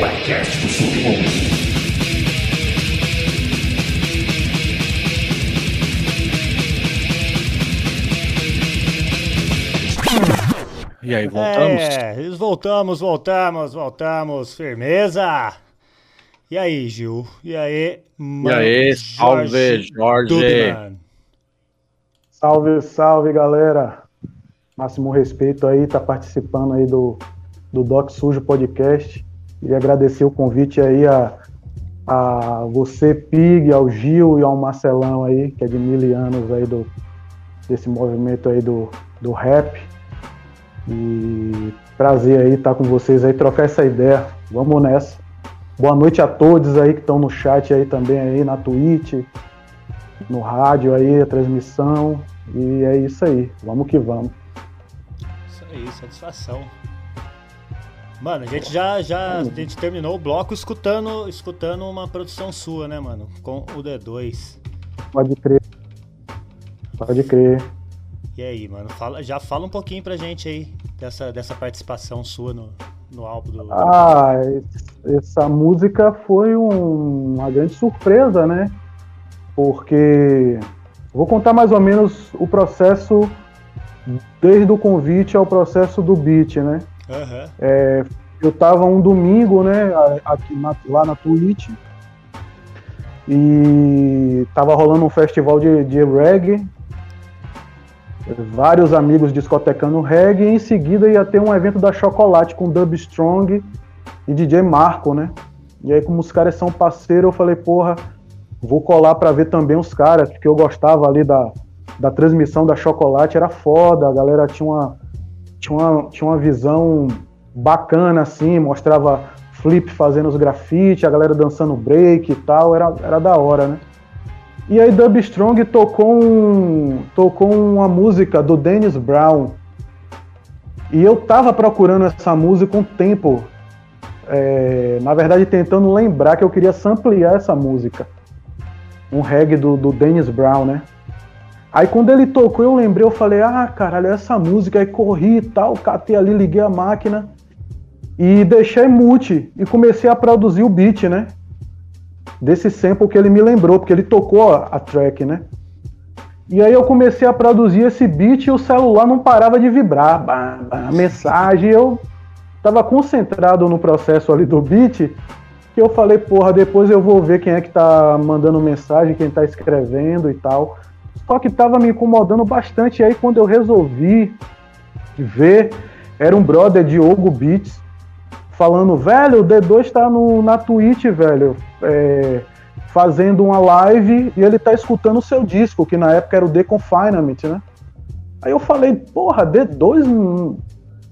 Podcast do Submundo. E aí, voltamos? É, voltamos, voltamos, voltamos. Firmeza! E aí, Gil? E aí, mano? E aí, salve, Jorge! Salve, salve, galera! Máximo respeito aí, tá participando aí do, do Doc Sujo Podcast. E agradecer o convite aí a, a você, Pig, ao Gil e ao Marcelão aí, que é de mil anos aí do, desse movimento aí do, do rap. E prazer aí estar com vocês aí, trocar essa ideia. Vamos nessa. Boa noite a todos aí que estão no chat aí também aí, na Twitch, no rádio aí, a transmissão. E é isso aí. Vamos que vamos. Isso aí, satisfação. Mano, a gente já, já a gente terminou o bloco escutando, escutando uma produção sua, né, mano? Com o D2. Pode crer. Pode crer. E aí, mano, fala, já fala um pouquinho pra gente aí dessa, dessa participação sua no, no álbum do. Ah, essa música foi um, uma grande surpresa, né? Porque vou contar mais ou menos o processo desde o convite ao processo do beat, né? Uhum. É, eu tava um domingo, né, aqui na, lá na Twitch, e tava rolando um festival de, de reggae vários amigos discotecando reggae, e em seguida ia ter um evento da Chocolate com Dub Strong e DJ Marco, né? E aí, como os caras são parceiros, eu falei, porra, vou colar para ver também os caras, porque eu gostava ali da, da transmissão da Chocolate, era foda, a galera tinha uma, tinha uma, tinha uma visão bacana, assim, mostrava Flip fazendo os grafites, a galera dançando break e tal, era, era da hora, né? E aí Dub Strong tocou, um, tocou uma música do Dennis Brown. E eu tava procurando essa música um tempo. É, na verdade, tentando lembrar que eu queria samplear essa música. Um reggae do, do Dennis Brown, né? Aí quando ele tocou, eu lembrei, eu falei, ah, caralho, essa música. Aí corri e tal, catei ali, liguei a máquina e deixei mute e comecei a produzir o beat, né? desse sample que ele me lembrou, porque ele tocou a track, né? E aí eu comecei a produzir esse beat e o celular não parava de vibrar, bah, bah, mensagem, eu tava concentrado no processo ali do beat, que eu falei, porra, depois eu vou ver quem é que tá mandando mensagem, quem tá escrevendo e tal. Só que tava me incomodando bastante, e aí quando eu resolvi ver, era um brother Diogo Beats, falando, velho, o D2 tá no, na Twitch, velho, é, fazendo uma live e ele tá escutando o seu disco, que na época era o The Confinement, né? Aí eu falei, porra, D2 hum,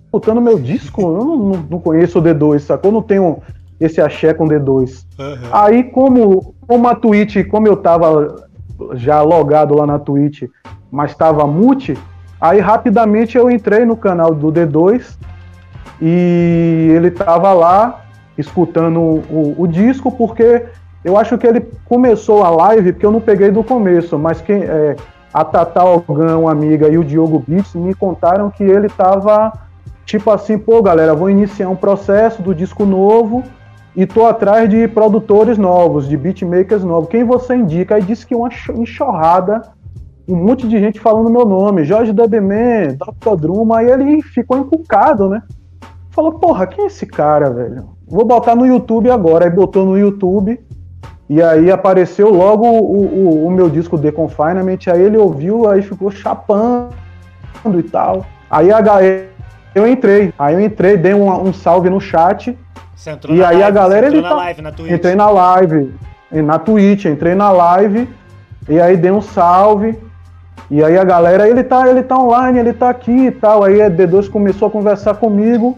escutando meu disco? Eu não, não, conheço o D2, sacou? Eu não tenho esse axé com D2. Uhum. Aí, como, como a Twitch, como eu tava já logado lá na Twitch, mas tava mute, aí rapidamente eu entrei no canal do D2 e ele estava lá escutando o, o, disco, porque eu acho que ele começou a live, porque eu não peguei do começo, mas quem, é, a Tata Algan, uma amiga, e o Diogo Beats me contaram que ele estava tipo assim, pô, galera, vou iniciar um processo do disco novo e tô atrás de produtores novos, de beatmakers novos. Quem você indica? Aí disse que uma enxurrada, um monte de gente falando meu nome, Jorge Dubman, Dr. Druma, aí ele ficou encucado, né? falou, porra, quem é esse cara, velho? Vou botar no YouTube agora. Aí botou no YouTube. E aí apareceu logo o, o, o meu disco The Confinement. Aí ele ouviu, aí ficou chapando e tal. Aí a galera. Eu entrei. Aí eu entrei, dei um, um salve no chat. E aí live, a galera. Ele na tá, live, na Twitch. Entrei na live. Na Twitch, entrei na live. E aí dei um salve. E aí a galera, ele tá, ele tá online, ele tá aqui e tal. Aí a D2 começou a conversar comigo.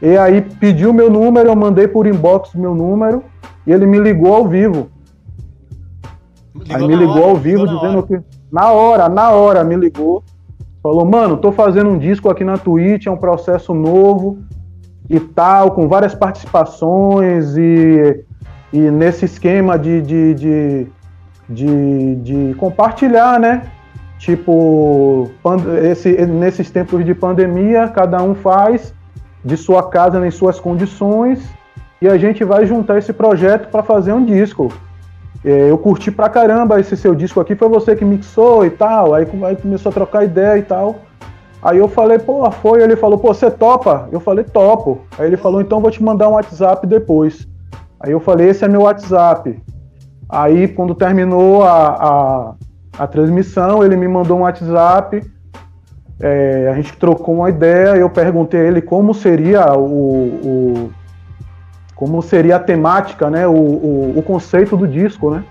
E aí pediu meu número, eu mandei por inbox meu número e ele me ligou ao vivo. Ligou aí me ligou hora, ao vivo ligou dizendo que. Na hora, na hora me ligou. Falou, mano, tô fazendo um disco aqui na Twitch, é um processo novo e tal, com várias participações e, e nesse esquema de, de, de, de, de compartilhar, né? Tipo, esse, nesses tempos de pandemia, cada um faz de sua casa em suas condições e a gente vai juntar esse projeto para fazer um disco. É, eu curti pra caramba esse seu disco aqui, foi você que mixou e tal. Aí, aí começou a trocar ideia e tal. Aí eu falei, pô, foi. Ele falou, pô, você topa? Eu falei, topo. Aí ele falou, então vou te mandar um WhatsApp depois. Aí eu falei, esse é meu WhatsApp. Aí quando terminou a, a, a transmissão, ele me mandou um WhatsApp. É, a gente trocou uma ideia. Eu perguntei a ele como seria o, o como seria a temática, né, o, o, o, conceito do disco, né?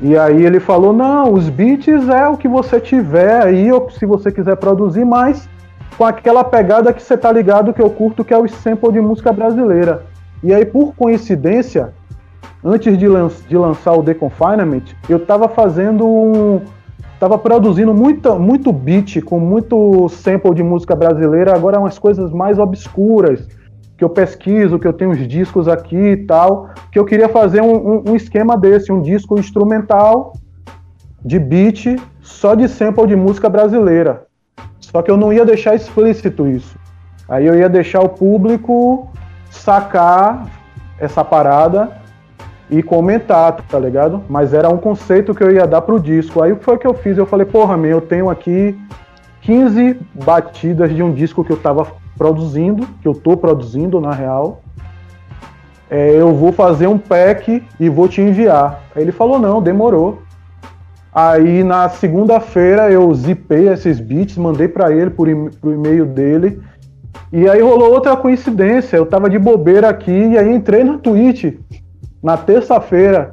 E aí ele falou, não, os beats é o que você tiver aí, ou se você quiser produzir, mas com aquela pegada que você tá ligado que eu curto, que é o sample de música brasileira. E aí, por coincidência, antes de, lan de lançar o The Confinement, eu tava fazendo um... Tava produzindo muita, muito beat com muito sample de música brasileira, agora umas coisas mais obscuras, que eu pesquiso, que eu tenho os discos aqui e tal, que eu queria fazer um, um, um esquema desse, um disco instrumental de beat só de sample de música brasileira. Só que eu não ia deixar explícito isso. Aí eu ia deixar o público sacar essa parada e comentar, tá ligado? Mas era um conceito que eu ia dar pro disco. Aí o que foi que eu fiz? Eu falei, porra, meu, eu tenho aqui 15 batidas de um disco que eu tava produzindo, que eu estou produzindo na real. É, eu vou fazer um pack e vou te enviar. Aí ele falou: não, demorou. Aí na segunda-feira eu zipei esses beats, mandei para ele por pro e-mail dele. E aí rolou outra coincidência. Eu tava de bobeira aqui e aí entrei na Twitch na terça-feira.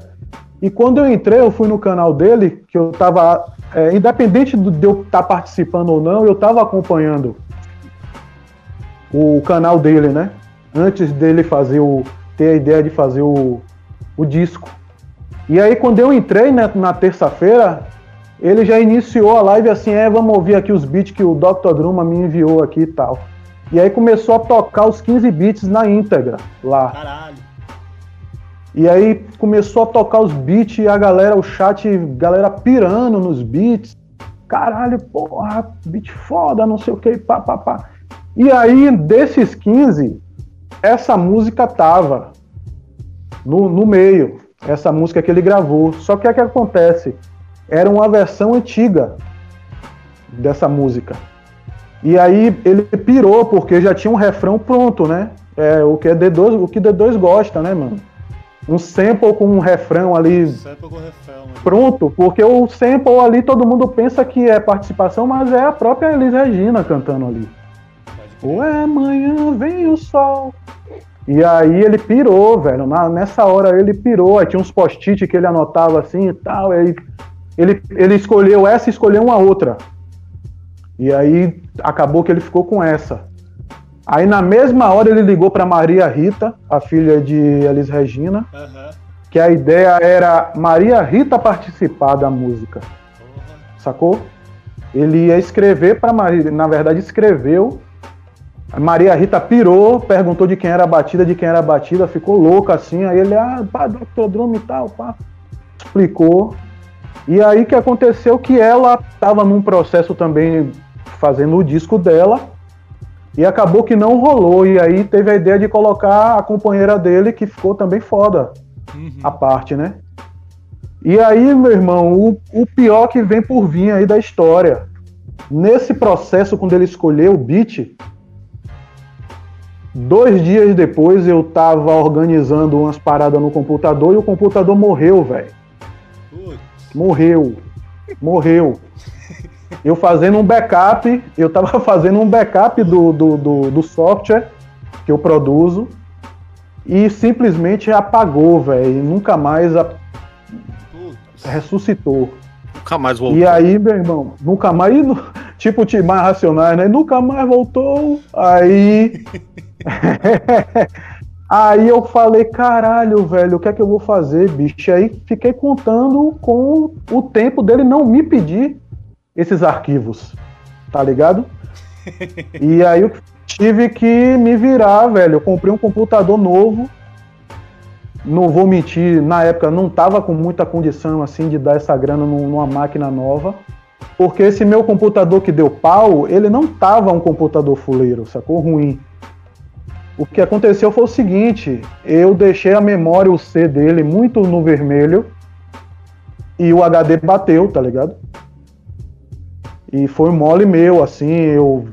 E quando eu entrei, eu fui no canal dele, que eu tava. É, independente de eu estar tá participando ou não, eu tava acompanhando o canal dele, né? Antes dele fazer o. ter a ideia de fazer o, o disco. E aí quando eu entrei né, na terça-feira, ele já iniciou a live assim, é, vamos ouvir aqui os beats que o Dr. Druma me enviou aqui e tal. E aí começou a tocar os 15 beats na íntegra lá. Caralho. E aí começou a tocar os beats e a galera, o chat, galera pirando nos beats. Caralho, porra, beat foda, não sei o que, pá, pá, pá. E aí, desses 15, essa música tava no, no meio, essa música que ele gravou. Só que o que acontece? Era uma versão antiga dessa música. E aí ele pirou, porque já tinha um refrão pronto, né? É, o que é D2, o que D2 gosta, né, mano? Um sample com um refrão ali. Sample com refrão. Pronto, porque o sample ali todo mundo pensa que é participação, mas é a própria Elis Regina cantando ali. Ué, amanhã vem o sol. E aí ele pirou, velho. Na, nessa hora ele pirou. Aí tinha uns post-it que ele anotava assim e tal. Aí ele, ele escolheu essa e escolheu uma outra. E aí acabou que ele ficou com essa. Aí na mesma hora ele ligou para Maria Rita, a filha de Elis Regina, uhum. que a ideia era Maria Rita participar da música. Uhum. Sacou? Ele ia escrever para Maria, na verdade escreveu a Maria Rita pirou, perguntou de quem era a batida, de quem era a batida, ficou louca assim. Aí ele, ah, pá, Dr. Drum e tal, pá. Explicou. E aí que aconteceu que ela estava num processo também fazendo o disco dela e acabou que não rolou. E aí teve a ideia de colocar a companheira dele, que ficou também foda uhum. a parte, né? E aí, meu irmão, o, o pior que vem por vir aí da história. Nesse processo, quando ele escolheu o beat, Dois dias depois eu tava organizando umas paradas no computador e o computador morreu, velho. Morreu. Morreu. Eu fazendo um backup, eu tava fazendo um backup do, do, do, do software que eu produzo e simplesmente apagou, velho. Nunca mais a... ressuscitou. Nunca mais voltou. E aí, meu irmão, nunca mais. Tipo, mais racionais, né? Nunca mais voltou. Aí. aí eu falei, caralho, velho, o que é que eu vou fazer, bicho? Aí fiquei contando com o tempo dele não me pedir esses arquivos, tá ligado? e aí eu tive que me virar, velho. Eu comprei um computador novo. Não vou mentir, na época não tava com muita condição assim de dar essa grana numa máquina nova. Porque esse meu computador que deu pau, ele não tava um computador fuleiro, sacou? Ruim. O que aconteceu foi o seguinte: eu deixei a memória, o C dele, muito no vermelho e o HD bateu, tá ligado? E foi mole meu, assim, eu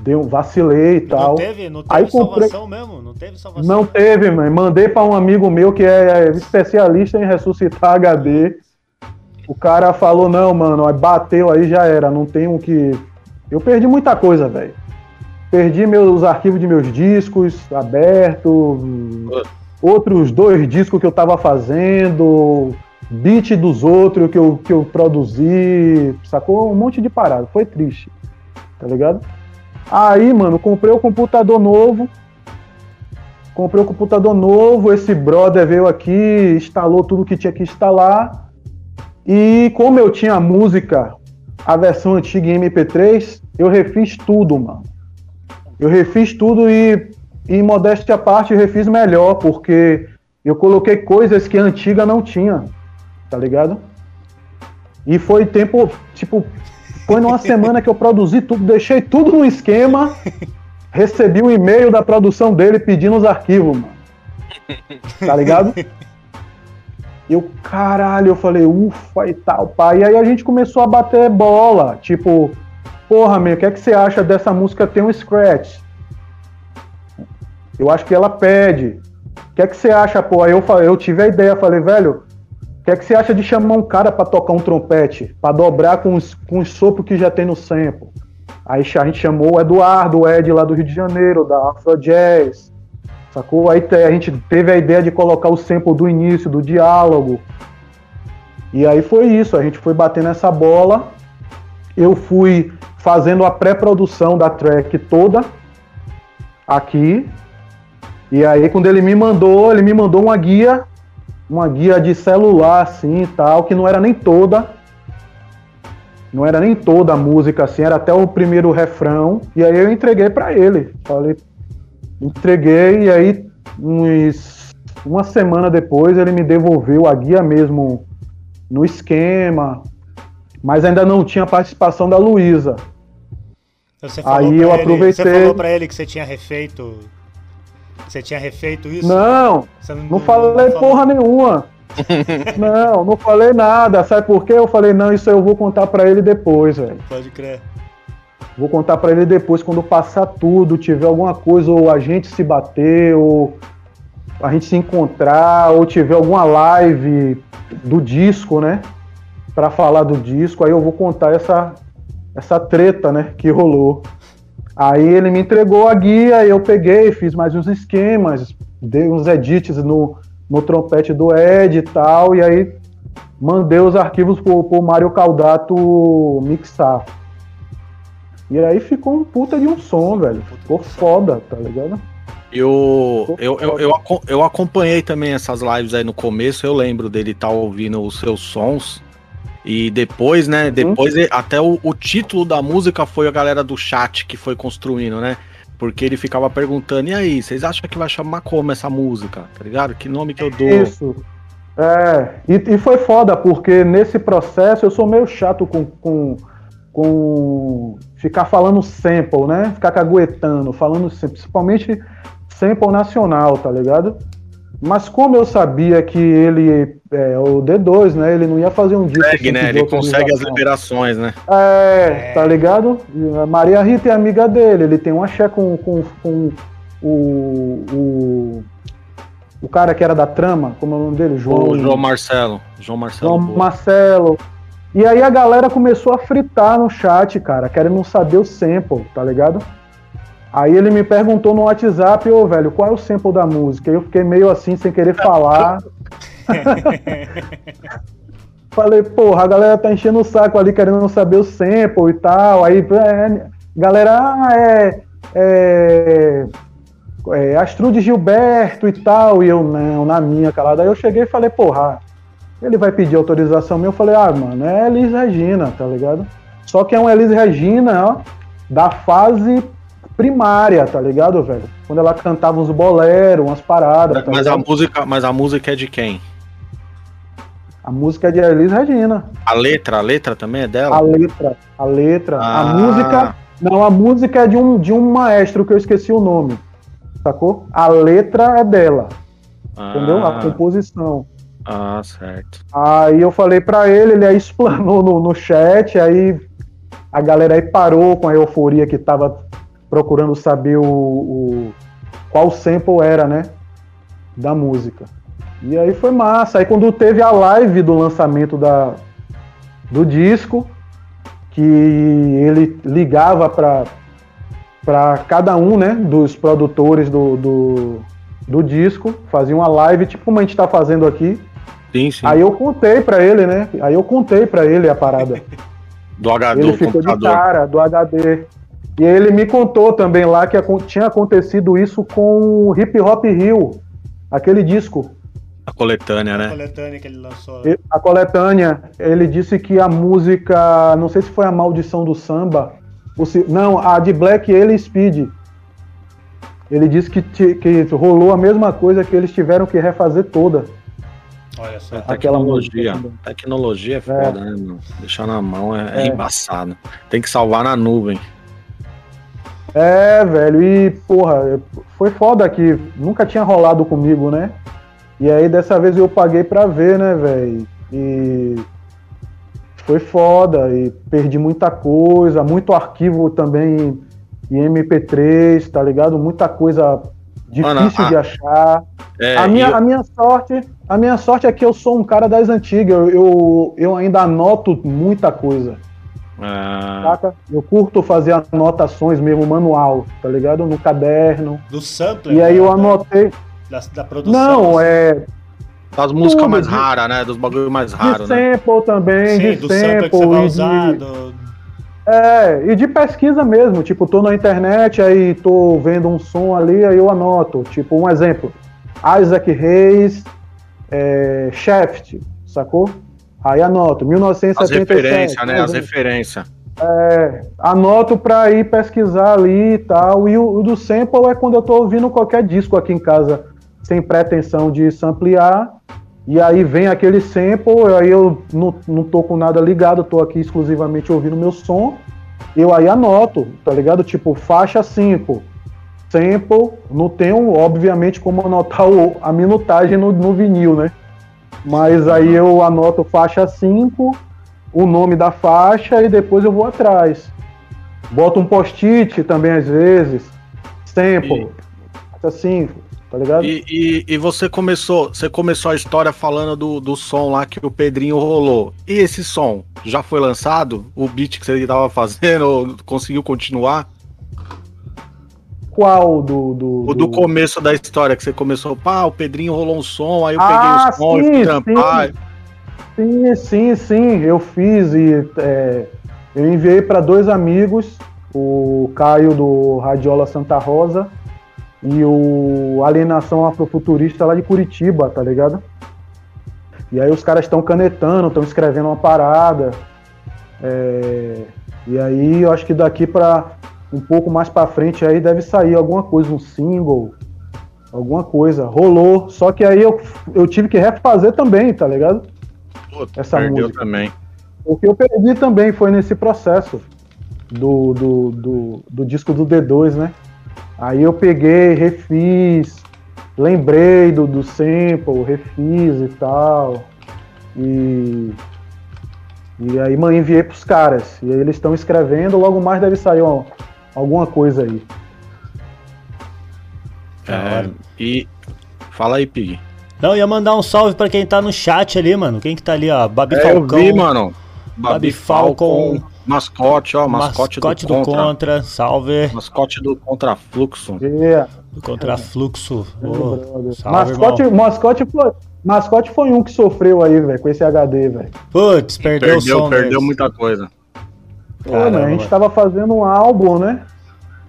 dei um vacilei e tal. Não teve, não teve Aí comprei- salvação mesmo? Não teve salvação? Não teve, mano. Mandei pra um amigo meu que é especialista em ressuscitar HD. O cara falou, não, mano, bateu aí já era, não tem o que. Eu perdi muita coisa, velho. Perdi meus arquivos de meus discos abertos, outros dois discos que eu tava fazendo, beat dos outros que eu, que eu produzi, sacou? Um monte de parada. Foi triste, tá ligado? Aí, mano, comprei o computador novo. Comprei o computador novo, esse brother veio aqui, instalou tudo que tinha que instalar. E como eu tinha a música, a versão antiga em MP3, eu refiz tudo, mano. Eu refiz tudo e, em modéstia à parte, eu refiz melhor, porque eu coloquei coisas que a antiga não tinha, tá ligado? E foi tempo, tipo, foi numa semana que eu produzi tudo, deixei tudo no esquema, recebi um e-mail da produção dele pedindo os arquivos, mano. Tá ligado? E eu, caralho, eu falei, ufa e tal, pai. E aí a gente começou a bater bola. Tipo, porra, meu, o que é que você acha dessa música ter um scratch? Eu acho que ela pede. O que é que você acha, pô? Aí eu, eu tive a ideia, falei, velho, o que é que você acha de chamar um cara pra tocar um trompete? Pra dobrar com os, com os sopros que já tem no sample? Aí a gente chamou o Eduardo, o Ed lá do Rio de Janeiro, da Afro Jazz. Sacou? Aí a gente teve a ideia de colocar o sample do início, do diálogo. E aí foi isso, a gente foi batendo essa bola. Eu fui fazendo a pré-produção da track toda aqui. E aí quando ele me mandou, ele me mandou uma guia, uma guia de celular assim e tal, que não era nem toda. Não era nem toda a música assim, era até o primeiro refrão. E aí eu entreguei pra ele. Falei, entreguei e aí uns, uma semana depois ele me devolveu a guia mesmo no esquema, mas ainda não tinha participação da Luísa. Você Aí eu ele- aproveitei- Você falou pra ele que você tinha refeito. que Você tinha refeito isso? Não, Você não falei falou? porra nenhuma. não, não falei nada. Sabe por quê? Eu falei, não, isso eu vou contar pra ele depois, velho. Pode crer. Vou contar pra ele depois, quando passar tudo, tiver alguma coisa, ou a gente se bater, ou a gente se encontrar, ou tiver alguma live do disco, né? Pra falar do disco, aí eu vou contar essa, essa treta, né? Que rolou. Aí ele me entregou a guia, eu peguei, fiz mais uns esquemas, dei uns edits no, no trompete do Ed e tal, e aí mandei os arquivos pro, pro Mário Caldato mixar. E aí ficou um puta de um som, velho. Ficou foda, tá ligado? Eu, eu, eu, eu, eu acompanhei também essas lives aí no começo, eu lembro dele estar ouvindo os seus sons. E depois, né? Depois ele- até o, o título da música foi a galera do chat que foi construindo, né? Porque ele ficava perguntando, e aí, vocês acham que vai chamar como essa música? Tá ligado? Que nome que eu dou? Isso. É, e, e foi foda, porque nesse processo eu sou meio chato com, com, com ficar falando sample, né? Ficar caguetando, falando sample, principalmente sample nacional, tá ligado? Mas como eu sabia que ele, é, o D2, né? Ele não ia fazer um disco. Consegue, né? Ele consegue as liberações, né? É, tá ligado? A Maria Rita é amiga dele, ele tem um axé com, com, com o, o. O cara que era da trama, como é o nome dele? João. O João Marcelo. João Marcelo. João Boa. Marcelo. E aí a galera começou a fritar no chat, cara, querendo saber o sample, tá ligado? Aí ele me perguntou no WhatsApp, ô velho, qual é o sample da música? Eu fiquei meio assim, sem querer falar. Falei, porra, a galera tá enchendo o saco ali, querendo saber o sample e tal. Aí, é, galera, ah, é, é, é Astrude Gilberto e tal. E eu, não, na minha, calada. Aí eu cheguei e falei, porra, ele vai pedir autorização minha. Eu falei, ah, mano, é Elis Regina, tá ligado? Só que é um Elis Regina, ó, da fase primária, tá ligado, velho? Quando ela cantava uns boleros, umas paradas. tá Mas a música, mas a música é de quem? a música é de Elis Regina. A letra, a letra também é A dela? letra, a letra, Ah. a música. Não, a música é de um, de um maestro que eu esqueci o nome. sacou? A letra é dela, entendeu? A Ah, composição. ah, certo. Aí eu falei pra ele, ele aí explanou no, no chat, aí a galera aí parou com a euforia que tava procurando saber o, o- qual sample era, né? Da música. E aí foi massa. Aí quando teve a live do lançamento da, do disco, que ele ligava pra para cada um, né, dos produtores do, do, do disco, fazia uma live, tipo como a gente tá fazendo aqui. Sim, sim. Aí eu contei pra ele, né? Aí eu contei pra ele a parada. do HD ele ficou de computador. cara do HD. E ele me contou também lá que tinha acontecido isso com o Hip Hop Hill, aquele disco. A coletânea, A né? coletânea que ele lançou. E- A coletânea, ele disse que a música, não sei se foi a Maldição do Samba, ou se, não, a de Black ele Speed. Ele disse que, que rolou a mesma coisa que eles tiveram que refazer toda. Olha só. Aquela Tecnologia. Tecnologia é foda, né, mano? Deixar na mão é, é É. embaçado. Tem que salvar na nuvem. É, velho, e porra, foi foda que nunca tinha rolado comigo, né? E aí dessa vez eu paguei pra ver, né, velho? E foi foda, e perdi muita coisa, muito arquivo também em MP3, tá ligado? Muita coisa difícil Mano, a- de achar. É, a, minha, eu- a minha sorte, a minha sorte é que eu sou um cara das antigas, eu, eu, eu ainda anoto muita coisa. Ah, Saca? Eu curto fazer anotações mesmo manual, tá ligado? No caderno. Do sampler. E aí da- eu anotei. Da, da produção. Não, é das músicas tudo mais de- raras, né? Dos bagulho mais de raros, né? sample também, Sim, de do sampler que você sample vai e usar. de, do- é, e de pesquisa mesmo. Tipo, tô na internet, aí tô vendo um som ali, aí eu anoto. Tipo, um exemplo. Isaac Reis, é, Shaft, sacou? Aí anoto, As 1977. referências, né? As referências. É, anoto pra ir pesquisar ali e tal. E o, o do sample é quando eu tô ouvindo qualquer disco aqui em casa, sem pretensão de samplear. E aí vem aquele sample, aí eu não, não tô com nada ligado, tô aqui exclusivamente ouvindo meu som. Eu aí anoto, tá ligado? Tipo, faixa 5. Sample, não tenho, obviamente, como anotar o- a minutagem no, no vinil, né? Mas aí eu anoto faixa 5, o nome da faixa e depois eu vou atrás. Boto um post-it também às vezes. Sample. Faixa 5, tá ligado? E, e, e você começou, você começou a história falando do, do som lá que o Pedrinho rolou. E esse som já foi lançado? O beat que você estava fazendo conseguiu continuar? Qual do. do, O do começo da história que você começou, pá, o Pedrinho rolou um som, aí eu Ah, peguei o som e sim, fui trampar. Sim, sim, sim, eu fiz e é, eu enviei para dois amigos, o Caio do Radiola Santa Rosa e o Alienação Afrofuturista lá de Curitiba, tá ligado? E aí os caras estão canetando, estão escrevendo uma parada. é, e aí eu acho que daqui para um pouco mais para frente aí deve sair alguma coisa, um single, alguma coisa. Rolou, só que aí eu, eu tive que refazer também, tá ligado? Puta, essa perdeu música. também. O que eu perdi também foi nesse processo do, do, do, do disco do D2, né? Aí eu peguei, refiz, lembrei do, do sample, refiz e tal. E, e aí man, enviei pros caras. E aí eles estão escrevendo, logo mais deve sair uma- alguma coisa aí. É, e fala aí, Pig. Não, ia mandar um salve pra quem tá no chat ali, mano. Quem que tá ali, ó? Babi É, eu Falcão. vi, mano. Babi Babi Falcon, Falcon. mascote, ó, mascote, Mascote do, do contra. Contra. Salve. Mascote do Contrafluxo. E, Do Contrafluxo. Salve, mascote, irmão. mascote, foi, mascote foi um que sofreu aí, velho, com esse HD, velho. Putz, perdeu, o Perdeu, som perdeu deles. muita coisa. Pô, Caramba, né, a gente mano. tava fazendo um álbum, né?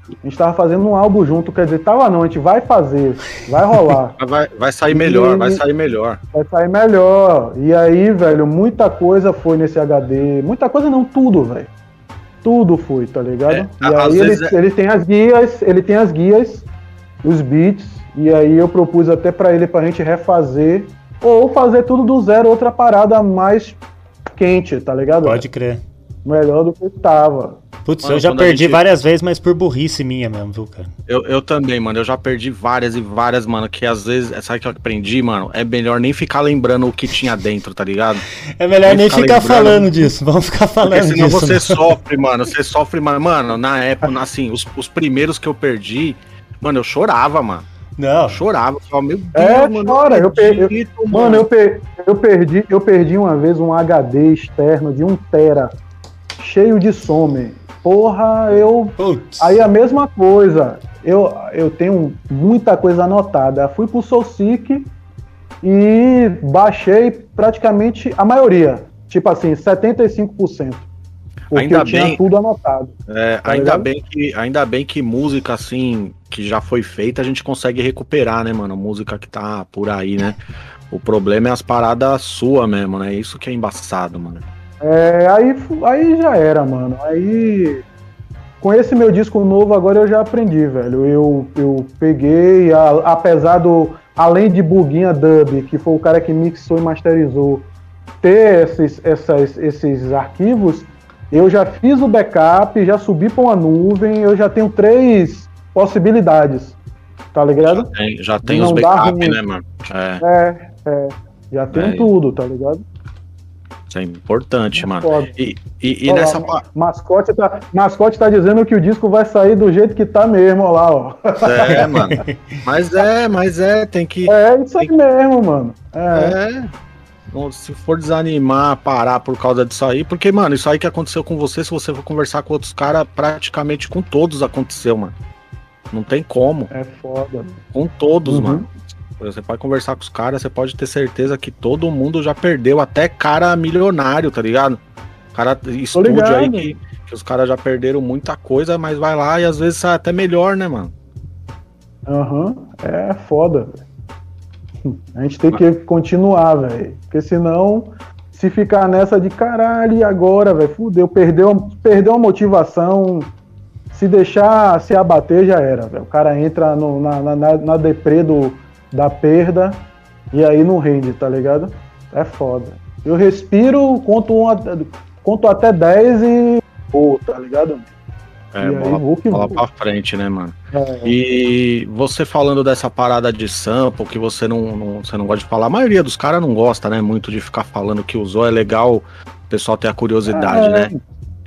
A gente tava fazendo um álbum junto, quer dizer, tava não, a gente vai fazer, vai rolar, Vai, vai sair melhor, vai sair melhor. vai sair melhor. E aí, velho, muita coisa foi nesse HD, muita coisa não, tudo, velho. Tudo foi, tá ligado? É, e aí ele, é- ele tem as guias, ele tem as guias, os beats, e aí eu propus até pra ele pra gente refazer, ou fazer tudo do zero, outra parada mais quente, tá ligado? Pode crer. Melhor do que tava. Putz, Mano, eu já perdi gente- várias vezes, mas por burrice minha mesmo, viu, cara? Eu, eu também, mano. Eu já perdi várias e várias, mano. Que às vezes, sabe o que eu aprendi, mano? É melhor nem ficar lembrando o que tinha dentro, tá ligado? É melhor Nem nem ficar ficar falando disso. Vamos ficar Porque falando senão disso. você né? sofre, mano. Você sofre, mas, mano, na época, assim, os, os primeiros que eu perdi, mano, eu chorava, mano. Não, Eu chorava. Eu falava, meu Deus, É, mano. chora, eu per- eu- acredito, Mano, eu, per- eu perdi, eu perdi uma vez um HD externo de 1 tera cheio de som, man. Porra, eu putz. Aí a mesma coisa, eu, eu tenho muita coisa anotada. Fui pro SoulSeek e baixei praticamente a maioria, tipo assim, 75%. Porque Ainda eu tinha bem- tudo anotado. É, Tá ainda, ligado? bem que, ainda bem que música, assim, que já foi feita, a gente consegue recuperar, né, mano? Música que tá por aí, né? O problema é as paradas suas mesmo, né? Isso que é embaçado, mano. É, aí, aí já era, mano. Aí com esse meu disco novo agora eu já aprendi, velho. Eu, eu peguei, a- apesar do. Além de Buguinha Dub, que foi o cara que mixou e masterizou, ter esses, essas, esses arquivos, eu já fiz o backup, já subi para uma nuvem, eu já tenho três possibilidades. Tá ligado? Tem- já tem os dá backup, ruim. né, mano? É, É, é. Já tenho É. tudo, tá ligado? Isso é importante, mano. E, e, e Olha nessa. lá, pa- mascote tá, mascote tá dizendo que o disco vai sair do jeito que tá mesmo, ó lá, ó. É, mano. Mas é, mas é, tem que. É isso aí mesmo, mano. É. É. Se for desanimar, parar por causa disso aí, porque, mano, isso aí que aconteceu com você, se você for conversar com outros caras, praticamente com todos aconteceu, mano. Não tem como. É, foda. Com todos, Uhum. mano. Você pode conversar com os caras, você pode ter certeza que todo mundo já perdeu, até cara milionário, tá ligado? Cara, estúdio aí que, que os caras já perderam muita coisa, mas vai lá e às vezes sai até melhor, né, mano? Aham. É foda, velho. A gente tem que continuar, velho. Porque senão, se ficar nessa de caralho, e agora, velho? Fudeu, perdeu, perdeu a motivação. Se deixar se abater, já era, velho. O cara entra no- na, na, na, na deprê do, da perda e aí não rende, tá ligado? É foda. Eu respiro, conto, um, até- conto até 10 e. Pô, tá ligado? É, e aí bola, vou que bola vou. pra frente, né, mano? É. E você falando dessa parada de sample, que você não, não- você não gosta de falar, a maioria dos caras não gosta, né, muito de ficar falando que usou, é legal o pessoal ter a curiosidade, É. né?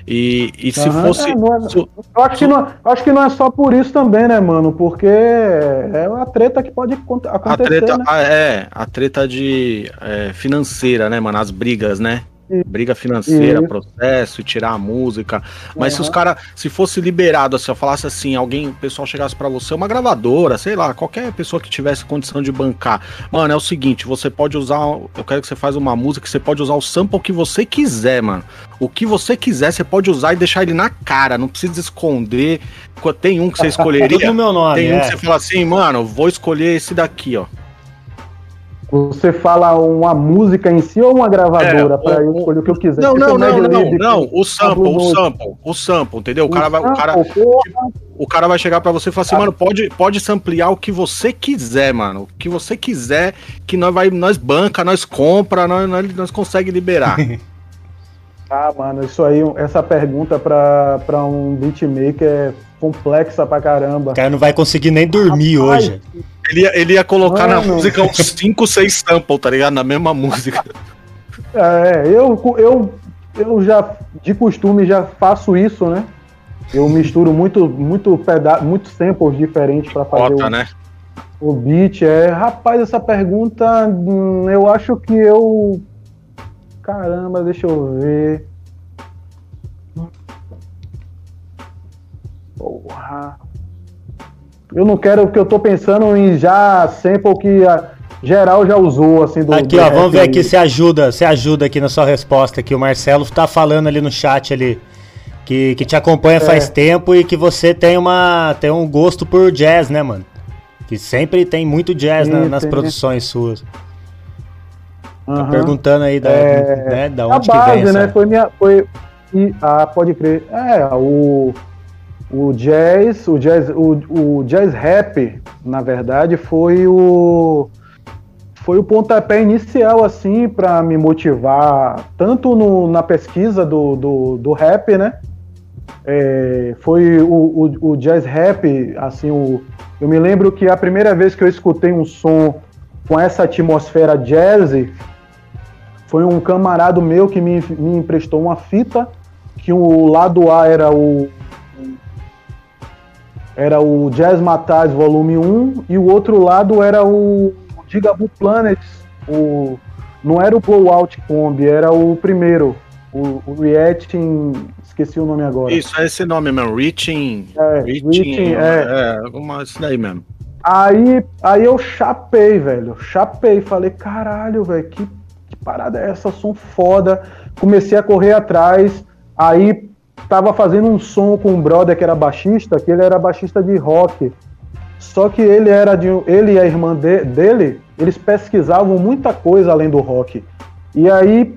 E, e se Aham, fosse... é, é- se- Eu acho que, não, acho que não é só por isso também, né, mano? Porque é uma treta que pode acon- a acontecer, treta, né? a- é, a treta de é, financeira, né, mano? As brigas, né? Briga financeira, Isso. processo, e tirar a música. Mas se Aham. os caras, se fosse liberado, assim, eu falasse assim, alguém, o pessoal chegasse pra você, uma gravadora, sei lá, qualquer pessoa que tivesse condição de bancar. Mano, é o seguinte, você pode usar, eu quero que você faça uma música, você pode usar o sample que você quiser, mano. O que você quiser, você pode usar e deixar ele na cara, não precisa esconder. Tem um que você Tudo escolheria. meu nome, Tem um é. que você fala assim, mano, vou escolher esse daqui, ó. Você fala uma música em si ou uma gravadora É, pra o- eu escolher o que eu quiser? Não, Tipo não, não, não, não, o sample, o sample, o sample, entendeu? O cara vai, o cara, o cara vai chegar pra você e falar assim, mano, pode, pode samplear o que você quiser, mano. O que você quiser, que nós vai, nós banca, nós compra, nós, nós, nós consegue liberar. Ah, mano, isso aí, essa pergunta pra, pra um beatmaker é complexa pra caramba. O cara não vai conseguir nem dormir Rapaz, hoje. Ele ia, ele ia colocar na Mano. música uns 5, 6 samples, tá ligado? Na mesma música. É, eu, eu, eu já, de costume, já faço isso, né? Eu misturo muito, muito peda muitos samples diferentes pra fazer Bota, o, né? o beat. É, rapaz, essa pergunta, hum, eu acho que eu. Caramba, deixa eu ver. Porra. Eu não quero, porque eu tô pensando em já sample que a geral já usou, assim, do. Aqui, do ó, rap vamos ver aqui se ajuda, se ajuda aqui na sua resposta aqui. O Marcelo tá falando ali no chat ali que, que te acompanha faz tempo e que você tem uma tem um gosto por jazz, né, mano? Que sempre tem muito jazz na- Sim, nas tem. produções suas. Tá Aham. perguntando aí da, É, né, da a onde que base, vem essa... né? Foi minha. Foi, e, ah, pode crer. É, o, o jazz, o jazz, o, o jazz rap, na verdade, foi o. Foi o pontapé inicial, assim, para me motivar, tanto no, na pesquisa do, do, do rap, né? é, foi o, o, o, jazz rap, assim, o, eu me lembro que a primeira vez que eu escutei um som com essa atmosfera jazz foi um camarada meu que me, me emprestou uma fita, que o lado A era o era o Jazz Mataz Volume 1 e o outro lado era o Gigaboo Planet, o não era o Blowout Combi, era o primeiro, o, o Reacting, esqueci o nome agora. Isso, é esse nome mesmo, Reaching. É, Reaching, Reaching é. é uma, isso daí mesmo. Aí, aí eu chapei, velho. Chapei. Falei, caralho, velho, que, que parada é essa? Som foda. Comecei a correr atrás. Aí tava fazendo um som com um brother que era baixista, que ele era baixista de rock. Só que ele era de ele e a irmã de, dele, eles pesquisavam muita coisa além do rock. E aí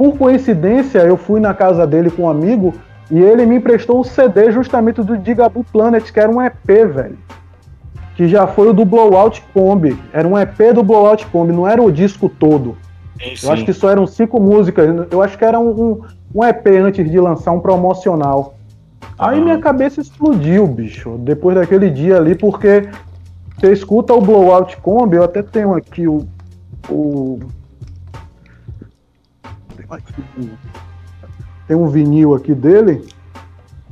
por coincidência, eu fui na casa dele com um amigo e ele me emprestou o CD justamente do Digaboo Planet, que era um EP, velho. Que já foi o do Blowout Combi. Era um EP do Blowout Combi, não era o disco todo. Sim, sim. Eu acho que só eram cinco músicas. Eu acho que era um, um, EP antes de lançar um promocional. Aí minha cabeça explodiu, bicho, depois daquele dia ali, porque você escuta o Blowout Combi, eu até tenho aqui o, o tem um vinil aqui dele.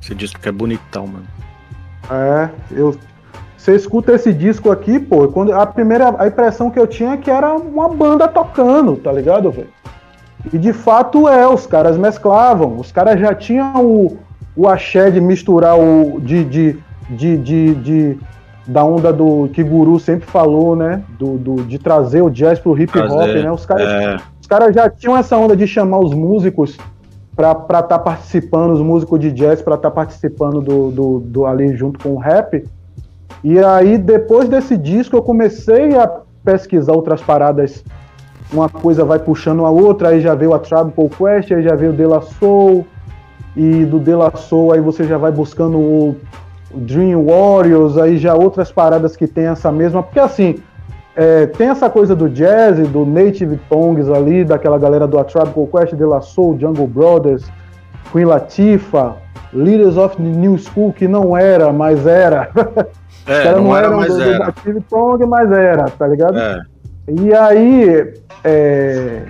Esse disco que é bonitão, mano. É, eu. Você escuta esse disco aqui, pô, quando a primeira a impressão que eu tinha é que era uma banda tocando, tá ligado, velho? E de fato é, os caras mesclavam, os caras já tinham o, o axé de misturar o. de, de, de, de, de da onda do que Guru sempre falou, né? Do, do, de trazer o jazz pro hip hop, né? Os caras. É caras já tinham essa onda de chamar os músicos para estar tá participando, os músicos de jazz para estar tá participando do, do, do, ali junto com o rap. E aí, depois desse disco, eu comecei a pesquisar outras paradas. Uma coisa vai puxando a outra, aí já veio a Tribe Called Quest, aí já veio o De La Soul, e do De La Soul aí você já vai buscando o Dream Warriors, aí já outras paradas que tem essa mesma. Porque assim, é, tem essa coisa do jazz, do native tongues ali, daquela galera do A Tribe Called Quest, De La Soul, Jungle Brothers, Queen Latifah, Leaders of the New School, que não era, mas era. É, não, não era, mas do, era. Do mas era, tá ligado? É. E aí, é,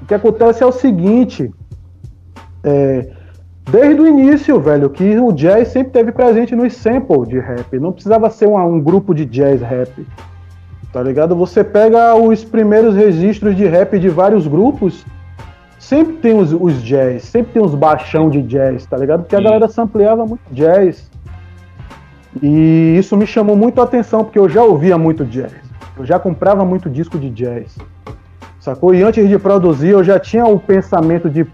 o que acontece é o seguinte, é, desde o início, velho, que o jazz sempre teve presente nos samples de rap, não precisava ser um, um grupo de jazz rap tá ligado? Você pega os primeiros registros de rap de vários grupos, sempre tem os, os jazz, sempre tem os baixão de jazz, tá ligado? Porque a galera sampleava muito jazz. E isso me chamou muito a atenção, porque eu já ouvia muito jazz. Eu já comprava muito disco de jazz. Sacou? E antes de produzir, eu já tinha o pensamento de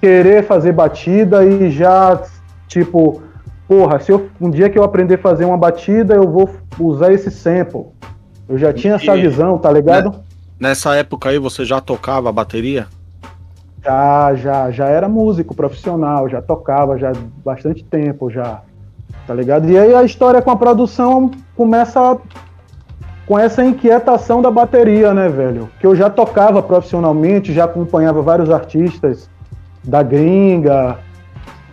querer fazer batida e já, tipo, porra, se eu, um dia que eu aprender a fazer uma batida, eu vou usar esse sample. Eu já tinha essa visão, tá ligado? Nessa época aí você já tocava bateria? Já, já, já era músico profissional, já tocava já bastante tempo já. Tá ligado? E aí a história com a produção começa com essa inquietação da bateria, né, velho? Que eu já tocava profissionalmente, já acompanhava vários artistas da gringa,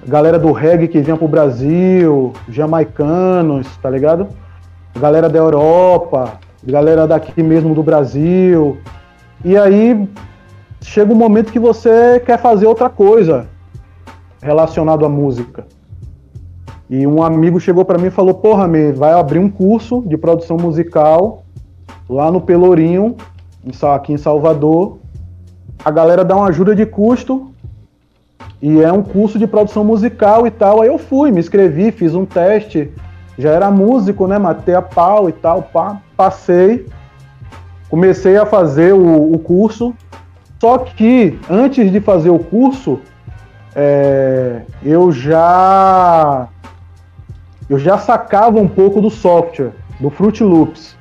galera do reggae que vinha pro Brasil, jamaicanos, tá ligado? Galera da Europa, galera daqui mesmo do Brasil. E aí chega um momento que você quer fazer outra coisa relacionado à música. E um amigo chegou para mim e falou: Porra, me vai abrir um curso de produção musical lá no Pelourinho, aqui em Salvador. A galera dá uma ajuda de custo e é um curso de produção musical e tal. Aí eu fui, me inscrevi, fiz um teste já era músico, né? Matei a pau e tal, pá, passei, comecei a fazer o, o curso. Só que antes de fazer o curso, é, eu já eu já sacava um pouco do software, do Fruit Loops.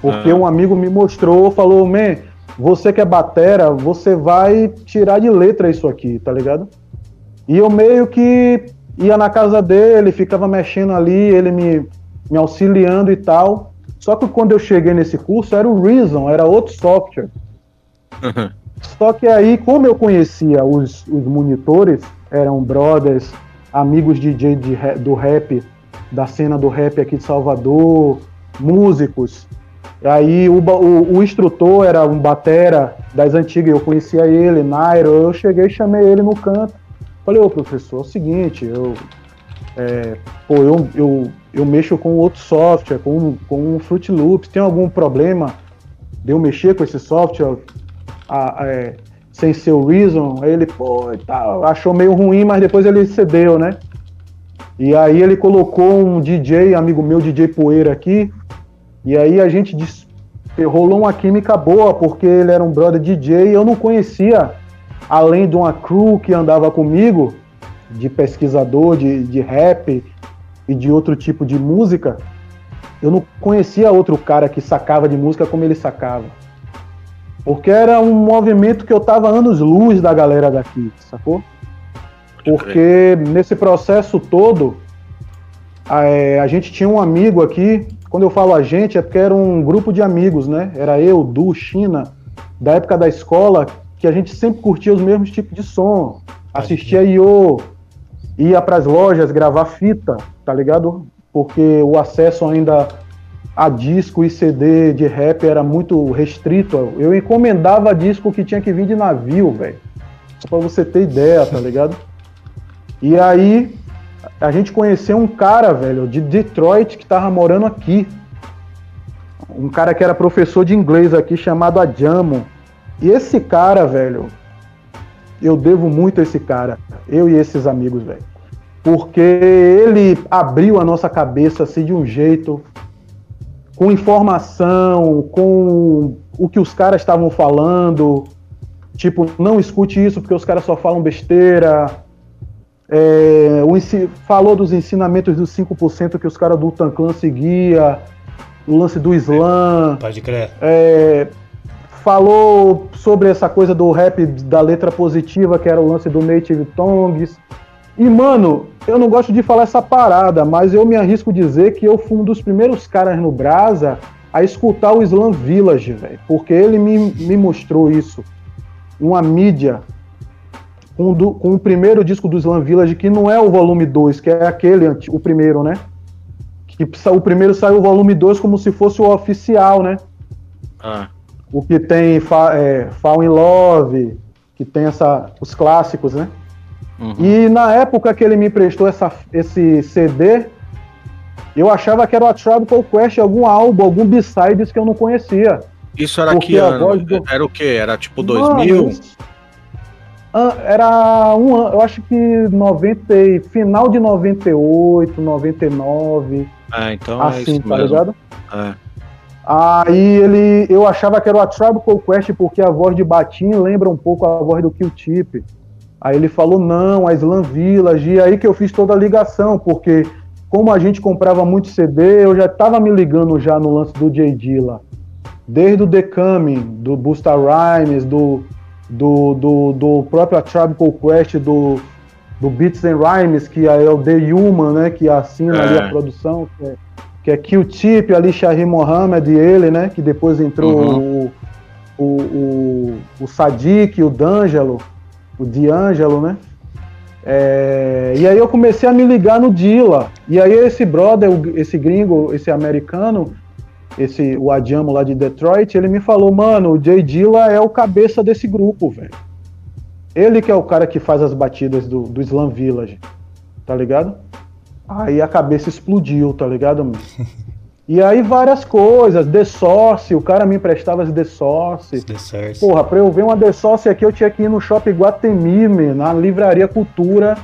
Porque ah. um amigo me mostrou, falou, man, você que é batera, você vai tirar de letra isso aqui, tá ligado? E eu meio que ia na casa dele, ficava mexendo ali, ele me, me auxiliando e tal. Só que quando eu cheguei nesse curso era o Reason, era outro software. Só que aí, como eu conhecia os, os monitores, eram brothers amigos DJ de, do rap, da cena do rap aqui de Salvador, músicos. Aí o, o, o, instrutor era um batera das antigas, eu conhecia ele, Nairo, eu cheguei e chamei ele no canto. Falei, ô professor, é o seguinte, eu, é, pô, eu, eu, eu mexo com outro software, com, com um Fruit Loops, tem algum problema de eu mexer com esse software a, é, sem ser o Reason? Ele, pô, tá, achou meio ruim, mas depois ele cedeu, né? E aí ele colocou um DJ, amigo meu, DJ Poeira aqui, e aí a gente rolou uma química boa, porque ele era um brother DJ e eu não conhecia, além de uma crew que andava comigo, de pesquisador, de, de rap e de outro tipo de música, eu não conhecia outro cara que sacava de música como ele sacava. Porque era um movimento que eu tava anos luz da galera daqui, sacou? Porque nesse processo todo, a, é, a gente tinha um amigo aqui quando eu falo a gente, é porque era um grupo de amigos, né? Era eu, Du, China, da época da escola, que a gente sempre curtia os mesmos tipos de som. Assistia IO, ia para as lojas gravar fita, tá ligado? Porque o acesso ainda a disco e CD de rap era muito restrito. Eu encomendava disco que tinha que vir de navio, velho. Só pra você ter ideia, tá ligado? E aí a gente conheceu um cara, velho, de Detroit que tava morando aqui. Um cara que era professor de inglês aqui, chamado Adjamo. E esse cara, velho, eu devo muito a esse cara, eu e esses amigos, velho. Porque ele abriu a nossa cabeça assim de um jeito, com informação, com o que os caras estavam falando. Tipo, não escute isso porque os caras só falam besteira é, falou dos ensinamentos dos 5% que os caras do Tanclan seguia, o lance do Islã. Pode crer. É, falou sobre essa coisa do rap da letra positiva, que era o lance do Native Tongues. E, mano, eu não gosto de falar essa parada, mas eu me arrisco dizer que eu fui um dos primeiros caras no Brasa a escutar o Slam Village, velho. Porque ele me, me mostrou isso. Uma mídia com, do, com o primeiro disco do Slam Village, que não é o volume 2, que é aquele, o primeiro, né? Que o primeiro saiu o volume 2 como se fosse o oficial, né? Ah. O que tem é, Fall in Love, que tem essa, os clássicos, né? Uhum. E na época que ele me emprestou essa, esse CD, eu achava que era o Called Quest, algum álbum, algum B-Sides que eu não conhecia. Isso era que ano? Do... Era o quê? Era tipo 2000? Mano, era um ano, eu acho que 90, final de 98, 99. Ah, então é assim, é tá mesmo. ligado? É. Aí ele, eu achava que era o A Tribe Called Quest porque a voz de Batim lembra um pouco a voz do Q-Tip. Aí ele falou não, a Slam Village, e aí que eu fiz toda a ligação, porque como a gente comprava muito CD, eu já tava me ligando já no lance do J. Dilla. Desde o The Coming, do Busta Rhymes, do do, do, do próprio Tribe Called Quest, do, do Beats and Rhymes, que é o The Human, né, que assina é. ali a produção, que é, que é Q-Tip, ali Shahid Mohammed e ele, né, que depois entrou uhum. o, o, o, o Sadiq, o D'Angelo, o D'Angelo, né, é, e aí eu comecei a me ligar no Dilla. E aí esse brother, esse gringo, esse americano, esse o Adiamo lá de Detroit, ele me falou, mano, o Jay Dilla é o cabeça desse grupo, velho. Ele que é o cara que faz as batidas do, do Slam Village, tá ligado? Aí a cabeça explodiu, tá ligado? E aí várias coisas, The Source, o cara me emprestava as The Source. The Source. Porra, pra eu ver uma The Source aqui, eu tinha que ir no Shopping Guatemi, na Livraria Cultura,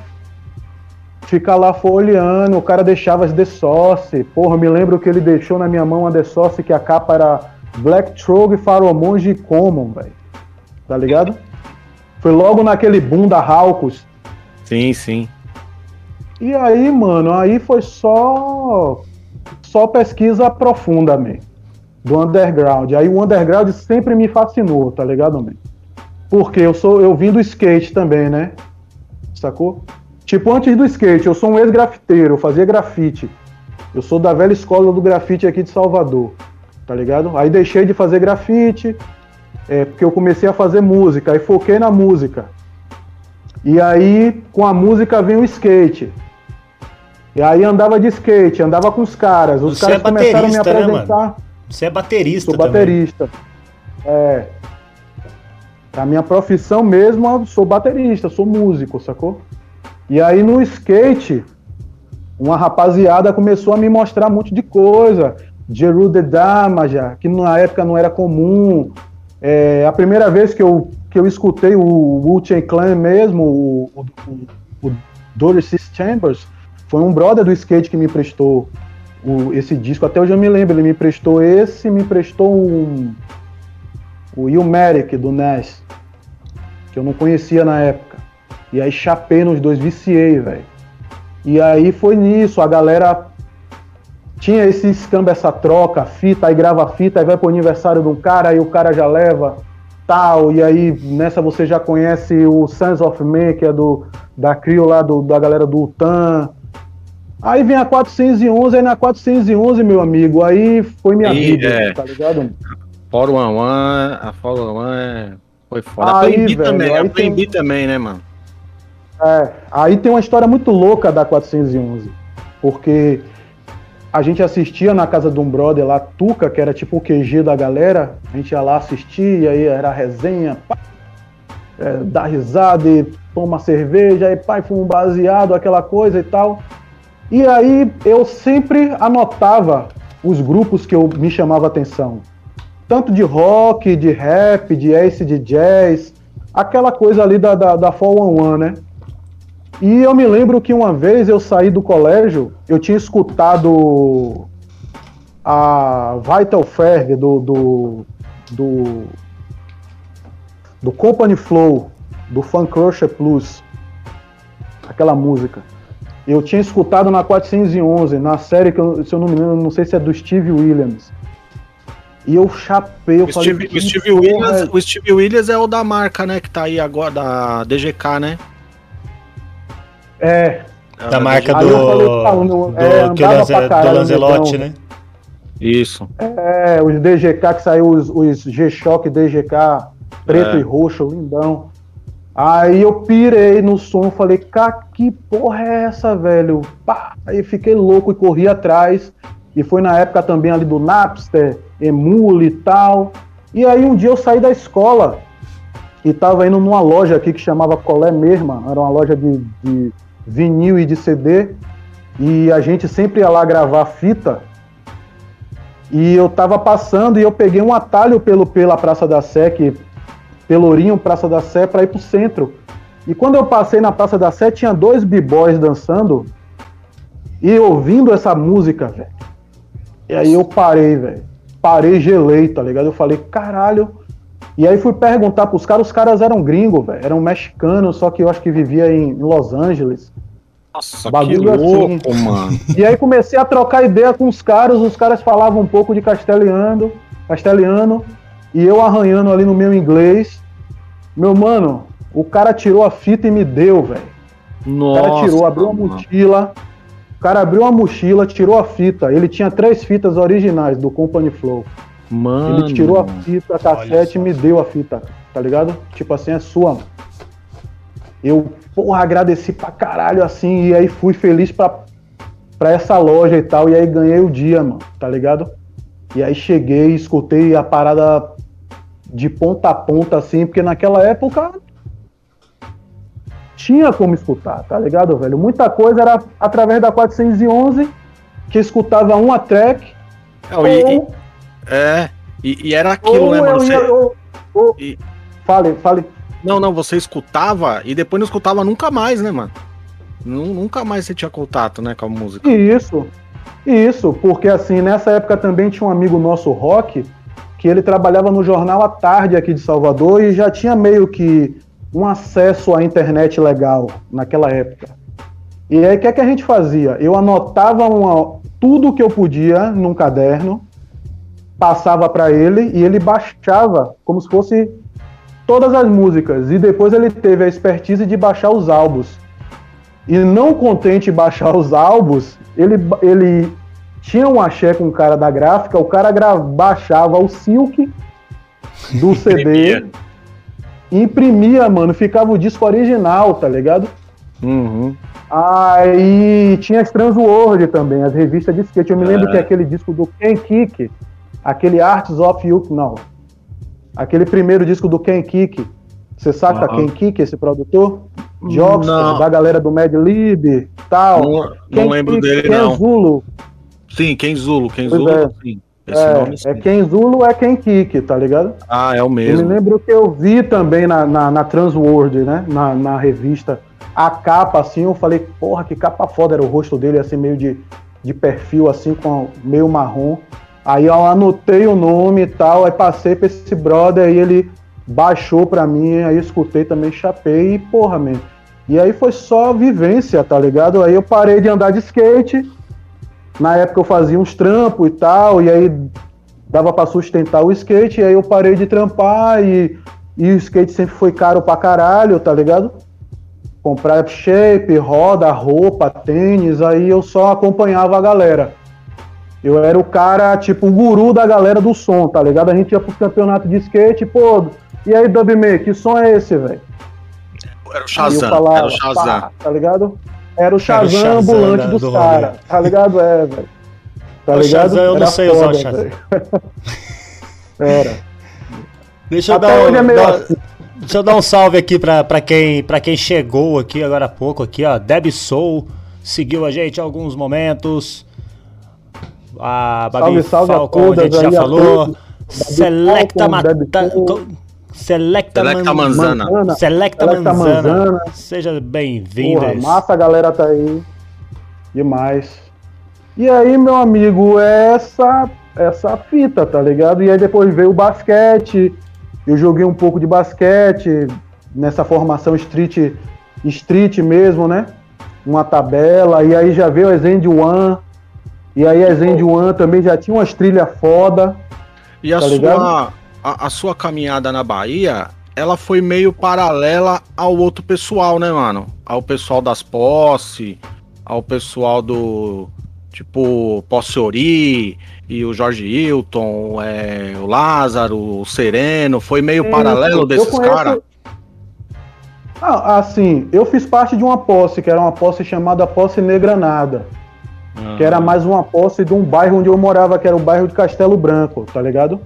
ficar lá folheando, o cara deixava as The. Porra, me lembro que ele deixou na minha mão a The que a capa era Black Trog, Faromonge e Common, velho. Tá ligado? Foi logo naquele boom da Halcos. Sim, sim. E aí, mano, aí foi só só pesquisa profunda, man, do underground. Aí o underground sempre me fascinou, tá ligado, man? Porque eu sou eu vim do skate também, né? Sacou? Tipo, antes do skate, eu sou um ex-grafiteiro, eu fazia grafite. Eu sou da velha escola do grafite aqui de Salvador, tá ligado? Aí deixei de fazer grafite, é, porque eu comecei a fazer música, aí foquei na música. E aí, com a música vem o skate. E aí andava de skate, andava com os caras. Os Você caras é começaram a me né, apresentar. Você é baterista Sou também. baterista. É. A minha profissão mesmo, eu sou baterista, sou músico, sacou? E aí no skate, uma rapaziada começou a me mostrar um monte de coisa. Jeru the Damaja, que na época não era comum. É, a primeira vez que eu, que eu escutei o Wu-Tang Clan mesmo, o, o, o, Doris Chambers, foi um brother do skate que me prestou o- esse disco. Até hoje eu me lembro, ele me prestou esse, me prestou um, o Ilmatic do Ness, que eu não conhecia na época. E aí chapei nos dois, viciei, velho. E aí foi nisso, a galera tinha esse escambo, essa troca, fita, aí grava fita, aí vai pro aniversário de um cara, aí o cara já leva tal, e aí nessa você já conhece o Sons of Man, que é do, da Crio lá, do, da galera do Utan. Aí vem a 411, aí na 411, meu amigo, aí foi minha E, vida, é. tá ligado? Fórmula 1, a Fórmula 1 é... foi foda. Aí, velho, também, aí aprendi também, né, mano? É, aí tem uma história muito louca da 411, porque a gente assistia na casa de um brother lá, Tuca, que era tipo o QG da galera, a gente ia lá assistir, aí era resenha, pá, é, dá risada e toma cerveja, aí pai, fuma um baseado, aquela coisa e tal. E aí eu sempre anotava os grupos que eu me chamava atenção. Tanto de rock, de rap, de ace de jazz, aquela coisa ali da, da, da 411, né? E eu me lembro que uma vez eu saí do colégio, eu tinha escutado a Vital Ferg do, do, do, do Company Flow, do Fun Crusher Plus, aquela música. Eu tinha escutado na 411, na série que, eu, se eu não me engano, não sei se é do Steve Williams. E eu chapei, eu O falei. Steve, "Que o, Steve Williams, é o Steve Williams é o da marca, né? Que tá aí agora, da DGK, né? É, É Da marca do, falei, tá, do, é, caralho, do Lanzelotti, então. né? Isso. É, os DGK que saiu, os, os G-Shock DGK preto É. e roxo, lindão. Aí eu pirei no som, falei, cara, que porra é essa, velho? Pá! Aí fiquei louco e corri atrás. E foi na época também ali do Napster, Emule e tal. E aí um dia eu saí da escola e tava indo numa loja aqui que chamava Colé Mesma, era uma loja de, de vinil e de CD. E a gente sempre ia lá gravar fita. E eu tava passando e eu peguei um atalho pelo, pela Praça da Sé, que, Pelourinho, Praça da Sé, para ir pro centro. E quando eu passei na Praça da Sé, tinha dois b-boys dançando e ouvindo essa música, velho. E aí eu parei, velho. Parei, gelei, tá ligado? Eu falei, caralho. E aí fui perguntar pros caras, os caras eram gringos, velho. Eram mexicanos, só que eu acho que vivia em Los Angeles. Nossa, que Bagulho assim. louco, mano. E aí comecei a trocar ideia com os caras, os caras falavam um pouco de castelhano, castelhano, e eu arranhando ali no meu inglês. Meu mano, o cara tirou a fita e me deu, velho. O cara tirou, abriu uma mochila. O cara abriu a mochila, tirou a fita. Ele tinha três fitas originais do Company Flow. Mano. Ele tirou a fita, a cassete e me deu a fita, tá ligado? Tipo assim, é sua, mano. Eu, porra, agradeci pra caralho assim, e aí fui feliz pra, pra essa loja e tal, e aí ganhei o dia, mano, tá ligado? E aí cheguei, escutei a parada de ponta a ponta, assim, porque naquela época tinha como escutar, tá ligado, velho? Muita coisa era através da 411, que escutava uma track, Não, e- e- ou é, e, e era aquilo, né, mano? Você- ia- ou- ou- E- Fale, fale. Não, não, você escutava e depois não escutava nunca mais, né, mano? Nu- Nunca mais você tinha contato, né, com a música. Isso, isso, porque assim, nessa época também tinha um amigo nosso, Rock, que ele trabalhava no jornal à tarde aqui de Salvador e já tinha meio que um acesso à internet legal naquela época. E aí o que, é que a gente fazia? Eu anotava uma- tudo que eu podia num caderno, passava para ele e ele baixava como se fosse todas as músicas. E depois ele teve a expertise de baixar os álbuns. E não contente baixar os álbuns, ele, ele tinha um axé com o cara da gráfica, o cara gra- baixava o Silk do CD, Imprimia. imprimia, mano, ficava o disco original, tá ligado? Uhum. Aí tinha as Transworld também, as revistas de skate. Eu me lembro É. que aquele disco do Ken Kick, aquele Arts of You, não. Aquele primeiro disco do Ken Kick. Você saca Aham. Ken Kick, esse produtor? Jogos Não. da galera do Mad Lib, tal. Não, não lembro Kick, dele, Ken não. Zulu. Sim, Zulu, Ken Pois é. sim. Esse nome É, sim. é Ken Zulu é Ken Kick, tá ligado? Ah, é o Eu me mesmo. lembro que eu vi também na, na, na Transworld, né? Na, na revista. A capa, assim, eu falei, porra, que capa foda. Era o rosto dele, assim, meio de, de perfil, assim, com meio marrom. Aí eu anotei o nome e tal, aí passei pra esse brother, aí ele baixou pra mim, aí escutei também, chapei e, porra, man. E aí foi só vivência, tá ligado? Aí eu parei de andar de skate. Na época eu fazia uns trampos e tal, e aí dava pra sustentar o skate, e aí eu parei de trampar e, e o skate sempre foi caro pra caralho, tá ligado? Comprar shape, roda, roupa, tênis, aí eu só acompanhava a galera. Eu era o cara, tipo, o guru da galera do som, tá ligado? A gente ia pro campeonato de skate, pô, e aí, Dubme, que som é esse, velho? Era o Shazam, falava, era o Shazam. pá, tá ligado? Era Era o o Shazam Shazam ambulante da- dos do caras, tá ligado? É, velho. Tá O ligado? Shazam, eu não sei usar o foda, Shazam. Era. Deixa eu, Até dar um, hoje é dar- assim. deixa eu dar um salve aqui pra, pra, quem, pra quem chegou aqui agora há pouco, aqui, ó. Deb Soul seguiu a gente alguns momentos. A Babi Salve, salve a Falcon, a, todas gente já aí, a falou. Selecta Falcon, Selecta, Selecta Man- Manzana. Manzana. Selecta Selecta Manzana. Manzana. Seja Porra, bem-vindos. massa a galera tá aí. Demais. E aí, meu amigo, é essa, essa fita, tá ligado? E aí depois veio o basquete. Eu joguei um pouco de basquete nessa formação street, street mesmo, né? Uma tabela. E aí já veio a Zend One. E aí a Zend One também já tinha umas trilhas foda. E a Tá sua, ligado? A, a sua caminhada na Bahia, ela foi meio paralela ao outro pessoal, né, mano? Ao pessoal das posse, ao pessoal do tipo Posse Ori e o Jorge Hilton, é, o Lázaro, o Sereno, foi meio paralelo Eu desses conheço- caras. Ah, assim, eu fiz parte de uma posse, que era uma posse chamada Posse Negranada. que era mais uma posse de um bairro onde eu morava, que era o bairro de Castelo Branco, tá ligado?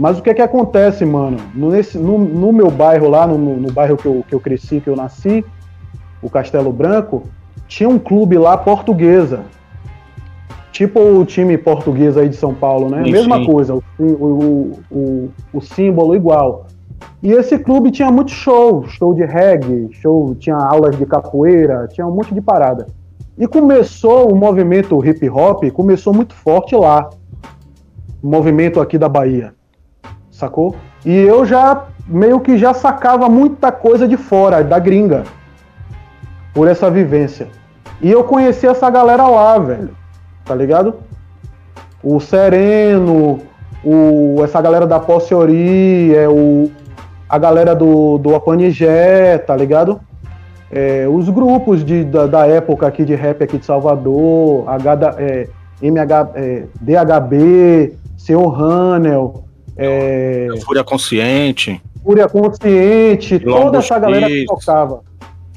Mas o que que acontece, mano? No, nesse- no- no meu bairro lá, no, no bairro que eu, que eu cresci, que eu nasci, o Castelo Branco, tinha um clube lá portuguesa. Tipo o time português aí de São Paulo, né? Sim, Mesma sim. coisa, o, o, o, o símbolo igual. E esse clube tinha muito show, show de reggae, show, tinha aulas de capoeira, tinha um monte de parada. E começou o movimento hip hop, começou muito forte lá. O movimento aqui da Bahia. Sacou? E eu já meio que já sacava muita coisa de fora, da gringa. Por essa vivência. E eu conheci essa galera lá, velho. Tá ligado? O Sereno, o, essa galera da Posse é, o, a galera do, do Apanigé, tá ligado? É, os grupos de, da, da época aqui de rap aqui de Salvador, H, é, MH, é, DHB, Seu Hanel, é, Fúria Consciente. Fúria Consciente, Quilombo toda essa galera que X. tocava.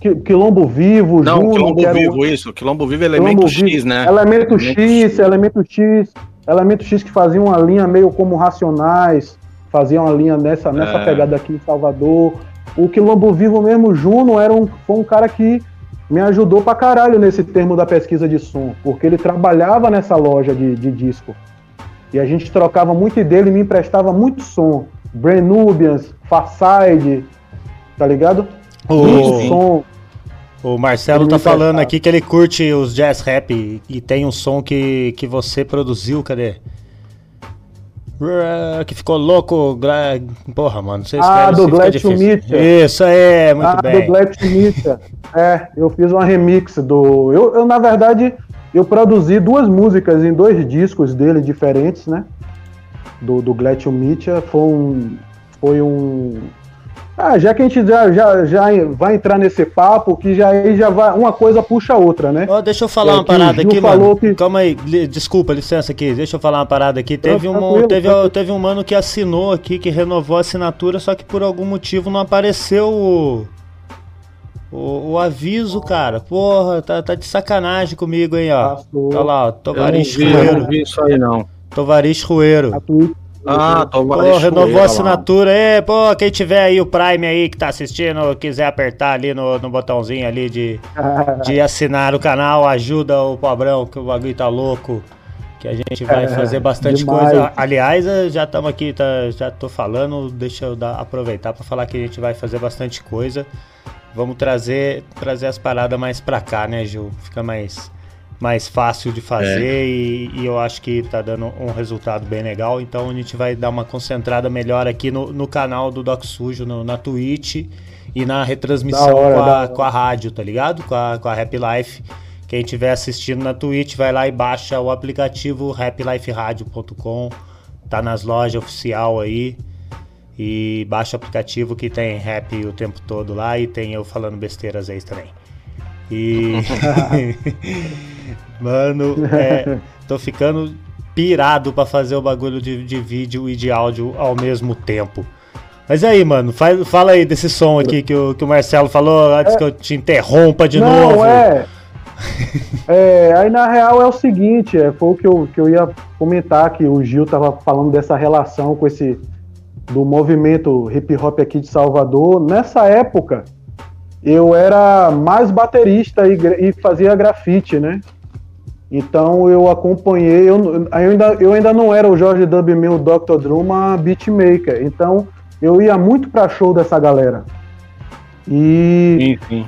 Qui- Quilombo Vivo, Não, Juno, Quilombo que era um- Vivo, isso. Quilombo Vivo é elemento Quilombo X, Vivo, né? Elemento Elemento X, Elemento X, Elemento X que fazia uma linha meio como Racionais, fazia uma linha nessa, nessa É. pegada aqui em Salvador. O Quilombo Vivo mesmo, Juno, era um, foi um cara que me ajudou pra caralho nesse termo da pesquisa de som, porque ele trabalhava nessa loja de, de disco. E a gente trocava muito ideia, ele me emprestava muito som. Brand Nubians, Farside, tá ligado? Muito O, som. o Marcelo Ele tá falando aqui que ele curte os jazz rap e, e tem um som que, que você produziu, cadê? Que ficou louco. gra- Porra, mano, você Ah, do assim, fica Glad to. Meet. Isso aí, muito ah, bem. do Black Media. É, eu fiz uma remix do. Eu, eu, na verdade, eu produzi duas músicas em dois discos dele diferentes, né? Do, do Meet ya. Foi um. Foi um. Ah, já que a gente já, já, já vai entrar nesse papo, que já aí já vai. Uma coisa puxa a outra, né? Ó, deixa eu falar É, uma parada aqui, falou mano. que- Calma aí, desculpa, licença aqui. Deixa eu falar uma parada aqui. Teve um, teve, tranquilo. teve um mano que assinou aqui, que renovou a assinatura, só que por algum motivo não apareceu o. O, o aviso, cara. Porra, tá, tá de sacanagem comigo, hein, ó. Passou. Tá lá, ó. Eu não Tovarish vi, eu não Rueiro. vi isso aí, não. Tovarish Rueiro. A Twitch. Ah, tô Pô, renovou a assinatura. É, pô, quem tiver aí o Prime aí que tá assistindo, quiser apertar ali no, no botãozinho ali de, de assinar o canal, ajuda o pobrão, que o bagulho tá louco. Que a gente vai É, fazer bastante demais. coisa. Aliás, eh, já estamos aqui, tá, já tô falando, deixa eu dar- aproveitar para falar que a gente vai fazer bastante coisa. Vamos trazer, trazer as paradas mais pra cá, né, Gil? Fica mais, mais fácil de fazer e, e eu acho que tá dando um resultado bem legal. Então a gente vai dar uma concentrada melhor aqui no, no canal do Doc Sujo, no- na Twitch e na retransmissão hora, com, a, com a rádio, tá ligado? Com a, com a Happy Life. Quem estiver assistindo na Twitch, vai lá e baixa o aplicativo happyliferadio.com. Tá nas lojas oficial aí. E baixa o aplicativo que tem rap o tempo todo lá e tem eu falando besteiras aí também. E. Mano, é, tô ficando pirado pra fazer o bagulho de, de vídeo e de áudio ao mesmo tempo. Mas aí, mano, faz, fala aí desse som aqui que o, que o Marcelo falou antes que eu te interrompa de não, novo. é. É, aí na real é o seguinte, é, foi o que eu, que eu ia comentar, que o Gil tava falando dessa relação com esse do movimento hip hop aqui de Salvador. Nessa época, eu era mais baterista e, e fazia grafite, né? Então eu acompanhei, eu, eu ainda, eu ainda não era o Jorge Dub meu Dr. Drum, mas beatmaker. Então eu ia muito pra show dessa galera. E Enfim.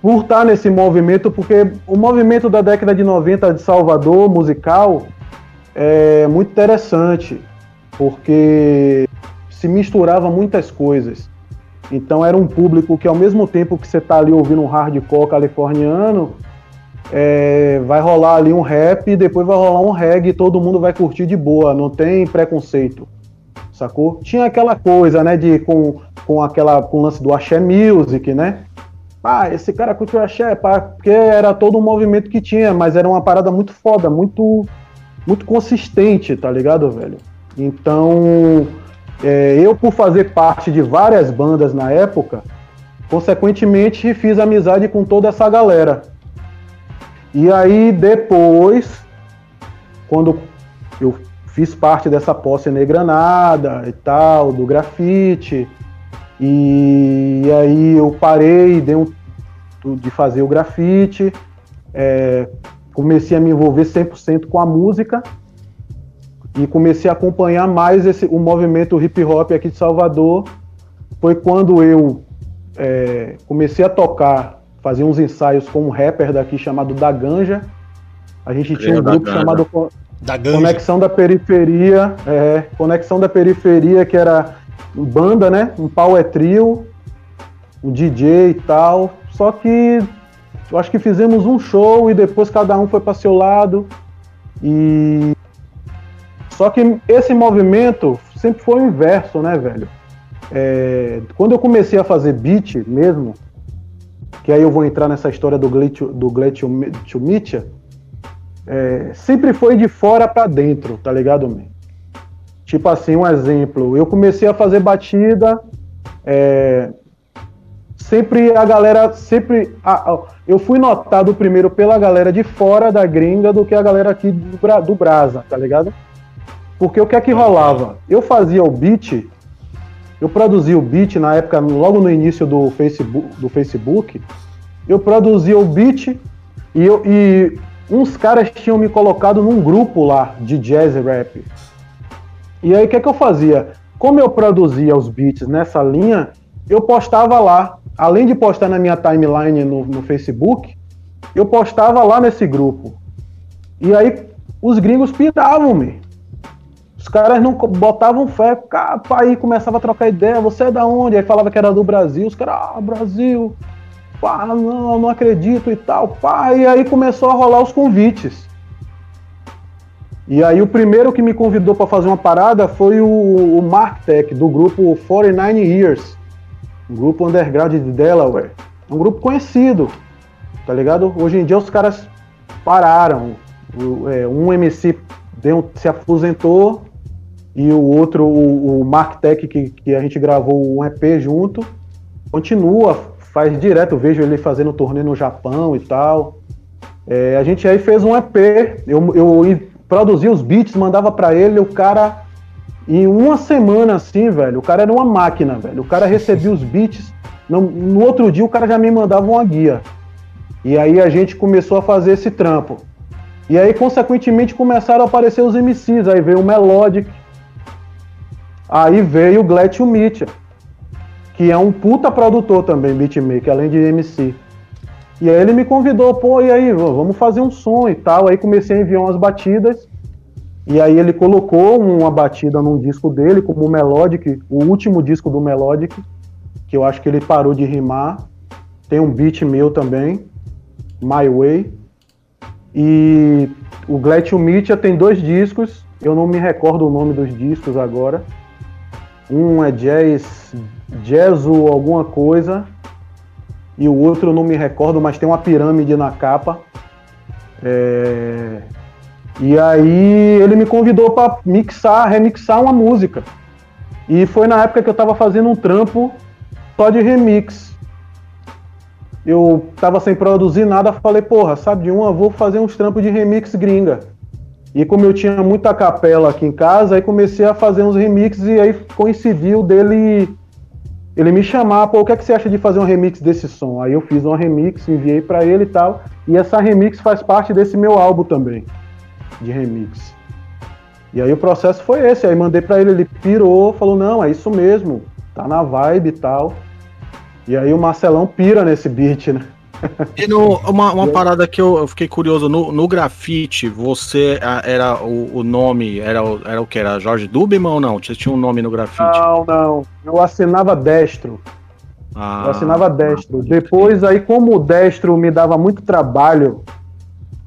por estar nesse movimento, porque o movimento da década de 90 de Salvador, musical, é muito interessante, porque se misturava muitas coisas. Então era um público que ao mesmo tempo que você está ali ouvindo um hardcore californiano, é, vai rolar ali um rap e depois vai rolar um reggae e todo mundo vai curtir de boa, não tem preconceito, sacou? Tinha aquela coisa, né, de com, com aquela com o lance do axé music, né? Ah, esse cara curte o axé, pá, porque era todo um movimento que tinha, mas era uma parada muito foda, muito muito consistente, tá ligado, velho? Então, é, eu por fazer parte de várias bandas na época, consequentemente fiz amizade com toda essa galera. E aí depois, quando eu fiz parte dessa posse negranada e tal, do grafite, e aí eu parei dei um, de fazer o grafite, é, comecei a me envolver 100% com a música e comecei a acompanhar mais esse, o movimento hip hop aqui de Salvador. Foi quando eu é, comecei a tocar, fazer uns ensaios com um rapper daqui chamado Da Ganja. A gente tinha um Da grupo Ganja. chamado Da ganja. Conexão da Periferia, é, Conexão da Periferia, que era banda, né? Um power trio, um DJ e tal. Só que eu acho que fizemos um show e depois cada um foi para seu lado. E só que esse movimento sempre foi o inverso, né, velho? É, quando eu comecei a fazer beat mesmo, que aí eu vou entrar nessa história do Glitch do Glitch to Mitya, é, sempre foi de fora pra dentro, tá ligado, man? Tipo assim, um exemplo, eu comecei a fazer batida, é, sempre a galera, sempre, a- a- eu fui notado primeiro pela galera de fora da gringa do que a galera aqui do, do Brasa, tá ligado? Porque o que é que rolava? Eu fazia o beat, eu produzia o beat na época, logo no início do Facebook, do Facebook eu produzia o beat e, eu, e uns caras tinham me colocado num grupo lá de jazz rap. E aí o que, é que eu fazia? Como eu produzia os beats nessa linha, eu postava lá. Além de postar na minha timeline no, no Facebook, eu postava lá nesse grupo. E aí os gringos piravam, me. Os caras não botavam fé, cara, aí começava a trocar ideia, você é da onde? Aí falava que era do Brasil, os caras, ah, Brasil, pá, não, não acredito e tal, pá, e aí começou a rolar os convites. E aí o primeiro que me convidou para fazer uma parada foi o, o Mark Tech, do grupo 49 Years. Um grupo underground de Delaware. Um grupo conhecido, tá ligado? Hoje em dia os caras pararam. É, um MC deu, se aposentou e o outro, o, o Mark Tech, que, que a gente gravou um EP junto, continua, faz direto, vejo ele fazendo turnê no Japão e tal. É, a gente aí fez um EP, eu, eu produzia os beats, mandava para ele, o cara, em uma semana assim, velho, o cara era uma máquina, velho. O cara recebia os beats, no, no outro dia o cara já me mandava uma guia. E aí a gente começou a fazer esse trampo. E aí, consequentemente, começaram a aparecer os MCs. Aí veio o Melodic, aí veio o Gletchen Mitchell, que é um puta produtor também, beatmaker, além de MC. E aí ele me convidou, pô, e aí, vamos fazer um som e tal. Aí comecei a enviar umas batidas. E aí ele colocou uma batida num disco dele, como o Melodic, o último disco do Melodic, que eu acho que ele parou de rimar. Tem um beat meu também, My Way. E o Gletchen Mitchell tem dois discos, eu não me recordo o nome dos discos agora. Um é Jazz, Jazz ou alguma coisa, e o outro não me recordo, mas tem uma pirâmide na capa. É... E aí ele me convidou para mixar, remixar uma música. E foi na época que eu estava fazendo um trampo só de remix. Eu tava sem produzir nada, falei, porra, sabe de uma, vou fazer uns trampos de remix gringa. E como eu tinha muita capela aqui em casa, aí comecei a fazer uns remixes e aí coincidiu dele ele me chamar, pô, o que, é que você acha de fazer um remix desse som? Aí eu fiz uma remix, enviei para ele e tal. E essa remix faz parte desse meu álbum também, de remix. E aí o processo foi esse, aí mandei para ele, ele pirou, falou, não, é isso mesmo, tá na vibe e tal. E aí o Marcelão pira nesse beat, né? E no, uma, uma parada que eu, eu fiquei curioso, no, no grafite, você era o, o nome, era, o, era o que? Era Jorge Dubman ou não? Você tinha um nome no grafite? Não, não. Eu assinava destro. Ah, eu assinava destro. Depois, aí, como o destro me dava muito trabalho,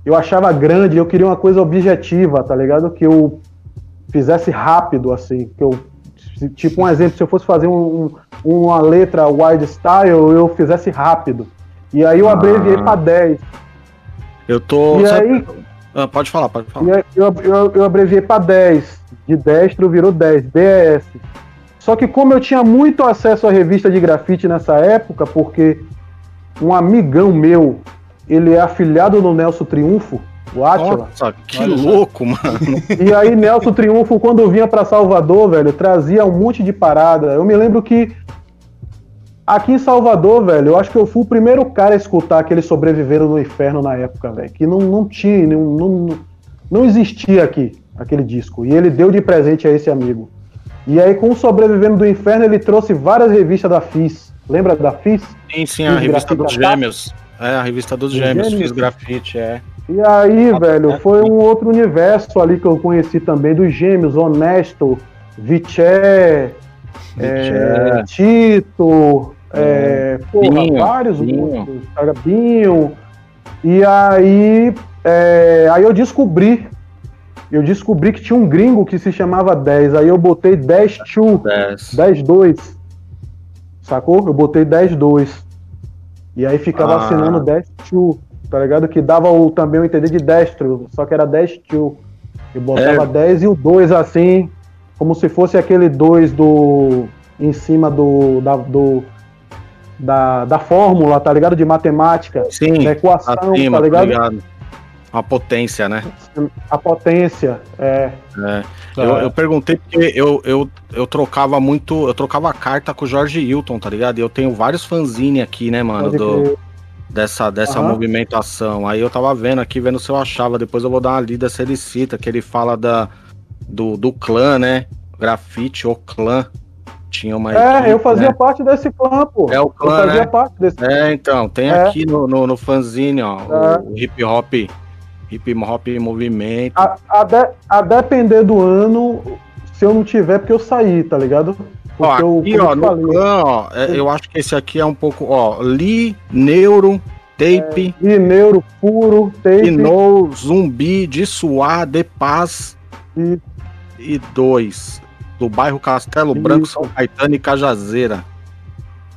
eu achava grande, eu queria uma coisa objetiva, tá ligado? Que eu fizesse rápido, assim. Que eu, tipo, um exemplo, se eu fosse fazer um, um, uma letra wide style, eu fizesse rápido. E aí eu abreviei ah. para 10. Eu tô. E aí, ah, pode falar, pode falar. Eu, eu, eu abreviei para 10. De destro virou 10, DS. Só que como eu tinha muito acesso à revista de grafite nessa época, porque um amigão meu, ele é afiliado no Nelson Triunfo, o Atila. Nossa, que Olha louco, mano. E aí Nelson Triunfo, quando vinha para Salvador, velho, trazia um monte de parada. Eu me lembro que Aqui em Salvador, velho, eu acho que eu fui o primeiro cara a escutar que eles sobreviveram no inferno na época, velho. Que não, não tinha, não, não, não existia aqui aquele disco. E ele deu de presente a esse amigo. E aí, com o Sobrevivendo do Inferno, ele trouxe várias revistas da FIS. Lembra da FIS? Sim, sim, a revista dos Gêmeos. É, a revista dos Gêmeos, Gêmeos. fiz grafite, é. E aí, ah, velho, é. foi um outro universo ali que eu conheci também, dos Gêmeos, Honesto, Viché, é, Tito, é, porra, Binho, vários Binho. Binho. E aí, é, aí eu descobri, eu descobri que tinha um gringo que se chamava 10, aí eu botei 10 2, 10 2, sacou? Eu botei 10 2. E aí ficava ah. assinando 10 2, tá ligado? Que dava o, também o entender de destro, só que era 10 2. Eu botava é. 10 e o 2 assim, como se fosse aquele 2 do em cima do, da, do da, da fórmula, tá ligado? De matemática, Sim, da equação, acima, tá ligado? ligado? A potência, né? A potência, é. é. Eu, eu, perguntei porque eu, eu, eu trocava muito, eu trocava carta com o Jorge Hilton, tá ligado? E eu tenho vários fanzine aqui, né, mano, do, dessa, dessa uhum. movimentação. Aí eu tava vendo aqui, vendo se eu achava, depois eu vou dar uma lida se ele cita, que ele fala da, do, do clã, né? Grafite, o clã, tinha uma. É, equipe, eu fazia né? parte desse clã, pô. É o clã. Eu fazia né? parte desse É, então, tem é. aqui no, no, no fanzine, ó, é. o hip hop. Hip hop movimento. A, a, de, a, depender do ano, se eu não tiver, porque eu saí, tá ligado? Porque ó, aqui, eu, ó, no falei, clã, ó, é, eu acho que esse aqui é um pouco, ó, Li, Neuro, Tape. É, Li, Neuro, Puro, Tape. Inou, Zumbi, de Suar, De Paz. E, e dois do bairro Castelo Branco, São Caetano e Cajazeira.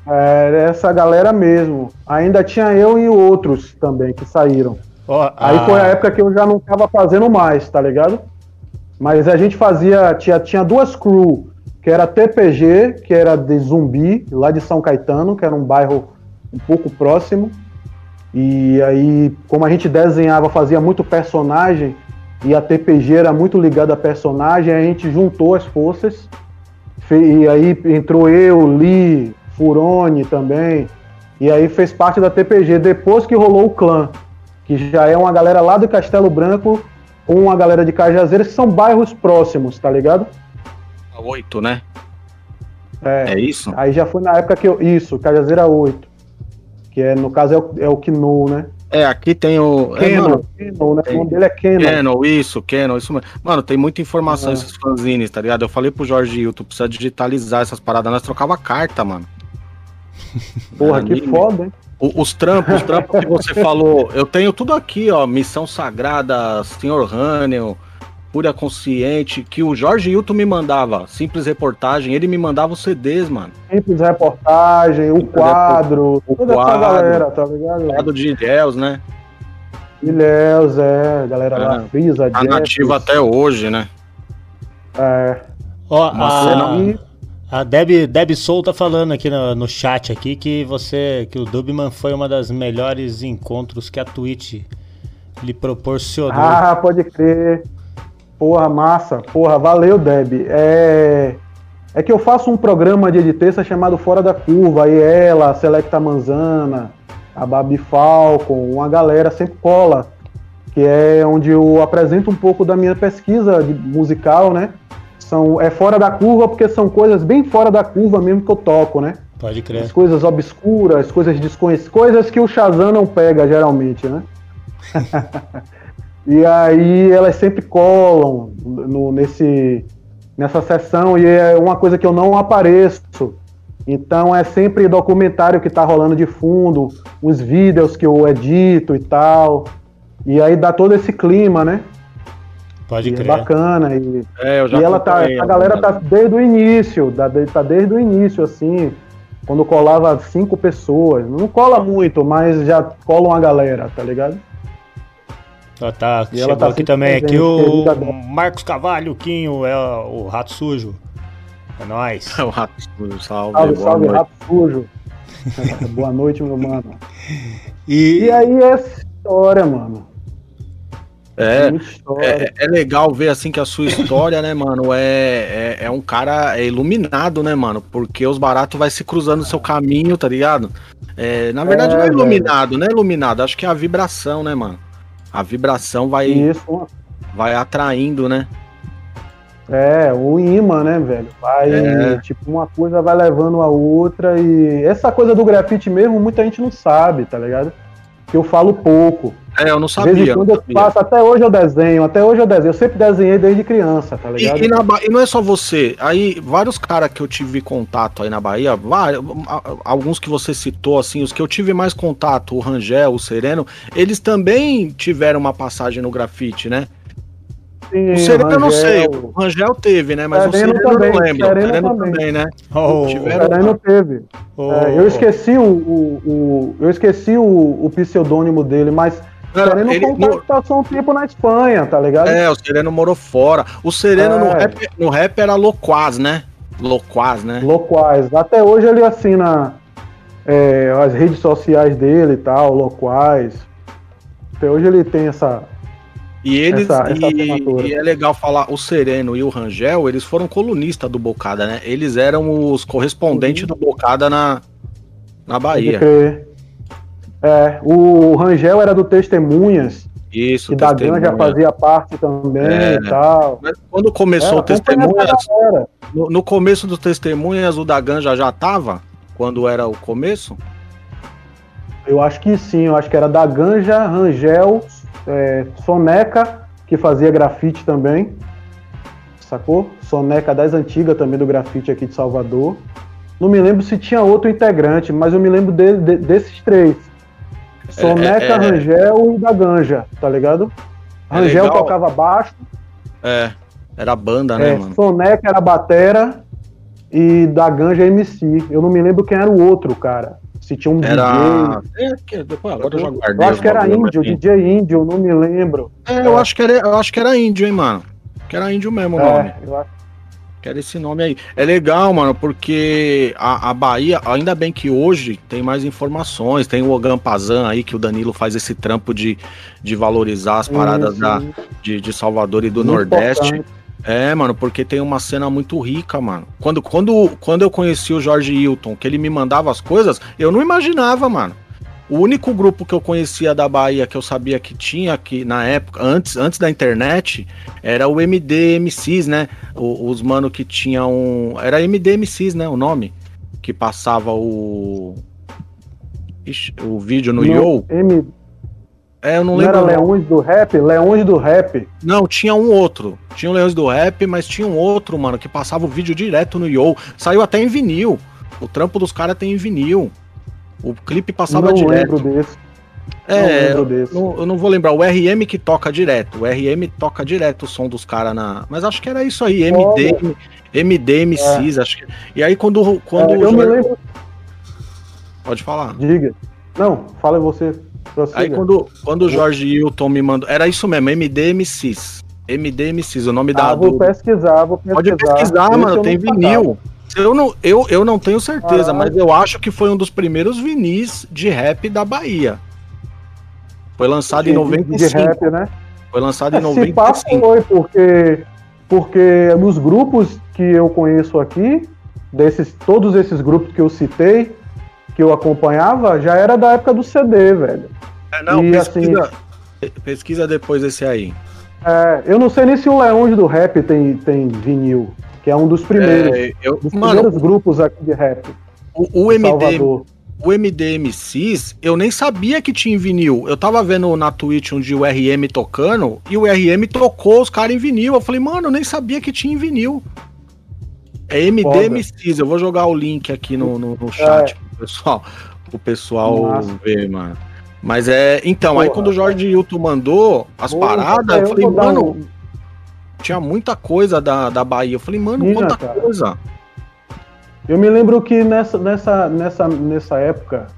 Era essa galera mesmo. Ainda tinha eu e outros também que saíram. Ó, Aí a- foi a época que eu já não tava fazendo mais, tá ligado? Mas a gente fazia, tinha, tinha duas crew, que era TPG, que era de Zumbi, lá de São Caetano, que era um bairro um pouco próximo. E aí, como a gente desenhava, fazia muito personagem, e a TPG era muito ligada a personagem, a gente juntou as forças. E aí entrou eu, Lee, Furone também. E aí fez parte da TPG depois que rolou o clã que já é uma galera lá do Castelo Branco com uma galera de Cajazeiras, que são bairros próximos, tá ligado? Oito, né? É, É isso? Aí já foi na época que eu. Isso, Cajazeira 8. Que é, no caso é o, é o né? É, aqui tem o. É, Keno, mano, Keno, né? tem. O nome dele é Keno. Canon, isso, Canon, isso mesmo. Mano, tem muita informação É. esses fanzines, tá ligado? Eu falei pro Jorge Hilton, precisa digitalizar essas paradas. Nós trocava carta, mano. Porra, que foda, hein? O- Os trampos, os trampos que você falou, eu tenho tudo aqui, ó. Missão Sagrada, Senhor Hannel, Pura Consciente, que o Jorge Hilton me mandava, simples reportagem, ele me mandava os CDs, mano. Simples reportagem, o quadro, o toda essa quadro. galera, tá ligado? Lá do de Ilhéus, né? Ilhéus, é, galera lá, É. Frisa, Tá Jeffers, nativa até hoje, né? É, Ó, a, a Deb, Deb Soul tá falando aqui no, no chat aqui que você, que o Dubman foi uma das melhores encontros que a Twitch lhe proporcionou. Ah, pode crer. Porra, massa. Porra, valeu, Deb. É... é que eu faço um programa de editessa chamado Fora da Curva. Aí ela, a Selecta Manzana, a Babi Falcon, uma galera sempre cola. Que é onde eu apresento um pouco da minha pesquisa musical, né? São, é fora da curva porque são coisas bem fora da curva mesmo que eu toco, né? Pode As crer. coisas obscuras, coisas desconhecidas, coisas que o Shazam não pega geralmente, né? e aí elas sempre colam no- nesse, nessa sessão e é uma coisa que eu não apareço. Então é sempre documentário que tá rolando de fundo, os vídeos que eu edito e tal. E aí dá todo esse clima, né? Pode E é crer. bacana. E, É, eu já e ela tá, a galera tá desde o início, tá desde o início, assim, quando colava cinco pessoas. Não cola muito, mas já cola uma galera, tá ligado? Ó, tá, E ela chegou tá aqui também aqui o. Marcos Cavalho, o Quinho, é o Rato Sujo. É nóis. É o rato, salve, Salve, boa salve, noite. rato sujo. Boa noite, meu mano. E, E aí essa história, mano. É, história. É, é legal ver assim que a sua história, né, mano, é, é, é um cara é iluminado, né, mano? Porque os baratos vai se cruzando no seu caminho, tá ligado? É, na verdade, É, não é iluminado, não é iluminado, acho que é a vibração, né, mano? A vibração vai, Isso, vai atraindo, né? é, o imã, né, velho? Vai, É. tipo, uma coisa vai levando a outra e essa coisa do grafite mesmo, muita gente não sabe, tá ligado? Que eu falo pouco. É, eu não sabia. em quando eu sabia. faço, até hoje eu desenho, até hoje eu desenho. Eu sempre desenhei desde criança, tá ligado? E, e na Ba- e não é só você, aí vários caras que eu tive contato aí na Bahia, vários, alguns que você citou, assim, os que eu tive mais contato, o Rangel, o Sereno, eles também tiveram uma passagem no grafite, né? Sim, O Sereno eu não sei, o Rangel teve, né? Mas o Sereno Sereno eu também, não lembro. O Sereno Sereno também. também, né? Oh, tiveram- O Sereno teve. oh, É, eu esqueci o, o, o- eu esqueci o, o pseudônimo dele, mas Não, Sereno ele- que passou um tempo na Espanha, tá ligado? É, o Sereno morou fora. O Sereno no, É. rap, no rap era Loquaz, né? Loquaz, né? Loquaz. Até hoje ele assina é, as redes sociais dele e tal, Loquaz. Até hoje ele tem essa. E eles Essa- essa e, assinatura. e é legal falar, o Sereno e o Rangel, eles foram colunistas do Bocada, né? Eles eram os correspondentes do Bocada na, na Pode Bahia. crer. É, o Rangel era do Testemunhas, Isso, que da Ganja Testemunha. fazia parte também É. e tal. Mas quando começou É, o Testemunhas, no, no começo do Testemunhas, o da Ganja já tava? Quando era o começo? Eu acho que sim, eu acho que era da Ganja, Rangel, é, Soneca, que fazia grafite também. Sacou? Soneca das antigas também do grafite aqui de Salvador. Não me lembro se tinha outro integrante, mas eu me lembro dele- de- desses três. Soneca, é- Rangel e da Ganja, tá ligado? É Rangel legal. tocava baixo, É, era banda, né, é, mano? Soneca era batera e da Ganja MC. Eu não me lembro quem era o outro, cara. Se tinha um Era. DJ. É, agora eu já Eu guardei. acho os que era índio, mas, DJ índio, não me lembro. É, eu acho que era, eu acho que era índio, hein, mano. Que era índio mesmo o nome. É, eu acho Que era esse nome aí. É legal, mano, porque a, a Bahia, ainda bem que hoje tem mais informações. Tem o Ogan Pazan aí, que o Danilo faz esse trampo de, de valorizar as paradas Sim, da, de, de Salvador e do Muito Nordeste. importante. É, mano, porque tem uma cena muito rica, mano. Quando, quando, quando eu conheci o Jorge Hilton, que ele me mandava as coisas, eu não imaginava, mano. O único grupo que eu conhecia da Bahia que eu sabia que tinha aqui na época, antes, antes da internet, era o MDMCs, né? O- os mano que tinham. Era MDMCs, né? O nome. Que passava o. Ixi, o vídeo no Não, Yo. M, É, eu não não, lembro. era. Leões do Rap? Leões do Rap. Não, tinha um outro. Tinha o Leões do Rap, mas tinha um outro, mano, que passava o vídeo direto no Yo. Saiu até em vinil. O trampo dos caras tem em vinil. O clipe passava não direto. lembro desse. É, não eu lembro desse. não, eu não vou lembrar. O RM que toca direto. O RM toca direto o som dos caras na. Mas acho que era isso aí. MD, MD, MCs, acho que. E aí quando. quando É, o eu me lembro. Pode falar. Diga. Não, fala você. Prossiga. Aí quando, quando o Jorge Hilton me mandou. Era isso mesmo, MD MCs. MD MCs, o nome da. Ah, vou do- pesquisar, vou pesquisar. Pode pesquisar, Esse mano, eu tem sacava. Eu não, eu, eu não tenho certeza, Caralho. mas eu acho que foi um dos primeiros vinis de rap da Bahia. Foi lançado em De- 95. De rap, né? Foi lançado em Se pá 95. foi, porque, porque nos grupos que eu conheço aqui, desses, todos esses grupos que eu citei, que eu acompanhava, já era da época do CD, velho. É, não, e pesquisa, pesquisa depois esse aí. É, eu não sei nem se o Leões do Rap tem, tem vinil, que é um dos primeiros, É, eu, dos mano, primeiros grupos aqui de rap. o, o MD, Salvador. o MDMCs, eu nem sabia que tinha em vinil. Eu tava vendo na Twitch um dia o RM tocando e o RM tocou os caras em vinil. Eu falei, mano, eu nem sabia que tinha em vinil. É MDMCs, eu vou jogar o link aqui no, no, no chat pro pessoal, pro pessoal ver, mano. Mas é. Então, aí Porra. quando o Jorge Hilton mandou as Vou- paradas, é, eu falei, mano, um- tinha muita coisa da, da Bahia. Eu falei, mano, Tinha, quanta cara. coisa. Eu me lembro que nessa, nessa, nessa, nessa época,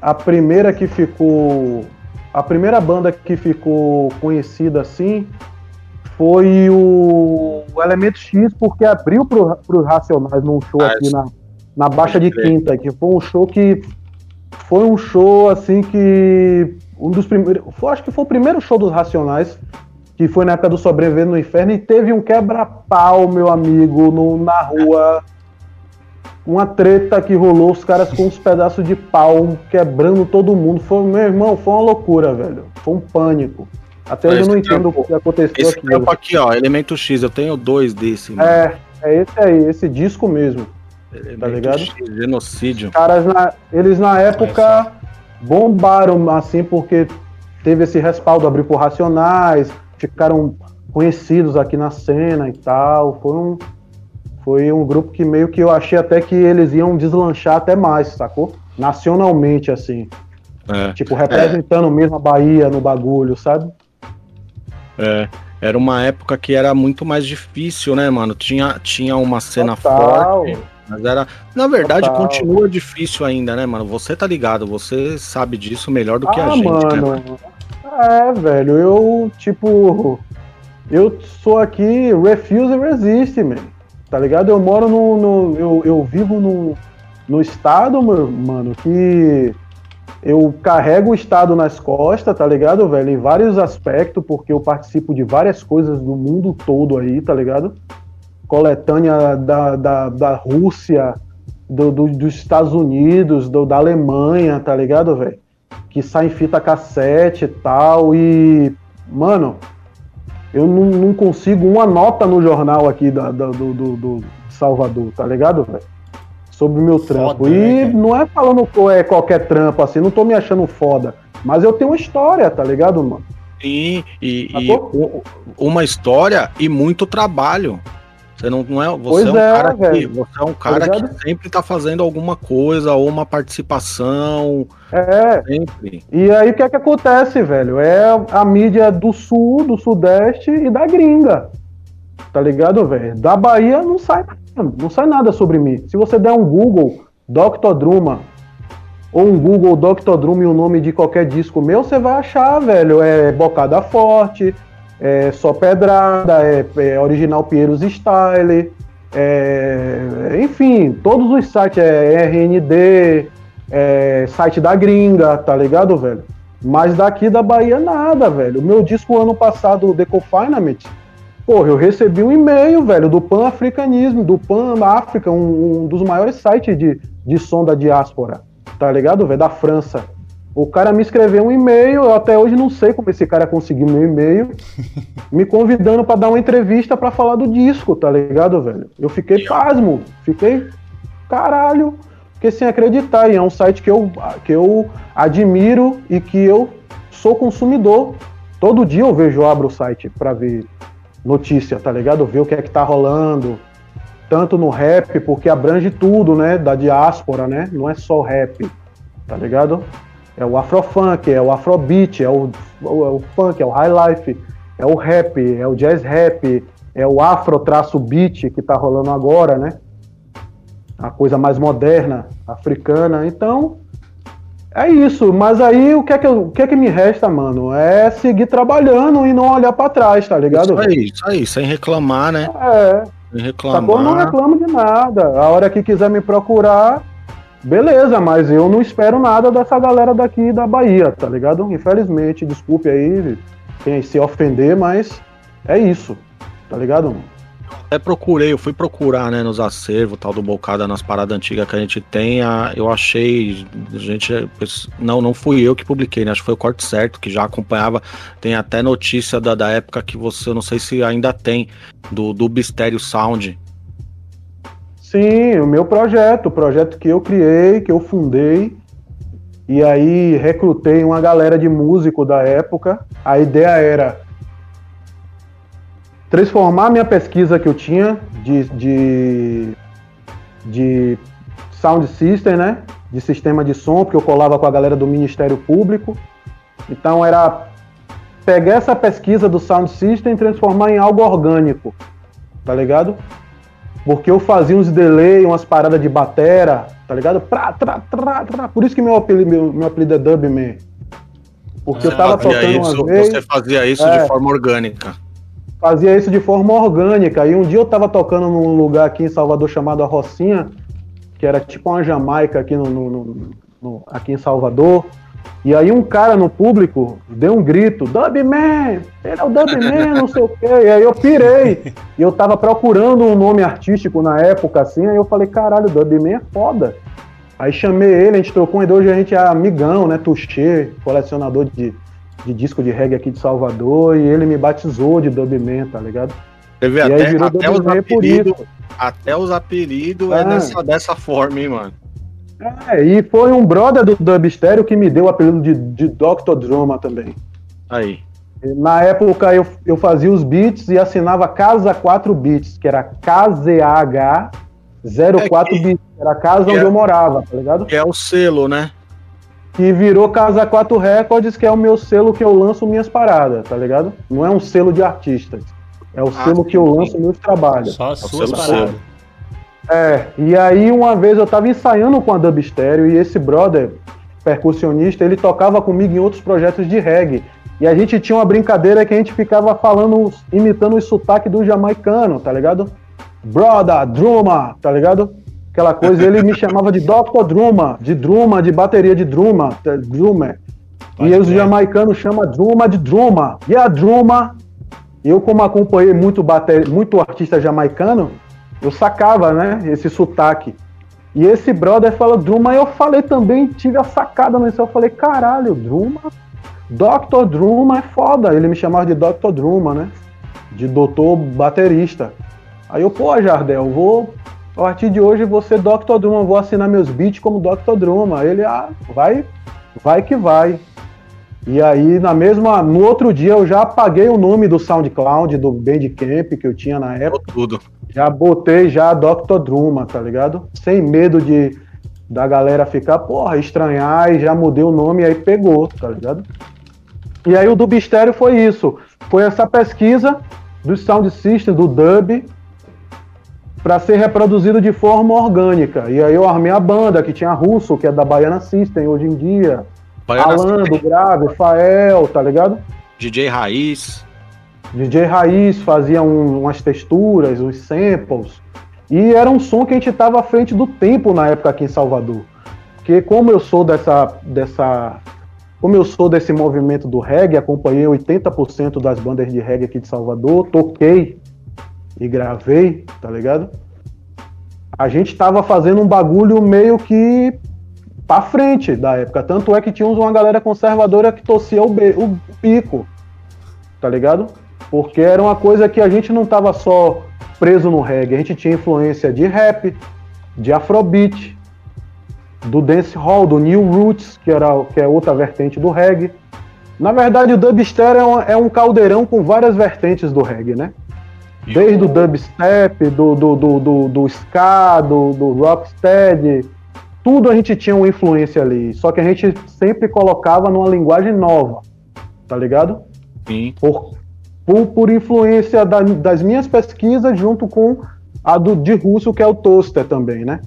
a primeira que ficou. A primeira banda que ficou conhecida assim foi o, o Elemento X, porque abriu pro, pro Racionais num show Ah, aqui na, na Baixa de. Quinta, que foi um show que. Foi um show assim que. Um dos primeiros. Foi, acho que foi o primeiro show dos Racionais, que foi na época do Sobrevivendo no Inferno, e teve um quebra-pau, meu amigo, no, na rua. Uma treta que rolou, os caras com uns pedaços de pau quebrando todo mundo. Foi, meu irmão, foi uma loucura, velho. Foi um pânico. Até hoje eu não entendo o que aconteceu Esse aqui. campo aqui, ó, Elemento X, eu tenho dois desse, mano. É, é esse aí, esse disco mesmo. Elemento tá ligado? X, genocídio. Os caras, na- eles na época bombaram, assim, porque teve esse respaldo, abriu por Racionais, ficaram conhecidos aqui na cena e tal. Foi um, foi um grupo que meio que eu achei até que eles iam deslanchar até mais, sacou? Nacionalmente, assim. É, Tipo, representando mesmo a Bahia no bagulho, sabe? é. Era uma época que era muito mais difícil, né, mano? Tinha, tinha uma cena Total. forte, mas era. Na verdade, Total. continua difícil ainda, né, mano? Você tá ligado, você sabe disso melhor do que a ah, gente, né? mano. É, velho, eu, tipo. Eu sou aqui refuse e resist, man. Tá ligado? Eu moro no. no- eu, eu vivo no, no estado, meu, mano, que eu carrego o estado nas costas, tá ligado, velho? Em vários aspectos, porque eu participo de várias coisas do mundo todo aí, tá ligado? Coletânea da, da, da Rússia, do, do- dos Estados Unidos, do- da Alemanha, tá ligado, velho? Que sai em fita cassete e tal. E, mano, eu não, não consigo uma nota no jornal aqui da, da- do, do, do Salvador, tá ligado, velho? Sobre o meu trampo. Foda, né, e cara? não é falando é qualquer trampo assim, não tô me achando foda. Mas eu tenho uma história, tá ligado, mano? Sim, e, e Sacou? u- uma história e muito trabalho. Você não, não é. Você Pois é um é, cara que, você é um cara que sempre tá fazendo alguma coisa, ou uma participação, É, sempre. E aí o que é que acontece, velho? É a mídia do sul, do sudeste e da gringa. Tá ligado, velho? Da Bahia não sai, não sai nada sobre mim. Se você der um Google Dr. Druma ou um Google Dr. Drum e o nome de qualquer disco meu, você vai achar, velho, é Bocada Forte, é Só Pedrada, é, é Original Pieros Style, é, enfim, todos os sites, é RND, é, site da gringa, tá ligado, velho? Mas daqui da Bahia nada, velho. O meu disco ano passado, The Confinement, porra, eu recebi um e-mail, velho, do Pan-Africanismo, do Pan-África, um, um, dos maiores sites de, de som da diáspora, tá ligado, velho? Da França. O cara me escreveu um e-mail, eu até hoje não sei como esse cara conseguiu meu e-mail, me convidando para dar uma entrevista para falar do disco, tá ligado, velho? Eu fiquei pasmo, fiquei caralho, fiquei sem acreditar. E é um site que eu, que eu admiro e que eu sou consumidor. Todo dia eu vejo, eu abro o site para ver notícia, tá ligado? Ver o que é que tá rolando, tanto no rap, porque abrange tudo, né, da diáspora, né? Não é só rap, tá ligado? É o afrofunk, é o afrobeat, é o, é o funk, é o high life, é o rap, é o jazz rap, é o afro traço beat que tá rolando agora, né? A coisa mais moderna, africana. Então, é isso. Mas aí o que é que, eu, o que, é que me resta, mano? É seguir trabalhando e não olhar para trás, tá ligado? Isso aí, isso aí, sem reclamar, né? É. Sem reclamar. Tá bom, não reclamo de nada. A hora que quiser me procurar, Beleza, mas eu não espero nada dessa galera daqui da Bahia, tá ligado? Infelizmente, desculpe aí quem se ofender, mas é isso, tá ligado? Até procurei, eu fui procurar, né, nos acervos, tal do Bocada, nas paradas antigas que a gente tem, a, eu achei, a gente, não, não fui eu que publiquei, né, acho que foi o Corte Certo, que já acompanhava, tem até notícia da, da época que você, eu não sei se ainda tem, do, do Bistério Sound, Sim, o meu projeto, o projeto que eu criei, que eu fundei, e aí recrutei uma galera de músico da época. A ideia era transformar minha pesquisa que eu tinha de, de, de sound system, né? De sistema de som, porque eu colava com a galera do Ministério Público. Então era pegar essa pesquisa do sound system e transformar em algo orgânico, tá ligado? Porque eu fazia uns delay, umas paradas de batera, tá ligado? Pra, tra, tra, tra. Por isso que meu apelido, meu, meu apelido é Dubman. Porque eu tava tocando isso, vez... Você fazia isso é, de forma orgânica. Fazia isso de forma orgânica. E um dia eu tava tocando num lugar aqui em Salvador chamado A Rocinha, que era tipo uma Jamaica aqui, no, no, no aqui em Salvador. E aí um cara no público deu um grito, Dubman, ele é o Dubman, não sei o quê. E aí eu pirei. E eu tava procurando um nome artístico na época, assim, aí eu falei, caralho, Dubman é foda. Aí chamei ele, a gente trocou e hoje a gente é amigão, né? Tuxê, colecionador de, de disco de reggae aqui de Salvador, e ele me batizou de Dubman, tá ligado? Teve e até, aí virou até os apelidos. Até os apelidos é, é dessa, dessa forma, hein, mano. É, e foi um brother do Dubstério que me deu o apelido de, de Dr. Drama também. Aí. Na época eu, eu fazia os beats e assinava Casa 4 Beats, que era KZH 04 é Beats, era a casa onde é, eu morava, tá ligado? Que é o selo, né? Que virou Casa 4 Records, que é o meu selo que eu lanço minhas paradas, tá ligado? Não é um selo de artistas. É o ah, selo que eu lanço meus trabalhos. Só as é suas paradas. É, e aí uma vez eu tava ensaiando com a Dub Stereo e esse brother, percussionista, ele tocava comigo em outros projetos de reggae. E a gente tinha uma brincadeira que a gente ficava falando, imitando o sotaque do jamaicano, tá ligado? Brother, Druma, tá ligado? Aquela coisa, ele me chamava de Dr. Druma, de Druma, de bateria de Druma, Drummer. E os jamaicanos chamam Druma de Druma. E a Druma, eu como acompanhei muito, bater, muito artista jamaicano, eu sacava, né, esse sotaque. E esse brother falou Druma, eu falei também, tive a sacada no eu falei, caralho, Druma, Dr. Druma é foda. Ele me chamava de Dr. Druma, né? De doutor baterista. Aí eu, pô, Jardel, vou. A partir de hoje você Dr. Druma, vou assinar meus beats como Dr. Druma. Ele, ah, vai, vai que vai. E aí, na mesma, no outro dia, eu já apaguei o nome do SoundCloud, do Bandcamp que eu tinha na época. Tudo. Já botei já Dr. Druma, tá ligado? Sem medo de da galera ficar, porra, estranhar e já mudei o nome e aí pegou, tá ligado? E aí o do Bistério foi isso. Foi essa pesquisa dos sound systems do dub para ser reproduzido de forma orgânica. E aí eu armei a banda, que tinha Russo, que é da Baiana System hoje em dia. Baiana Alan System. do Grave, Fael, tá ligado? DJ Raiz. DJ Raiz fazia um- umas texturas, uns samples. E era um som que a gente estava à frente do tempo na época aqui em Salvador. Porque como eu sou dessa, dessa. Como eu sou desse movimento do reggae, acompanhei 80% das bandas de reggae aqui de Salvador, toquei e gravei, tá ligado? A gente estava fazendo um bagulho meio que pra frente da época. Tanto é que tínhamos uma galera conservadora que torcia o, o pico, tá ligado? Porque era uma coisa que a gente não tava só preso no reggae, a gente tinha influência de rap, de afrobeat, do dancehall, do new roots, que, era, que é outra vertente do reggae. Na verdade, o dubstep é um, é um caldeirão com várias vertentes do reggae, né? Desde o dubstep, do, do, do, do, do ska, do, do rocksteady, tudo a gente tinha uma influência ali. Só que a gente sempre colocava numa linguagem nova, tá ligado? Sim. Por, por, por influência da- das minhas pesquisas junto com a do, de Russo, que é o Toaster também, né?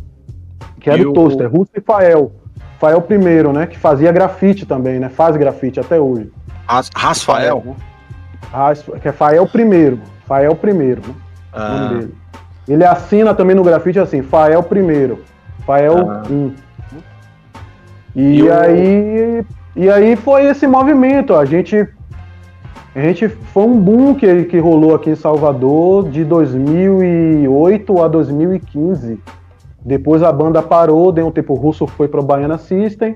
Que era E o o- Toaster, Russo e Fael. Fael primeiro, né? Que fazia grafite também, né? Faz grafite até hoje. Ras- Rasfael. né? Ras- Que é Fael primeiro. Fael primeiro, né? o nome Ah, dele. Ele assina também no grafite assim, Fael primeiro, Fael Ah. 1. E, E o- aí e aí foi esse movimento, a gente a gente foi um boom que, que rolou aqui em Salvador de 2008 a 2015. Depois a banda parou, deu um tempo o Russo foi para o Baiana System.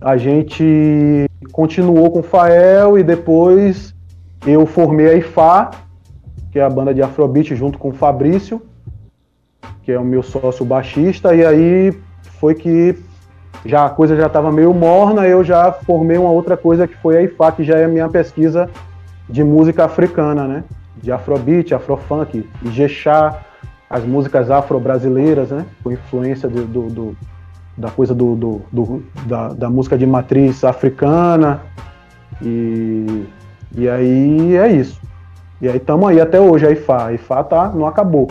A gente continuou com o Fael e depois eu formei a IFA, que é a banda de Afrobeat, junto com o Fabrício, que é o meu sócio baixista, e aí foi que já a coisa já estava meio morna, eu já formei uma outra coisa que foi a IFA, que já é a minha pesquisa de música africana, né? De Afrobeat, Afrofunk, Ijexá, as músicas afro-brasileiras, né? Com influência do, do- do- da coisa do, do- do- da, da música de matriz africana. E, e aí é isso. E aí estamos aí até hoje, a IFA. A IFA tá, não acabou.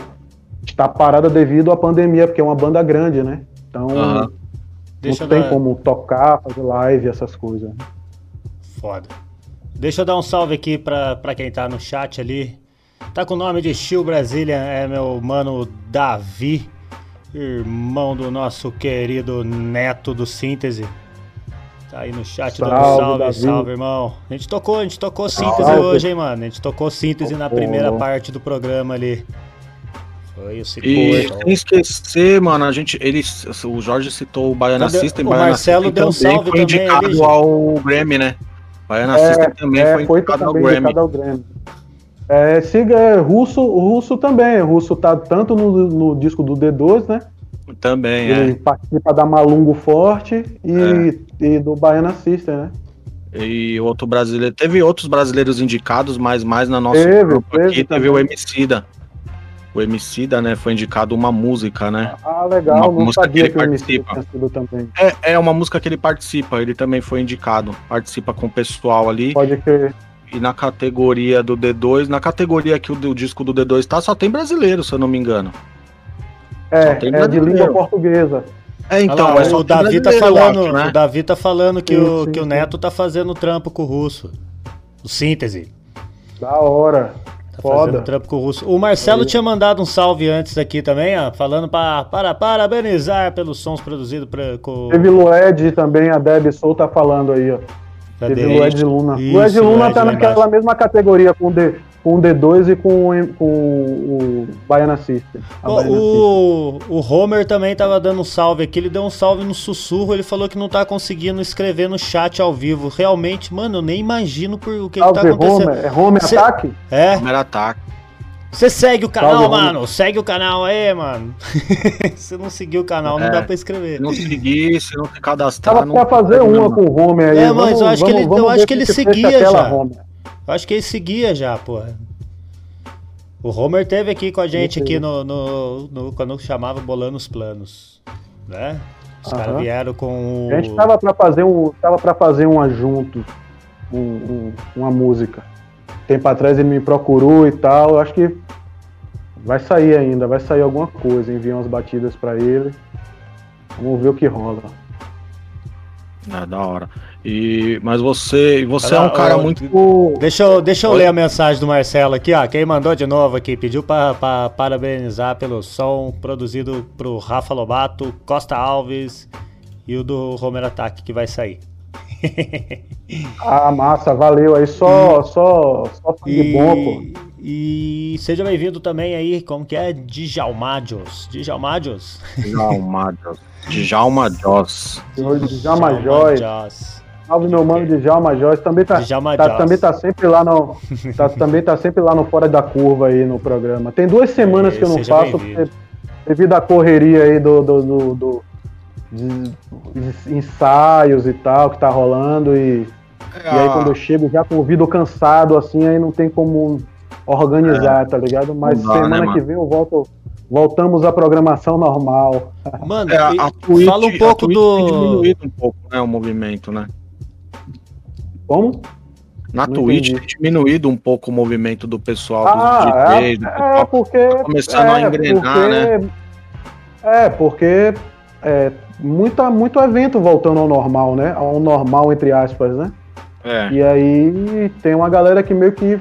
Está parada devido à pandemia, porque é uma banda grande, né? Então Aham. Deixa não tem dar- como tocar, fazer live, essas coisas. Foda. Deixa eu dar um salve aqui pra, pra quem tá no chat ali. Tá com o nome de Chill Brasília, é meu mano Davi, irmão do nosso querido neto do Síntese. Tá aí no chat dando Salve, salve, Davi. salve, irmão. A gente tocou, a gente tocou síntese Salve. hoje, hein, mano. A gente tocou síntese na primeira parte do programa ali. Segundo. E sem esquecer, mano, a gente. Ele, o Jorge citou o Baiana Cadê- System. o Baiana Marcelo System deu um também salve foi também indicado gente. ao Grammy, né? Baiana System também é, foi foi indicado ao também Grammy. indicado ao Grammy. É, siga, é, russo, o russo também. O russo tá tanto no, no disco do D2, né? Também, Ele é. participa da Malungo Forte e, e do Baiana System, né? E outro brasileiro. Teve outros brasileiros indicados, mas mais na nossa Teve, grupo teve aqui teve o também. Emicida. O Emicida, né? Foi indicado uma música, né? Ah, legal. Uma não música sabia que que, ele o MC participa. É, é uma música que ele participa, ele também foi indicado. Participa com o pessoal ali. Pode crer. E na categoria do D2, na categoria que o, o disco do D2 tá, só tem brasileiro, se eu não me engano. É, Só tem é de língua portuguesa. É, então, lá, mas só o Davi tá falando, acho, né? o Davi tá falando que, Sim, o, sim, que o sim. Neto tá fazendo trampo com o russo. O síntese. Da hora. Tá Foda. fazendo trampo com o russo. O Marcelo tinha mandado um salve antes aqui também, ó, falando pra, para parabenizar pelos sons produzidos pra, com. Teve Lued também, a Deb Soul tá falando aí, ó. Cadê? Teve Lued Luna. Isso, Lued Luna Lued tá naquela embaixo. mesma categoria com o, D, com o D2 e com, o- com o Baiana System. O, o Homer também tava dando um salve aqui, ele deu um salve no sussurro, ele falou que não tá conseguindo escrever no chat ao vivo. Realmente, mano, eu nem imagino por o que, que tá Salve, acontecendo. Homer. É Homer Cê- Ataque? É, Primeiro ataque. você segue o canal, Salve, Homer. mano, segue o canal aí, mano. Se não seguir o canal, não É. dá pra escrever. Se não seguir, se não se cadastrar, Tava não pra fazer consegue, uma né, com o Homer aí. É, mas eu acho que ele- eu acho que ele seguia já. Homer. Eu acho que ele seguia já, porra. O Homer teve aqui com a gente aqui no, no, no- quando chamava Bolando os Planos, né? Os caras vieram com o... A gente tava pra fazer um, tava pra fazer uma junto, um- um- uma música. tempo atrás ele me procurou e tal. Eu acho que vai sair ainda, vai sair alguma coisa. Enviar umas batidas para ele. Vamos ver o que rola. É da hora. E, mas você, você é um cara muito. Deixa eu, deixa eu ler a mensagem do Marcelo aqui, ó. Quem mandou de novo aqui, pediu para parabenizar pelo som produzido pro Rafa Lobato, Costa Alves e o do Romero Ataque que vai sair. ah, massa, valeu aí, só, só, só de bom, pô. E seja bem-vindo também aí, como que é? Djalmadios. Djalmadios? Djalmadios. Djalmadios. Djalma Joyce. Salve meu mano de Djalma Joyce. Também tá, tá, também tá sempre lá no. tá, também tá sempre lá no Fora da Curva aí no programa. Tem duas semanas que eu não faço, porque, devido à correria aí do, do, do, do de, de ensaios e tal que tá rolando. E, é, e aí quando eu chego já com o ouvido cansado, assim, aí não tem como organizar, é. tá ligado? Mas dá, semana né, que vem eu volto. Voltamos à programação normal. Mano, é, a Twitch, fala um pouco do. Tem diminuído um pouco, né? O movimento, né? Como? Na não Twitch entendi. tem diminuído um pouco o movimento do pessoal ah, dos DJs, é, é, porque tá começando é, a engrenar, porque, né? É, porque é, muita, muito evento voltando ao normal, né? Ao normal, entre aspas, né? É. E aí tem uma galera que meio que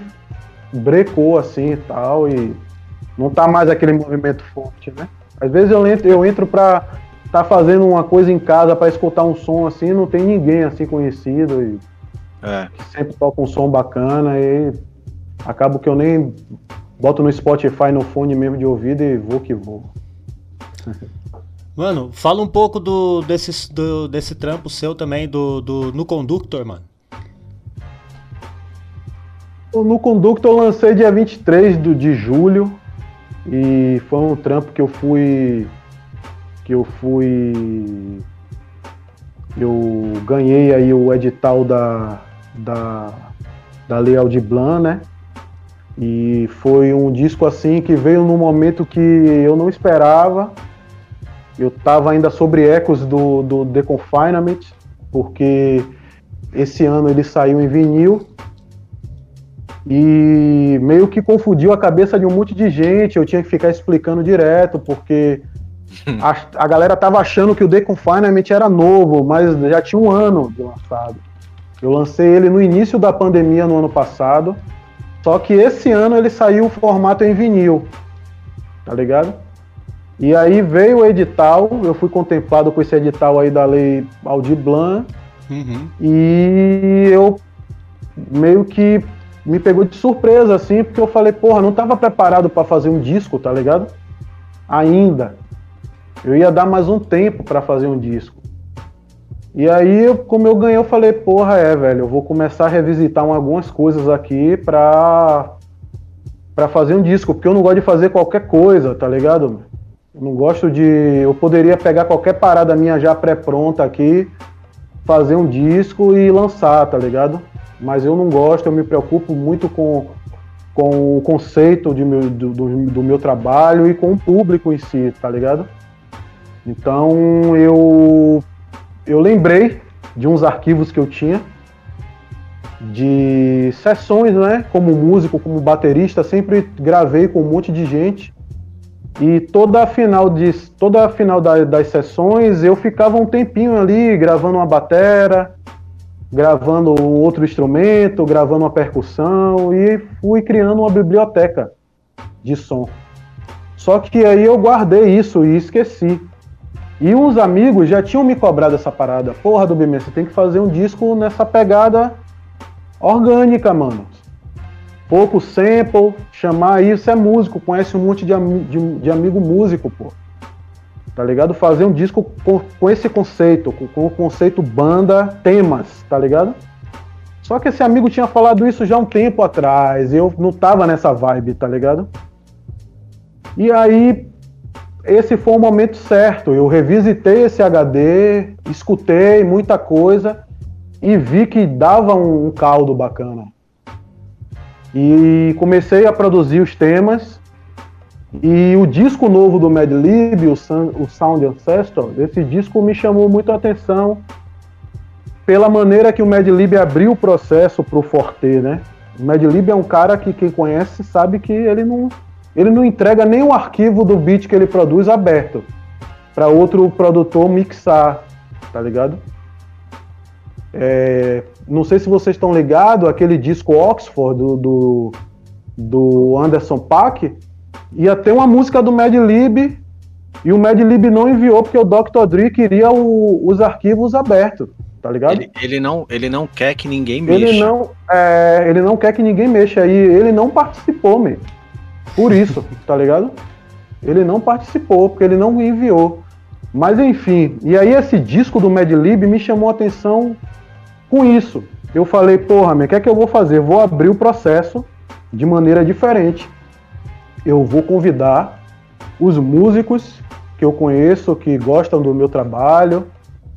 brecou assim e tal, e não tá mais aquele movimento forte, né? Às vezes eu entro, eu entro pra tá fazendo uma coisa em casa para escutar um som assim, não tem ninguém assim conhecido e é. sempre toca um som bacana e acabo que eu nem boto no Spotify no fone mesmo de ouvido e vou que vou. Mano, fala um pouco do, desse, do, desse trampo seu também, do, do no Conductor, mano. No Conductor eu lancei dia 23 do, de julho e foi um trampo que eu fui. que eu fui. Eu ganhei aí o edital da, da, da Leal de Blanc, né? E foi um disco assim que veio num momento que eu não esperava eu estava ainda sobre ecos do, do The Confinement, porque esse ano ele saiu em vinil e meio que confundiu a cabeça de um monte de gente. Eu tinha que ficar explicando direto, porque a, a galera tava achando que o The Confinement era novo, mas já tinha um ano de lançado. Eu lancei ele no início da pandemia no ano passado, só que esse ano ele saiu o formato em vinil, tá ligado? E aí veio o edital, eu fui contemplado com esse edital aí da lei Aldir Blanc, uhum. e eu meio que me pegou de surpresa, assim, porque eu falei, porra, não tava preparado para fazer um disco, tá ligado? Ainda. Eu ia dar mais um tempo para fazer um disco. E aí, como eu ganhei, eu falei, porra, é, velho, eu vou começar a revisitar algumas coisas aqui pra, pra fazer um disco, porque eu não gosto de fazer qualquer coisa, tá ligado? Eu não gosto de. Eu poderia pegar qualquer parada minha já pré-pronta aqui, fazer um disco e lançar, tá ligado? Mas eu não gosto, eu me preocupo muito com, com o conceito de meu, do, do, do meu trabalho e com o público em si, tá ligado? Então eu, eu lembrei de uns arquivos que eu tinha de sessões, né? Como músico, como baterista, sempre gravei com um monte de gente e toda a final, de, toda a final da, das sessões eu ficava um tempinho ali gravando uma batera, gravando outro instrumento, gravando uma percussão e fui criando uma biblioteca de som. Só que aí eu guardei isso e esqueci. E uns amigos já tinham me cobrado essa parada. Porra, do BM, você tem que fazer um disco nessa pegada orgânica, mano pouco sample, chamar isso é músico, conhece um monte de, de, de amigo músico, pô. Tá ligado? Fazer um disco com, com esse conceito, com, com, o conceito banda, temas, tá ligado? Só que esse amigo tinha falado isso já um tempo atrás, e eu não tava nessa vibe, tá ligado? E aí, esse foi o momento certo. Eu revisitei esse HD, escutei muita coisa e vi que dava um, caldo bacana. E comecei a produzir os temas. E o disco novo do Mad Lib, o, Sound Ancestor, esse disco me chamou muito a atenção pela maneira que o Mad Lib abriu o processo para o Forte, né? O Madlib é um cara que quem conhece sabe que ele não, ele não entrega nem o arquivo do beat que ele produz aberto para outro produtor mixar, tá ligado? É, não sei se vocês estão ligados, aquele disco Oxford do, do, do Anderson Paak, ia ter uma música do Mad Lib e o Mad Lib não enviou porque o Dr. Dre queria o, os arquivos abertos, tá ligado? Ele, ele, não, ele não quer que ninguém mexa. Ele não, é, ele não quer que ninguém mexa aí. Ele não participou, meu. Por isso, tá ligado? Ele não participou porque ele não enviou. Mas enfim, e aí esse disco do Mad Lib me chamou a atenção com isso. Eu falei, porra, o que é que eu vou fazer? Vou abrir o processo de maneira diferente. Eu vou convidar os músicos que eu conheço, que gostam do meu trabalho,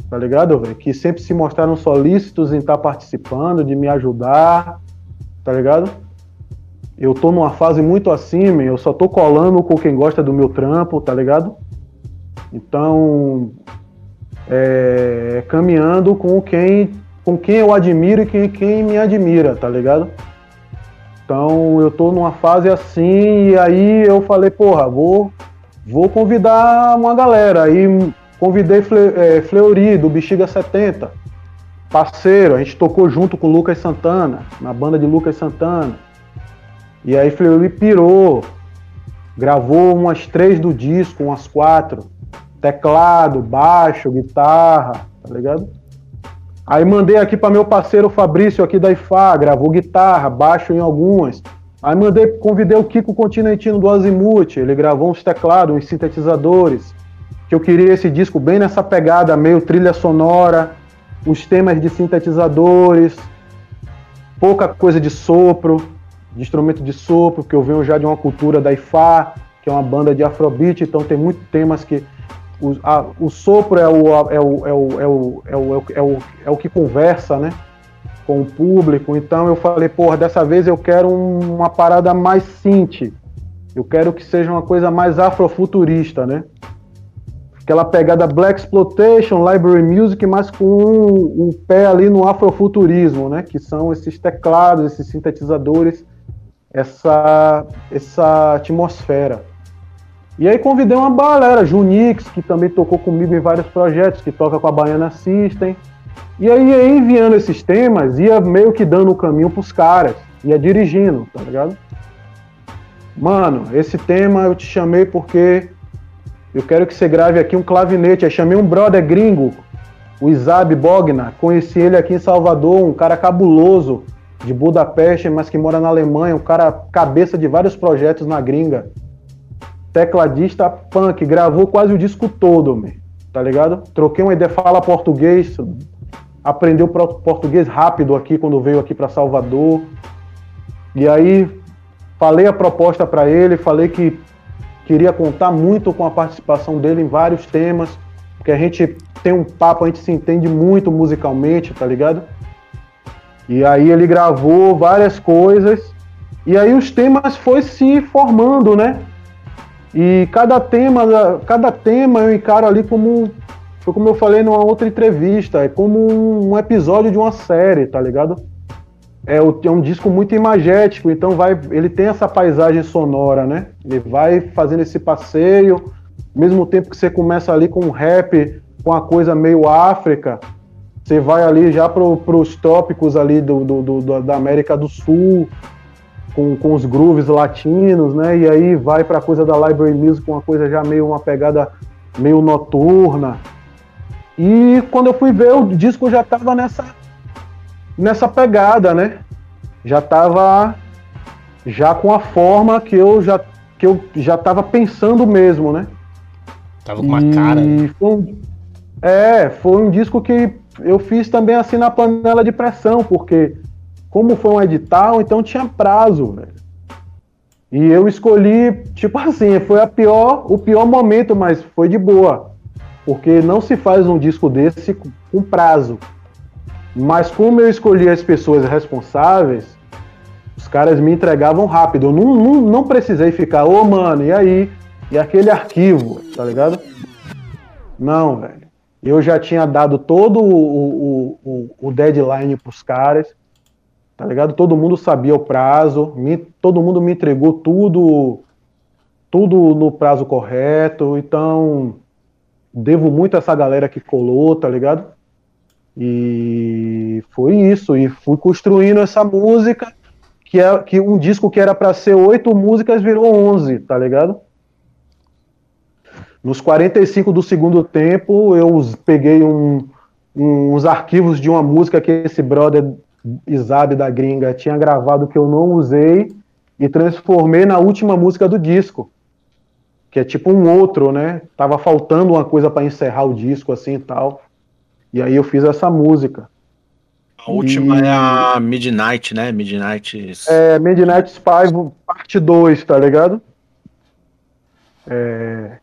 tá ligado, velho? Que sempre se mostraram solícitos em estar tá participando, de me ajudar, tá ligado? Eu tô numa fase muito man, eu só tô colando com quem gosta do meu trampo, tá ligado? Então, é, caminhando com quem, com quem eu admiro e quem, quem me admira, tá ligado? Então eu tô numa fase assim, e aí eu falei, porra, vou, vou convidar uma galera. Aí convidei Fle, é, Fleury, do Bexiga 70, parceiro, a gente tocou junto com o Lucas Santana, na banda de Lucas Santana. E aí Fleury pirou, gravou umas três do disco, umas quatro teclado, baixo, guitarra, tá ligado? Aí mandei aqui para meu parceiro Fabrício aqui da IFA, gravou guitarra, baixo em algumas. Aí mandei, convidei o Kiko Continentino do Azimuth, ele gravou uns teclados, uns sintetizadores. Que eu queria esse disco bem nessa pegada, meio trilha sonora, uns temas de sintetizadores, pouca coisa de sopro, de instrumento de sopro, que eu venho já de uma cultura da IFA, que é uma banda de afrobeat, então tem muitos temas que o, a, o sopro é o, é, o, é, o, é, o, é, o, é, o, é o que conversa, né? Com o público. Então eu falei, porra, dessa vez eu quero um, uma parada mais synth. Eu quero que seja uma coisa mais afrofuturista, né? Aquela pegada Black Exploitation, Library Music, mas com um, um pé ali no afrofuturismo, né? Que são esses teclados, esses sintetizadores, essa, essa atmosfera. E aí convidei uma galera, Junix, que também tocou comigo em vários projetos, que toca com a Baiana System. E aí ia enviando esses temas, ia meio que dando o caminho pros caras, ia dirigindo, tá ligado? Mano, esse tema eu te chamei porque eu quero que você grave aqui um clavinete. Eu chamei um brother gringo, o Isab Bogna, conheci ele aqui em Salvador, um cara cabuloso de Budapeste, mas que mora na Alemanha, um cara cabeça de vários projetos na gringa tecladista punk, gravou quase o disco todo, meu, tá ligado? Troquei uma ideia, fala português, aprendeu português rápido aqui quando veio aqui para Salvador. E aí falei a proposta para ele, falei que queria contar muito com a participação dele em vários temas, porque a gente tem um papo, a gente se entende muito musicalmente, tá ligado? E aí ele gravou várias coisas, e aí os temas foi se formando, né? E cada tema, cada tema eu encaro ali como, foi como eu falei numa outra entrevista, é como um episódio de uma série, tá ligado? É, é um disco muito imagético, então vai, ele tem essa paisagem sonora, né? Ele vai fazendo esse passeio, mesmo tempo que você começa ali com um rap, com a coisa meio África, você vai ali já para os tópicos ali do, do, do, da América do Sul, com, com os grooves latinos, né? E aí vai para a coisa da library music, uma coisa já meio uma pegada meio noturna. E quando eu fui ver o disco já tava nessa nessa pegada, né? Já tava já com a forma que eu já que eu já tava pensando mesmo, né? Tava com uma e cara. Né? Foi um, é, foi um disco que eu fiz também assim na panela de pressão, porque como foi um edital, então tinha prazo, velho. E eu escolhi, tipo assim, foi a pior, o pior momento, mas foi de boa. Porque não se faz um disco desse com prazo. Mas como eu escolhi as pessoas responsáveis, os caras me entregavam rápido. Eu não, não, não precisei ficar, ô oh, mano, e aí? E aquele arquivo, tá ligado? Não, velho. Eu já tinha dado todo o, o, o, deadline pros caras. tá ligado? Todo mundo sabia o prazo, me, todo mundo me entregou tudo, tudo no prazo correto, então devo muito a essa galera que colou, tá ligado? E foi isso, e fui construindo essa música, que é que um disco que era para ser oito músicas virou onze, tá ligado? Nos 45 do segundo tempo, eu peguei um, um, uns arquivos de uma música que esse brother Isab da gringa tinha gravado que eu não usei e transformei na última música do disco. Que é tipo um outro, né? Tava faltando uma coisa para encerrar o disco assim e tal. E aí eu fiz essa música. A última e... é a Midnight, né? Midnight. É, Midnight Spy parte 2, tá ligado? É,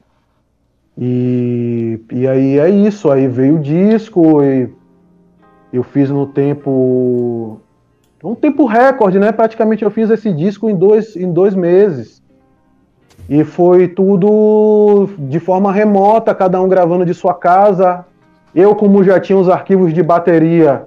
e, e aí é isso, aí veio o disco e eu fiz no tempo. Um tempo recorde, né? Praticamente eu fiz esse disco em dois, em dois meses. E foi tudo de forma remota, cada um gravando de sua casa. Eu, como já tinha os arquivos de bateria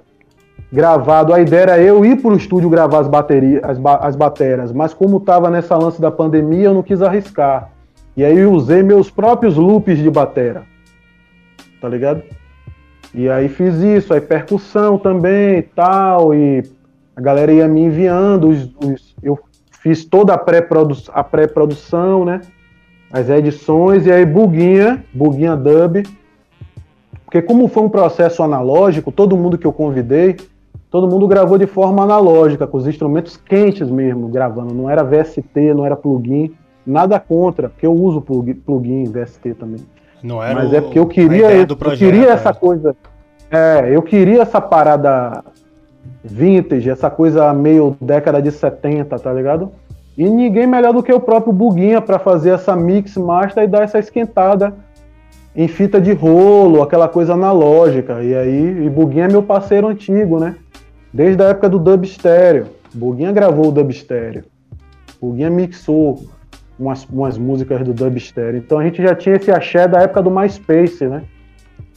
gravado, a ideia era eu ir para o estúdio gravar as baterias, as, as bateras, mas como estava nessa lance da pandemia, eu não quis arriscar. E aí usei meus próprios loops de batera. Tá ligado? E aí fiz isso, aí percussão também e tal, e a galera ia me enviando, os, os, eu fiz toda a pré-produção, pré né? As edições, e aí buguinha, buguinha dub. Porque como foi um processo analógico, todo mundo que eu convidei, todo mundo gravou de forma analógica, com os instrumentos quentes mesmo, gravando. Não era VST, não era plugin. Nada contra, porque eu uso plugin, plugin VST também. Não era Mas o, é porque eu queria, eu, projeto, eu queria essa coisa. É, eu queria essa parada vintage, essa coisa meio década de 70, tá ligado? E ninguém melhor do que o próprio Buguinha para fazer essa mix master e dar essa esquentada em fita de rolo, aquela coisa analógica. E aí, e Buguinha é meu parceiro antigo, né? Desde a época do dub stereo. Buguinha gravou o dub stereo. Buguinha mixou umas, umas músicas do dubstep. Então a gente já tinha esse axé da época do MySpace, né?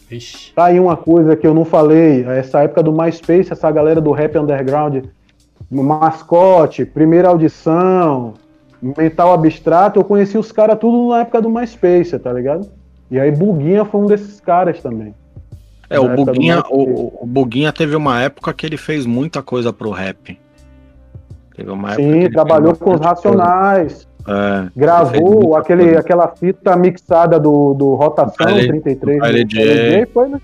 Ixi. Tá aí uma coisa que eu não falei, essa época do MySpace, essa galera do rap underground, mascote, primeira audição, mental abstrato, eu conheci os caras tudo na época do MySpace, tá ligado? E aí Buguinha foi um desses caras também. É, o Buguinha, o, o Buguinha teve uma época que ele fez muita coisa pro rap. Teve uma Sim, trabalhou com os Racionais. É, Gravou aquele, aquela fita mixada do, do Rotação L, 33 LJ. foi no,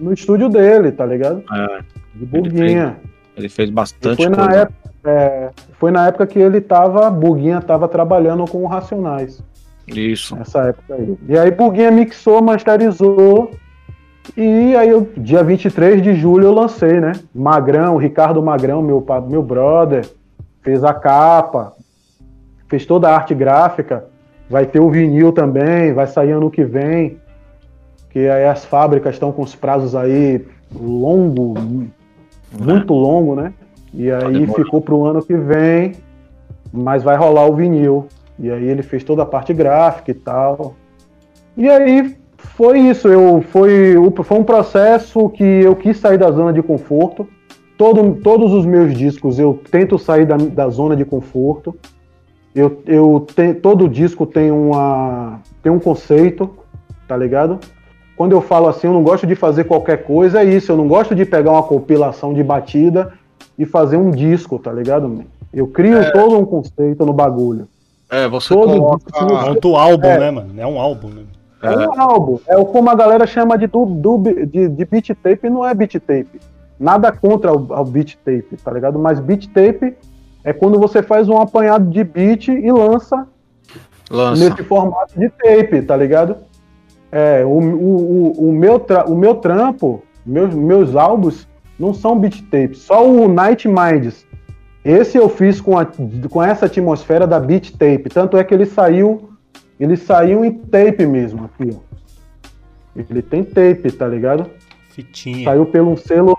no, estúdio dele, tá ligado? É, de Buguinha. Ele fez, ele fez bastante foi coisa. Na época, é, foi na época que ele tava, Buguinha tava trabalhando com o Racionais. Isso. Nessa época aí. E aí Buguinha mixou, masterizou. E aí, eu, dia 23 de julho, eu lancei, né? Magrão, Ricardo Magrão, meu, meu brother, fez a capa, fez toda a arte gráfica, vai ter o vinil também, vai sair ano que vem, que aí as fábricas estão com os prazos aí longo, muito longo, né? E aí ficou para o ano que vem, mas vai rolar o vinil. E aí ele fez toda a parte gráfica e tal. E aí foi isso, eu foi, foi um processo que eu quis sair da zona de conforto. Todo, todos os meus discos eu tento sair da, da zona de conforto. Eu, eu te, todo disco tem, uma, tem um conceito, tá ligado? Quando eu falo assim, eu não gosto de fazer qualquer coisa, é isso. Eu não gosto de pegar uma compilação de batida e fazer um disco, tá ligado? Eu crio é... todo um conceito no bagulho. É, você todo coloca... Disco, é álbum, é. né, mano? É um álbum, né? É, é um álbum. É como a galera chama de, dub, dub, de, de beat tape, não é beat tape. Nada contra o, o beat tape, tá ligado? Mas beat tape é quando você faz um apanhado de beat e lança, lança. nesse formato de tape, tá ligado? É, o, o, o, meu, tra o meu trampo, meus, meus álbuns, não são beat tape, só o Night Minds. Esse eu fiz com, a, com essa atmosfera da beat tape, tanto é que ele saiu, ele saiu em tape mesmo aqui, ó. Ele tem tape, tá ligado? Fitinha. Saiu pelo selo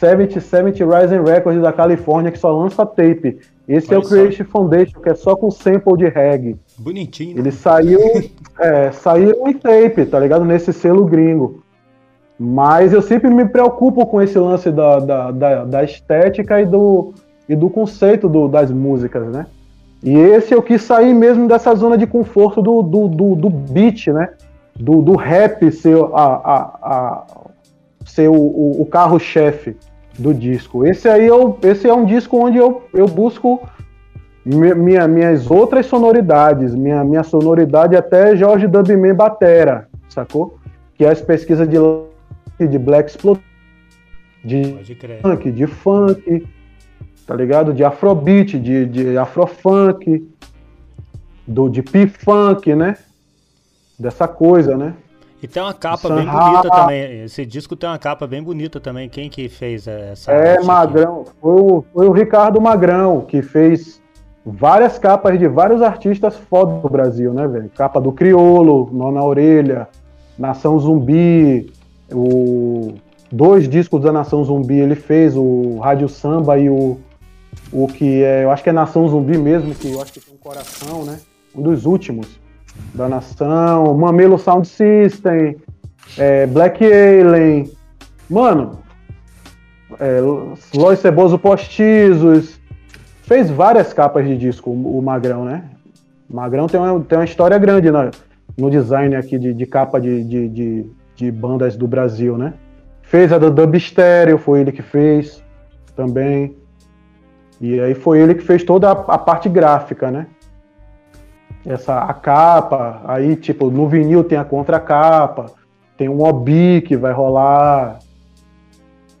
7070 Rising Records da Califórnia, que só lança tape. Esse é o Creation Foundation, que é só com sample de reggae. Bonitinho. Ele saiu, é, saiu em tape, tá ligado? Nesse selo gringo. Mas eu sempre me preocupo com esse lance da, da, da, da estética e do, e do conceito do, das músicas, né? E esse eu quis sair mesmo dessa zona de conforto do, do, do, do beat, né? Do, do rap ser, a, a, a ser o, o, o carro-chefe do disco. Esse aí eu, esse é um disco onde eu, eu busco minha, minhas outras sonoridades, minha, minha sonoridade até Jorge Dubman Batera, sacou? Que é as pesquisas de, de Black Explosion, de funk, de funk, tá ligado? De afrobeat, de, de afrofunk, do, de p-funk, né? Dessa coisa, né? E tem uma capa bem bonita também. Esse disco tem uma capa bem bonita também. Quem que fez essa? É, Magrão. Foi o, foi o Ricardo Magrão que fez várias capas de vários artistas foda do Brasil, né, velho? Capa do Criolo, Nó na Orelha, Nação Zumbi, o dois discos da Nação Zumbi ele fez, o Rádio Samba e o o que é, eu acho que é Nação Zumbi mesmo, que eu acho que tem um coração, né? Um dos últimos da Nação, Mamelo Sound System, é, Black Alien, mano, é, Lois Ceboso Postizos, fez várias capas de disco, o Magrão, né? O Magrão tem uma, tem uma história grande no, no design aqui de, de capa de, de, de, de, bandas do Brasil, né? Fez a do Dub Stereo, foi ele que fez também. E aí foi ele que fez toda a, a parte gráfica, né? Essa a capa, aí tipo no vinil tem a contracapa, tem um obi que vai rolar,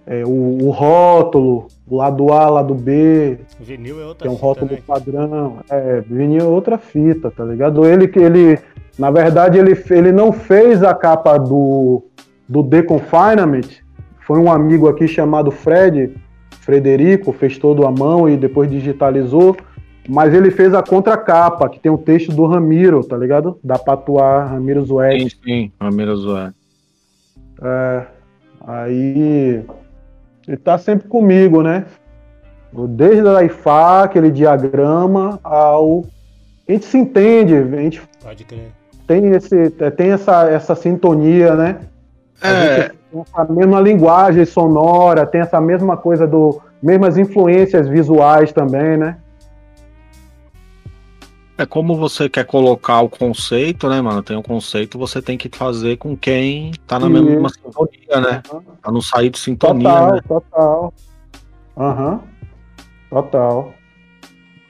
é, o, o, rótulo, o lado A, lado B. Vinil é outra Tem um rótulo também. padrão. É, vinil é outra fita, tá ligado? Ele que ele, na verdade, ele, ele não fez a capa do, do The Confinement. Foi um amigo aqui chamado Fred, Frederico, fez todo a mão e depois digitalizou. Mas ele fez a contracapa, que tem o texto do Ramiro, tá ligado? Da Patuá, Ramiro Zué. Sim, sim, Ramiro Zué. É, aí ele tá sempre comigo, né? Desde a IFA, aquele diagrama, ao. A gente se entende, a gente Pode crer. tem, esse, tem essa, essa sintonia, né? A É, gente tem essa mesma linguagem sonora, tem essa mesma coisa do. mesmas influências visuais também, né? É como você quer colocar o conceito, né, mano? Tem um conceito, você tem que fazer com quem tá na Isso. mesma sintonia, né? Aham. Pra não sair de sintonia, Total, né? total. Aham. Total.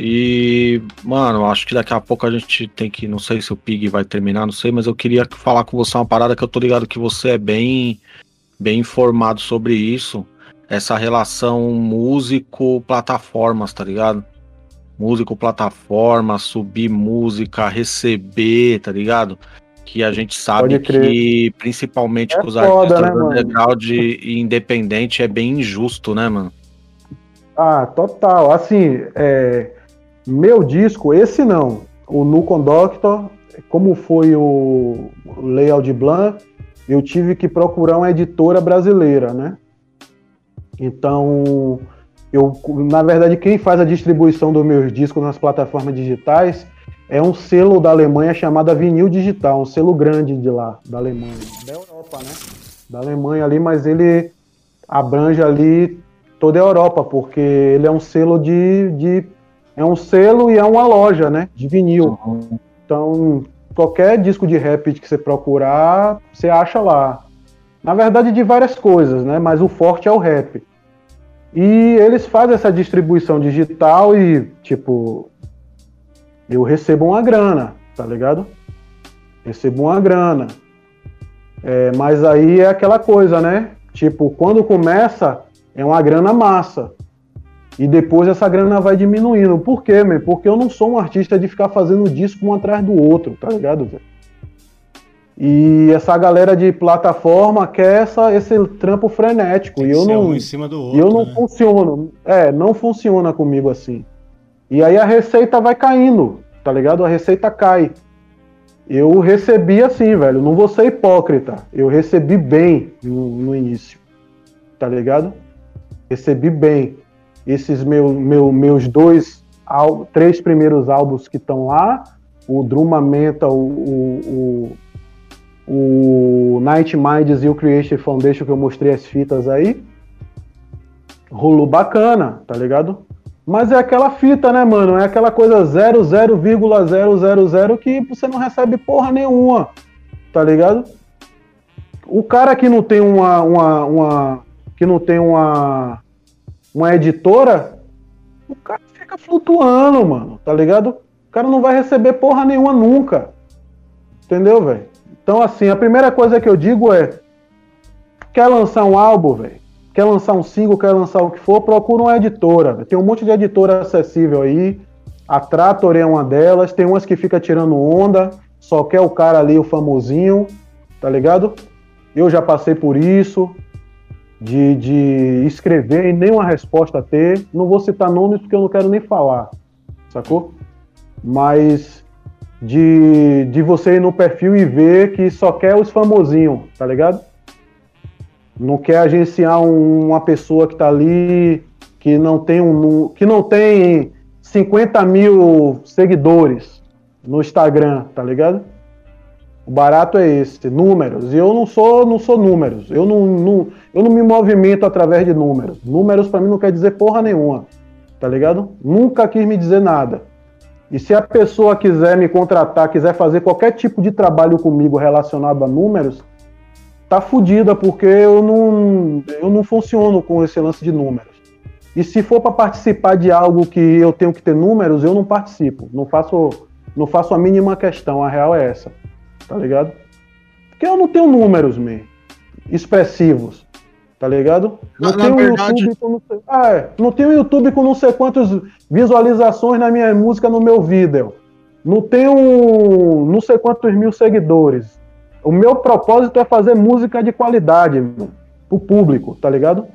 E, mano, acho que daqui a pouco a gente tem que. Não sei se o Pig vai terminar, não sei, mas eu queria falar com você uma parada que eu tô ligado que você é bem, bem informado sobre isso. Essa relação músico-plataformas, tá ligado? Músico, plataforma, subir música, receber, tá ligado? Que a gente sabe que, principalmente É com os foda, artistas né, underground e independente, é bem injusto, né, mano? Ah, total. Assim, é, meu disco, esse não. O Nu Conductor, como foi o Layout Blanc, eu tive que procurar uma editora brasileira, né? Então, eu, na verdade, quem faz a distribuição dos meus discos nas plataformas digitais é um selo da Alemanha chamado Vinil Digital, um selo grande de lá, da Alemanha. Da Europa, né? Da Alemanha ali, mas ele abrange ali toda a Europa, porque ele é um selo de, de é um selo e é uma loja, né, de vinil. Então, qualquer disco de rap que você procurar, você acha lá. Na verdade, de várias coisas, né, mas o forte é o rap. E eles fazem essa distribuição digital e, tipo, eu recebo uma grana, tá ligado? Recebo uma grana. É, mas aí é aquela coisa, né? Tipo, quando começa, é uma grana massa. E depois essa grana vai diminuindo. Por quê, meu? Porque eu não sou um artista de ficar fazendo disco um atrás do outro, tá ligado, velho? E essa galera de plataforma quer essa, esse trampo frenético. E eu não. um em cima do E outro. eu não né? funciono. É, não funciona comigo assim. E aí a receita vai caindo, tá ligado? A receita cai. Eu recebi assim, velho. Não vou ser hipócrita. Eu recebi bem no, no início. Tá ligado? Recebi bem. Esses meu, meu, meus dois, três primeiros álbuns que estão lá, o Drumamenta, o, o, o, o Night Minds e o Creation Foundation, que eu mostrei as fitas aí rolou bacana, tá ligado? Mas é aquela fita, né, mano? É aquela coisa 0,0,000 que você não recebe porra nenhuma. Tá ligado? O cara que não tem uma, uma, uma que não tem uma uma editora, o cara fica flutuando, mano, tá ligado? O cara não vai receber porra nenhuma nunca. Entendeu, velho? Então, assim, a primeira coisa que eu digo é: quer lançar um álbum, velho? Quer lançar um single, quer lançar o que for, procura uma editora. Véio. Tem um monte de editora acessível aí. A Trator é uma delas. Tem umas que fica tirando onda, só quer o cara ali, o famosinho, tá ligado? Eu já passei por isso de, de escrever e nenhuma resposta ter. Não vou citar nomes porque eu não quero nem falar, sacou? Mas de, de você ir no perfil e ver que só quer os famosinhos, tá ligado? Não quer agenciar um, uma pessoa que tá ali que não tem um que não tem 50 mil seguidores no Instagram, tá ligado? O barato é esse, números. E eu não sou, não sou números. Eu não, não eu não me movimento através de números. Números para mim não quer dizer porra nenhuma. Tá ligado? Nunca quis me dizer nada. E se a pessoa quiser me contratar, quiser fazer qualquer tipo de trabalho comigo relacionado a números, tá fodida, porque eu não, eu não funciono com esse lance de números. E se for para participar de algo que eu tenho que ter números, eu não participo. Não faço, não faço a mínima questão. A real é essa tá ligado? Porque eu não tenho números, me expressivos, tá ligado? Não tenho verdade... YouTube com não sei... Ah, é. não tenho YouTube com não sei quantas visualizações na minha música no meu vídeo. Não tenho não sei quantos mil seguidores. O meu propósito é fazer música de qualidade mano, pro público, tá ligado?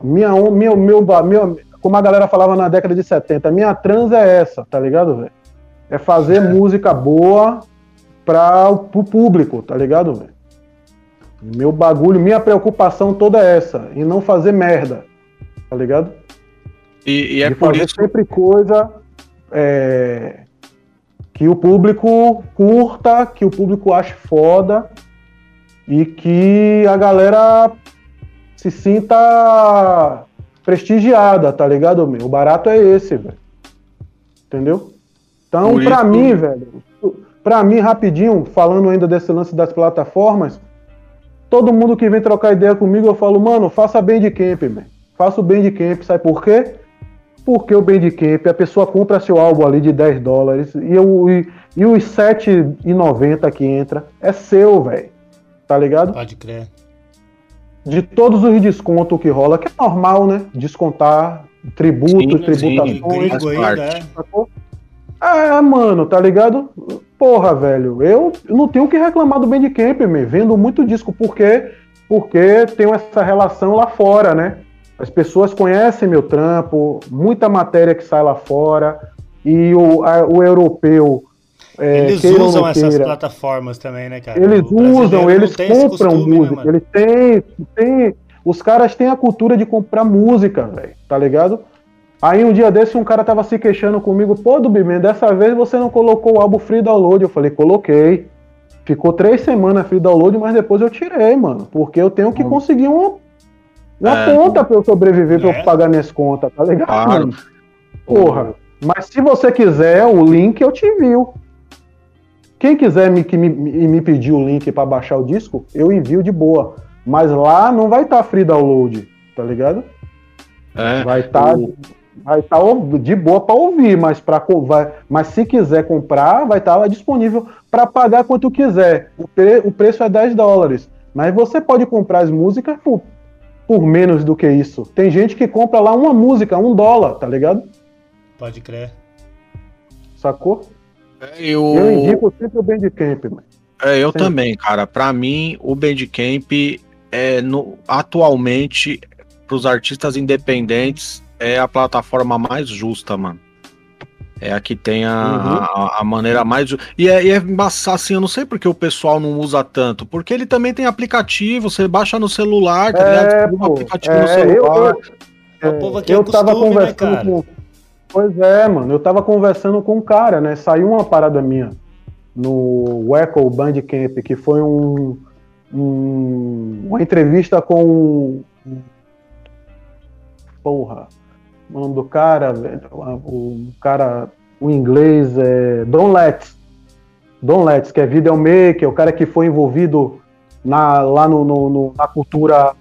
Minha, minha, meu, meu, como a galera falava na década de 70, minha trans é essa, tá ligado, velho? É fazer é. música boa para o público, tá ligado, velho? Meu bagulho, minha preocupação toda é essa, em não fazer merda, tá ligado? E, e é por fazer isso sempre coisa é, que o público curta, que o público ache foda e que a galera se sinta prestigiada, tá ligado, meu? O barato é esse, velho. Entendeu? Então, para mim, velho, para mim, rapidinho, falando ainda desse lance das plataformas, todo mundo que vem trocar ideia comigo, eu falo, mano, faça Bandcamp, man. faça o Bandcamp, sabe por quê? Porque o Bandcamp, a pessoa compra seu álbum ali de 10 dólares e, eu, e, e os 7,90 que entra é seu, velho. Tá ligado? Pode crer. De todos os descontos que rola, que é normal, né? Descontar tributos, sim, tributações. Sim, ainda, é. Ah, mano, tá ligado? Porra, velho, eu não tenho que reclamar do Bandcamp, me vendo muito disco, porque porque tenho essa relação lá fora, né? As pessoas conhecem meu trampo, muita matéria que sai lá fora, e o, a, o europeu. É, eles usam essas plataformas também, né, cara? Eles usam, eles compram costume, né, música. Né, eles têm, têm. Os caras têm a cultura de comprar música, velho, tá ligado? Aí um dia desse um cara tava se queixando comigo, pô, Dubiman, dessa vez você não colocou o álbum Free Download. Eu falei, coloquei. Ficou três semanas Free Download, mas depois eu tirei, mano. Porque eu tenho que hum. conseguir uma, uma é, conta pra eu sobreviver, é. pra eu é. pagar minhas contas, tá ligado? Claro. Mano? Porra. Mas se você quiser o link, eu te envio. Quem quiser me, que me, me pedir o link para baixar o disco, eu envio de boa. Mas lá não vai estar tá free download, tá ligado? É, vai estar. Tá... O vai estar tá de boa para ouvir, mas, pra, vai, mas se quiser comprar, vai estar tá disponível para pagar quanto quiser. O, pre, o preço é 10 dólares. Mas você pode comprar as músicas por, por menos do que isso. Tem gente que compra lá uma música, um dólar, tá ligado? Pode crer. Sacou? É, eu... eu indico sempre o Bandcamp, mano. É, eu sempre. também, cara. Para mim, o Bandcamp é no, atualmente para os artistas independentes é a plataforma mais justa, mano. É a que tem a, uhum. a, a, maneira mais. E é, e é assim, eu não sei porque o pessoal não usa tanto. Porque ele também tem aplicativo, você baixa no celular, tá é, ligado? Pô, aplicativo é, no celular. Eu, eu, é, eu tava costume, né, conversando né, com. Pois é, mano. Eu tava conversando com um cara, né? Saiu uma parada minha no Echo Bandcamp, que foi um, um uma entrevista com. Porra o nome do cara? O cara, o inglês é Don Letts. Don Letts, que é videomaker, o cara que foi envolvido na, lá no, no na cultura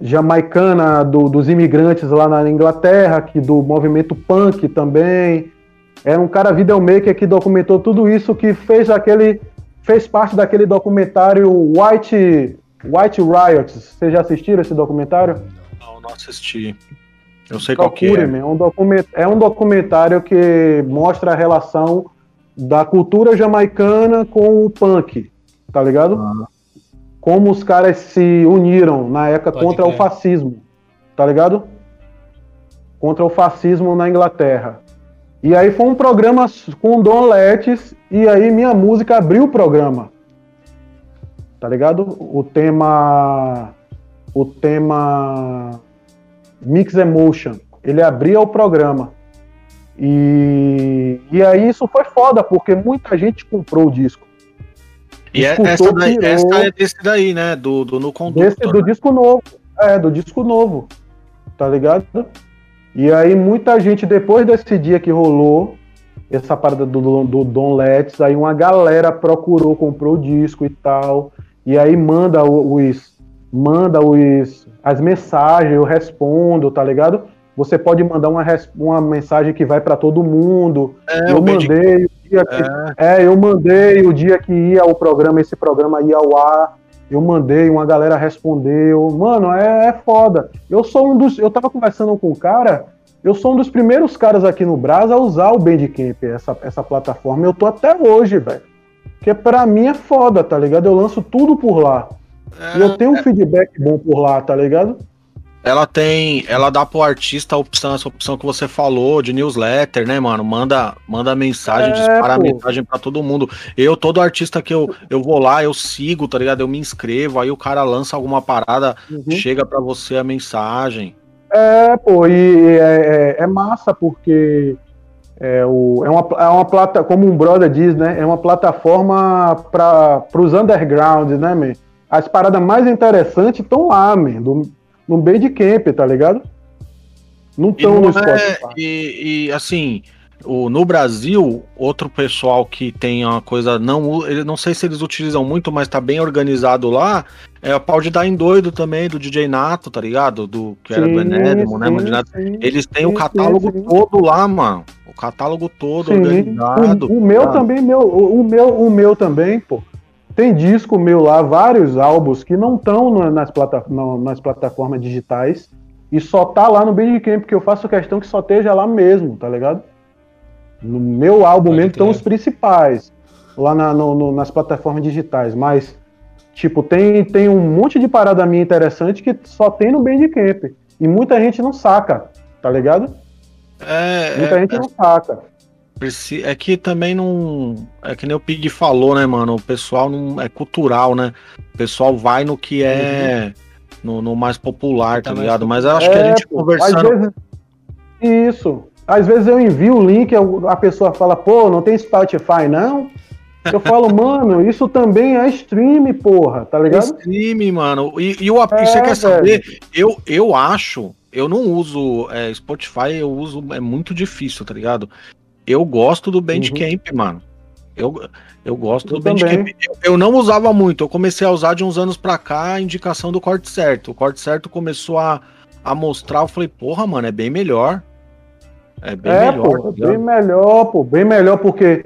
jamaicana do, dos imigrantes lá na Inglaterra, que do movimento punk também. Era um cara videomaker que documentou tudo isso, que fez aquele fez parte daquele documentário White White Riots. Vocês já assistiram esse documentário? Não, não assisti. Eu sei qual que é. É um, document, é um documentário que mostra a relação da cultura jamaicana com o punk, tá ligado? Ah. Como os caras se uniram na época Pode contra o fascismo, tá ligado? Contra o fascismo na Inglaterra. E aí foi um programa com Don Letes, e aí minha música abriu o programa. Tá ligado? O tema. O tema. Mix Emotion. Ele abria o programa. E, e aí isso foi foda, porque muita gente comprou o disco. E é, essa, daí, essa é desse daí, né? Do, do No Conductor. Desse, do né? disco novo. É, do disco novo. Tá ligado? E aí muita gente, depois desse dia que rolou, essa parada do, do Don Letts, aí uma galera procurou, comprou o disco e tal. E aí manda os. Manda os. As mensagens, eu respondo, tá ligado? Você pode mandar uma, uma mensagem que vai para todo mundo. É, eu mandei o dia que, é. é. eu mandei o dia que ia o programa, esse programa ia ao ar. Eu mandei, uma galera respondeu. Mano, é, é foda. Eu sou um dos. Eu tava conversando com um cara. Eu sou um dos primeiros caras aqui no Brasil a usar o Bandcamp, essa, essa plataforma. Eu tô até hoje, velho. Porque pra mim é foda, tá ligado? Eu lanço tudo por lá. É, e eu tenho um é. feedback bom por lá, tá ligado? Ela tem, ela dá pro artista a opção, essa opção que você falou de newsletter, né, mano? Manda, manda mensagem, é, dispara pô. mensagem para todo mundo. Eu, todo artista que eu, eu vou lá, eu sigo, tá ligado? Eu me inscrevo, aí o cara lança alguma parada, uhum. chega para você a mensagem. É, pô, e é, é, é massa porque é, o, é, uma, é uma plata, como um brother diz, né? É uma plataforma para os underground, né, man? As paradas mais interessantes estão lá, man, do, no Bandcamp, tá ligado? Não estão no é, Spotify. É, e, e, assim, o, no Brasil, outro pessoal que tem uma coisa não, não sei se eles utilizam muito, mas tá bem organizado lá, é o pau de dar em doido também do DJ Nato, tá ligado? Do que era sim, do Enedmo, né, sim, Eles têm sim, o catálogo todo lá, mano. O catálogo todo organizado. O, o meu também, meu, o, o meu, o meu também, pô. Tem disco meu lá, vários álbuns que não estão nas, plata nas plataformas digitais e só tá lá no Bandcamp, porque eu faço questão que só esteja lá mesmo, tá ligado? No meu álbum Pode mesmo estão os principais, lá na, no, no, nas plataformas digitais, mas, tipo, tem, tem um monte de parada minha interessante que só tem no Bandcamp. E muita gente não saca, tá ligado? É, muita é, gente é, não saca. É que também não. É que nem o Pig falou, né, mano? O pessoal não. É cultural, né? O pessoal vai no que é. Uhum. No, no, mais popular, tá, tá ligado? Mas eu acho é, que a gente pô, conversando. Vezes... Isso. Às vezes eu envio o link, a pessoa fala, pô, não tem Spotify, não? Eu falo, mano, isso também é stream, porra, tá ligado? Stream, mano. E, e o é, você quer saber? Eu, eu acho, eu não uso é, Spotify, eu uso, é muito difícil, tá ligado? Eu gosto do Bandcamp, uhum. mano. Eu, eu gosto eu do Bandcamp. Eu, eu, não usava muito, eu comecei a usar de uns anos pra cá a indicação do corte certo. O corte certo começou a, a mostrar, eu falei, porra, mano, é bem melhor. É bem é, melhor. Pô, tá bem melhor, pô, bem melhor, porque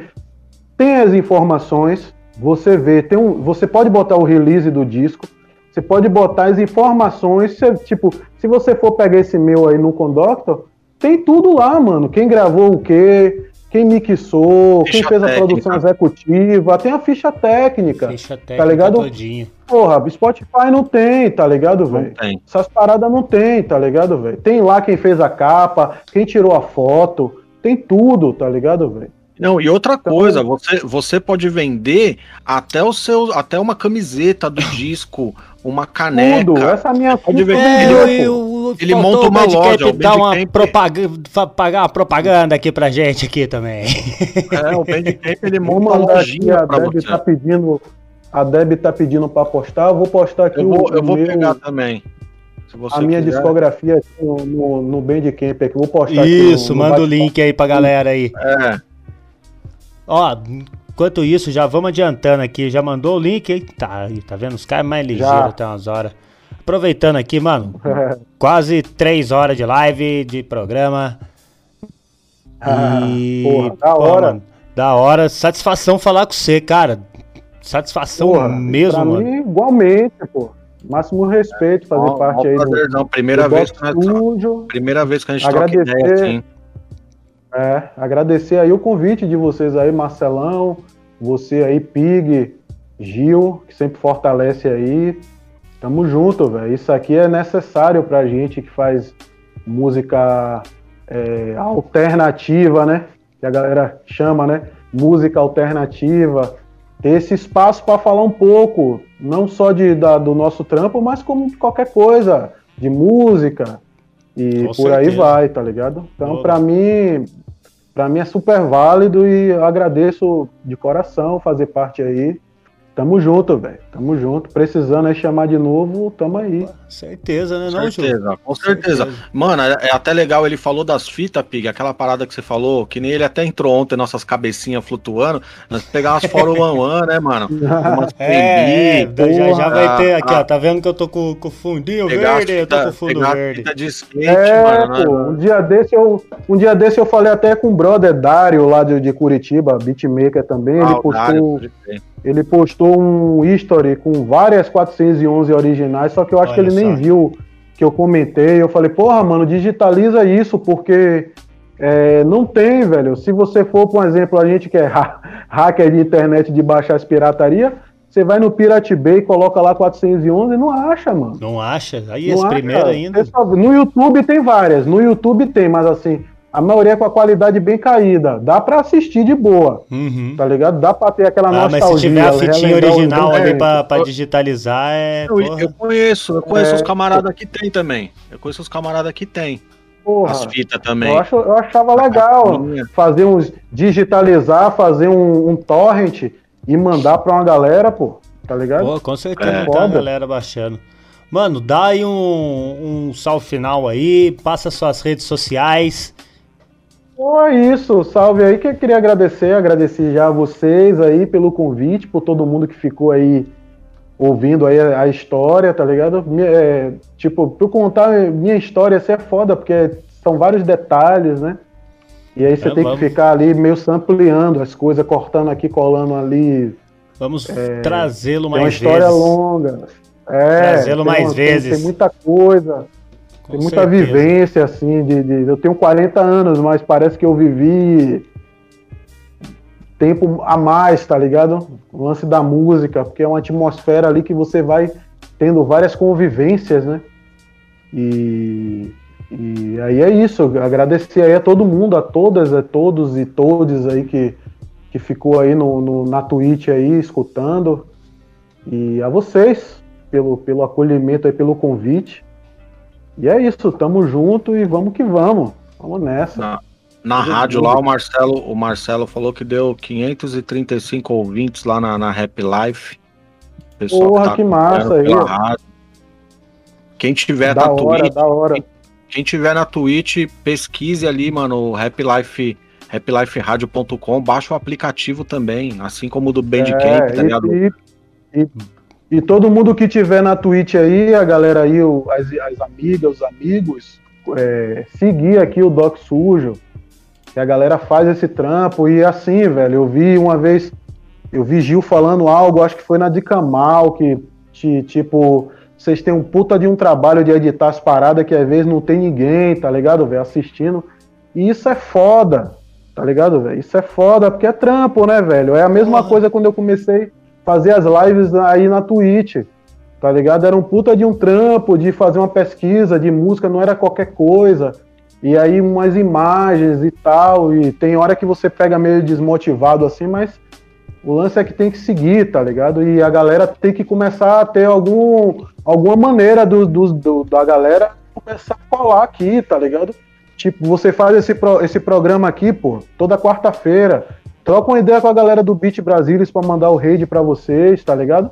tem as informações, você vê, tem um, você pode botar o release do disco, você pode botar as informações, você, tipo, se você for pegar esse meu aí no Conductor, tem tudo lá, mano. Quem gravou o quê? Quem mixou, ficha quem fez técnica. a produção executiva, tem a ficha técnica. Ficha tá técnica tá ligado? Todinho. Porra, Spotify não tem, tá ligado, velho? Essas paradas não tem, tá ligado, velho? Tem lá quem fez a capa, quem tirou a foto, tem tudo, tá ligado, velho? Não, e outra então, coisa, você, você pode vender até o seu, até uma camiseta do disco, uma caneca. Tudo, essa minha pode vender. É, eu, ele monta uma loja, o dá uma propaganda, pagar uma propaganda aqui pra gente aqui também. É, o Bandcamp ele monta uma lojinha a Deb tá pedindo, a Deb tá pedindo para postar, eu vou postar aqui eu vou, o, eu vou meu... pegar também. a minha quiser. discografia aqui no, no, no Bandcamp aqui. Vou postar Isso, no, no manda o link aí pra galera aí. É. Ó, enquanto isso, já vamos adiantando aqui. Já mandou o link aí? Tá, tá vendo? Os caras mais ligeiros até umas horas. Aproveitando aqui, mano. quase três horas de live, de programa. Ah, e, porra, da pô, hora. Mano, da hora. Satisfação falar com você, cara. Satisfação porra, mesmo, pra mano. Mim, igualmente, pô. Máximo respeito fazer não, parte aí do, não. Primeira do vez que nós, primeira vez que a gente agradecer, troca ideia assim. É, agradecer aí o convite de vocês aí, Marcelão, você aí, Pig, Gil, que sempre fortalece aí. Tamo junto, velho. Isso aqui é necessário pra gente que faz música é, alternativa, né? Que a galera chama, né? Música alternativa. Ter esse espaço para falar um pouco, não só de, da, do nosso trampo, mas como qualquer coisa, de música. E Com por certeza. aí vai, tá ligado? Então, para mim, para mim é super válido e agradeço de coração fazer parte aí. Tamo junto, velho. Tamo junto. Precisando aí chamar de novo, tamo aí. Certeza, né, não, certeza, Com certeza. certeza. Mano, é, é, até legal, ele falou das fitas, Pig, aquela parada que você falou, que nem ele até entrou ontem, nossas cabecinhas flutuando. Nós pegar umas Foro One One, né, mano? Umas é, é já, já vai ter aqui, ó. Tá vendo que eu tô com, com fundinho verde? Fita, eu tô com fundo verde. de skate, é, mano, né? pô, um dia desse eu um dia desse eu falei até com o brother Dário lá de, de Curitiba, beatmaker também, ah, ele postou Dário, ele postou um history com várias 411 originais, só que eu acho Olha que ele só. nem viu que eu comentei. Eu falei, porra, mano, digitaliza isso, porque é, não tem, velho. Se você for, por exemplo, a gente que é hacker de internet de baixar as pirataria, você vai no Pirate Bay, coloca lá 411 e não acha, mano. Não acha? Aí esse primeiro ainda. No YouTube tem várias, no YouTube tem, mas assim, a maioria com a qualidade bem caída. Dá para assistir de boa, uhum. tá ligado? Dá para ter aquela ah, nostalgia. Mas se tiver a fitinha original ali para digitalizar, é... Eu, eu conheço, eu conheço é, os camaradas que tem também. Eu conheço os camaradas que tem. Porra, As fitas também. Eu, acho, eu achava legal fazer uns... digitalizar, fazer um, um torrent e mandar pra uma galera, pô. Tá ligado? Pô, com certeza é. tá a galera baixando. Mano, dá aí um, um salve final aí, passa suas redes sociais é isso, salve aí que eu queria agradecer, agradecer já a vocês aí pelo convite, por todo mundo que ficou aí ouvindo aí a, a história, tá ligado? É, tipo, pra eu contar minha história, isso é foda, porque são vários detalhes, né? E aí você é, tem vamos. que ficar ali meio sampleando as coisas, cortando aqui, colando ali. Vamos é, trazê-lo mais vezes. É uma história vezes. longa. É, trazê-lo mais uma, vezes. Tem, tem muita coisa. Com tem muita certeza. vivência, assim, de, de, eu tenho 40 anos, mas parece que eu vivi tempo a mais, tá ligado? O lance da música, porque é uma atmosfera ali que você vai tendo várias convivências, né? E, e aí é isso, agradecer aí a todo mundo, a todas, a todos e todes aí que, que ficou aí no, no, na Twitch aí escutando. E a vocês pelo, pelo acolhimento aí, pelo convite. E é isso, tamo junto e vamos que vamos. Vamos nessa. Na, na rádio lá, o Marcelo, o Marcelo falou que deu 535 ouvintes lá na, na Rap Life. Pessoal Porra, que, tá que massa aí. Quem tiver da na hora, Twitch, da hora. Quem, quem tiver na Twitch, pesquise ali, mano, Rap Life rapliferadio.com, baixa o aplicativo também, assim como o do Bandcamp, é, tá ligado? E, e, e todo mundo que tiver na Twitch aí, a galera aí, as, as amigas, os amigos, é, seguir aqui o Doc Sujo, que a galera faz esse trampo. E assim, velho, eu vi uma vez, eu vi Gil falando algo, acho que foi na de Camal, que tipo, vocês têm um puta de um trabalho de editar as paradas que às vezes não tem ninguém, tá ligado, velho, assistindo. E isso é foda, tá ligado, velho? Isso é foda, porque é trampo, né, velho? É a mesma coisa quando eu comecei fazer as lives aí na Twitch, tá ligado? Era um puta de um trampo, de fazer uma pesquisa de música, não era qualquer coisa. E aí umas imagens e tal, e tem hora que você pega meio desmotivado assim, mas o lance é que tem que seguir, tá ligado? E a galera tem que começar a ter algum, alguma maneira do, do, do da galera começar a falar aqui, tá ligado? Tipo, você faz esse, pro, esse programa aqui, pô, toda quarta-feira. Troca uma ideia com a galera do Beat Brasilis para mandar o raid para vocês, tá ligado?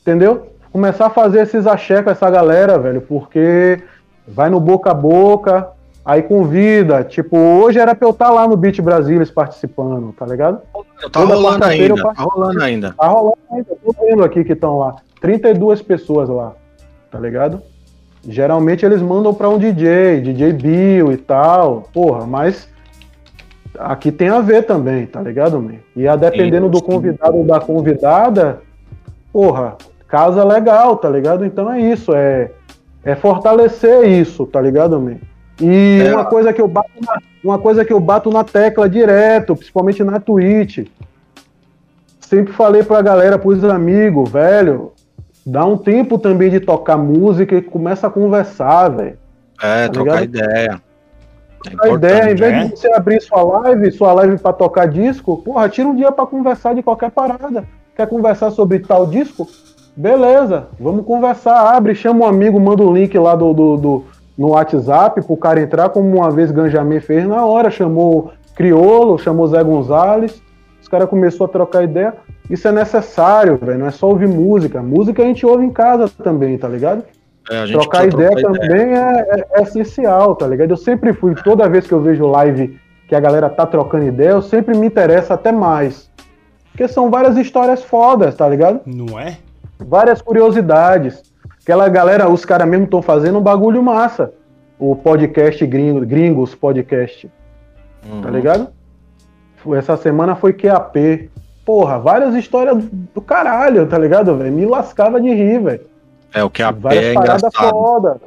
Entendeu? começar a fazer esses axé com essa galera, velho, porque vai no boca a boca, aí convida. Tipo, hoje era pra eu estar lá no Beat Brasilis participando, tá ligado? Tá Toda rolando quarta-feira ainda, tá rolando ainda. Tá rolando ainda, tô vendo aqui que estão lá. 32 pessoas lá, tá ligado? Geralmente eles mandam pra um DJ, DJ Bill e tal, porra, mas aqui tem a ver também, tá ligado, man? E a dependendo do convidado ou da convidada, porra, casa legal, tá ligado? Então é isso, é, é fortalecer isso, tá ligado, man? E É. uma coisa que eu bato na, uma coisa que eu bato na tecla direto, principalmente na Twitch, sempre falei pra galera, pros amigos, velho, dá um tempo também de tocar música e começa a conversar, velho. É, Tá trocar ligado? ideia. É A ideia, em vez né? de você abrir sua live, sua live pra tocar disco, porra, tira um dia pra conversar de qualquer parada. Quer conversar sobre tal disco? Beleza, vamos conversar. Abre, chama um amigo, manda o link lá do, do, do- no WhatsApp pro cara entrar, como uma vez Ganjamin fez na hora, chamou Criolo, chamou Zé Gonzalez, os caras começaram a trocar ideia. Isso é necessário, velho. Não é só ouvir música. Música a gente ouve em casa também, tá ligado? É, trocar ideia trocar também é, é- é essencial, tá ligado? Eu sempre fui, toda vez que eu vejo live que a galera tá trocando ideia, eu sempre me interessa até mais. Porque são várias histórias fodas, tá ligado? Não é? Várias curiosidades. Aquela galera, os caras mesmo estão fazendo um bagulho massa. O podcast gringo, Gringos Podcast, Uhum. tá ligado? Essa semana foi QAP. Porra, várias histórias do, do caralho, tá ligado, velho? Me lascava de rir, velho. É, o que a Várias é engraçado. foda.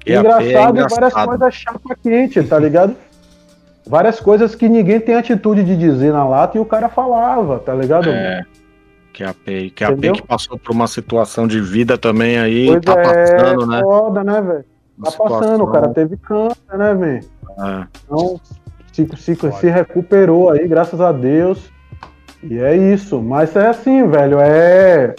QAP é engraçado, e várias engraçado. coisas chapa quente, tá ligado? Várias coisas que ninguém tem atitude de dizer na lata e o cara falava, tá ligado? É. QAP, QAP Entendeu? que passou por uma situação de vida também aí, Pois tá é, passando, né? foda, né, velho? Tá passando, situação, o cara teve câncer, né, velho? é. Então, se, se, se recuperou aí, graças a Deus. E é isso. Mas é assim, velho, é.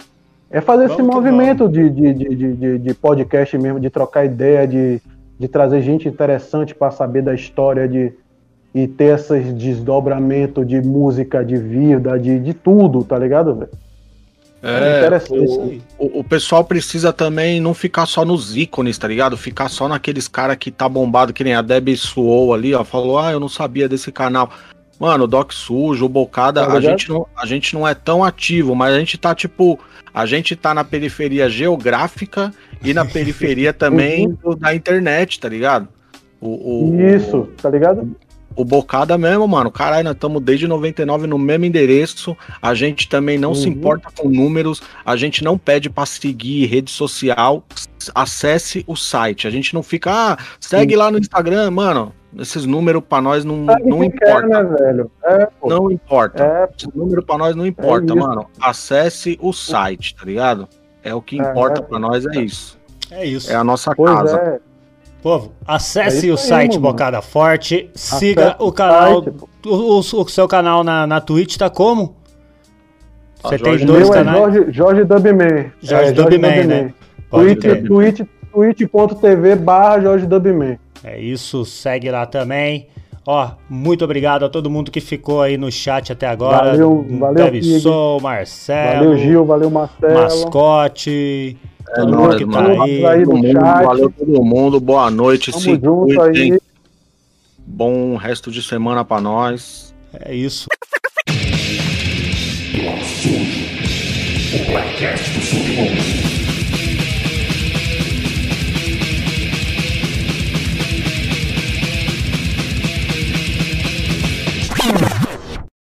É fazer esse Vamos que movimento de, de, de, de, de- podcast mesmo, de trocar ideia, de, de trazer gente interessante para saber da história, de e ter esses desdobramento de música, de vida, de, de tudo, tá ligado, velho? É, interessante. o, o pessoal precisa também não ficar só nos ícones, tá ligado? Ficar só naqueles cara que tá bombado, que nem a Debbie Suou ali, ó, falou, ah, eu não sabia desse canal. Mano, Doc Sujo, Bocada, Tá a, gente não, a gente não é tão ativo, mas a gente tá, tipo, a gente tá na periferia geográfica e na periferia também do- da internet, tá ligado? O, o, Isso, tá ligado? o Bocada mesmo, mano. Caralho, nós estamos desde 99 no mesmo endereço. A gente também não se Uhum. importa com números. A gente não pede pra seguir rede social. Acesse o site. A gente não fica, ah, segue lá no Instagram, mano. Esses números pra nós não, Sabe não quer, importa. né, velho? É. Não importa. É, Esse número pra nós não importa, isso. mano. Acesse o site, tá ligado? É o que É, importa é. pra nós, é isso. É isso. É a nossa pois casa. é. Povo, acesse É o aí, site mano. Bocada Forte, siga Acesse o canal. site. O, o- o seu canal na, na Twitch tá como? Tá, Você Jorge tem O dois meu é canais? Jorge, Jorge Dubman. Jorge é, Dubman, né? Twitch, twitch.tv barra Jorge Dubman. É isso, segue lá também. Ó, muito obrigado a todo mundo que ficou aí no chat até agora. Valeu, valeu. Sou, Marcelo, Valeu, Gil, valeu, Marcelo. Mascote, É todo mundo que tá aí. aí Todo no mundo, chat. valeu todo mundo. Boa noite. Tamo se junto aí. Bom resto de semana pra nós. É isso. O podcast do submundo.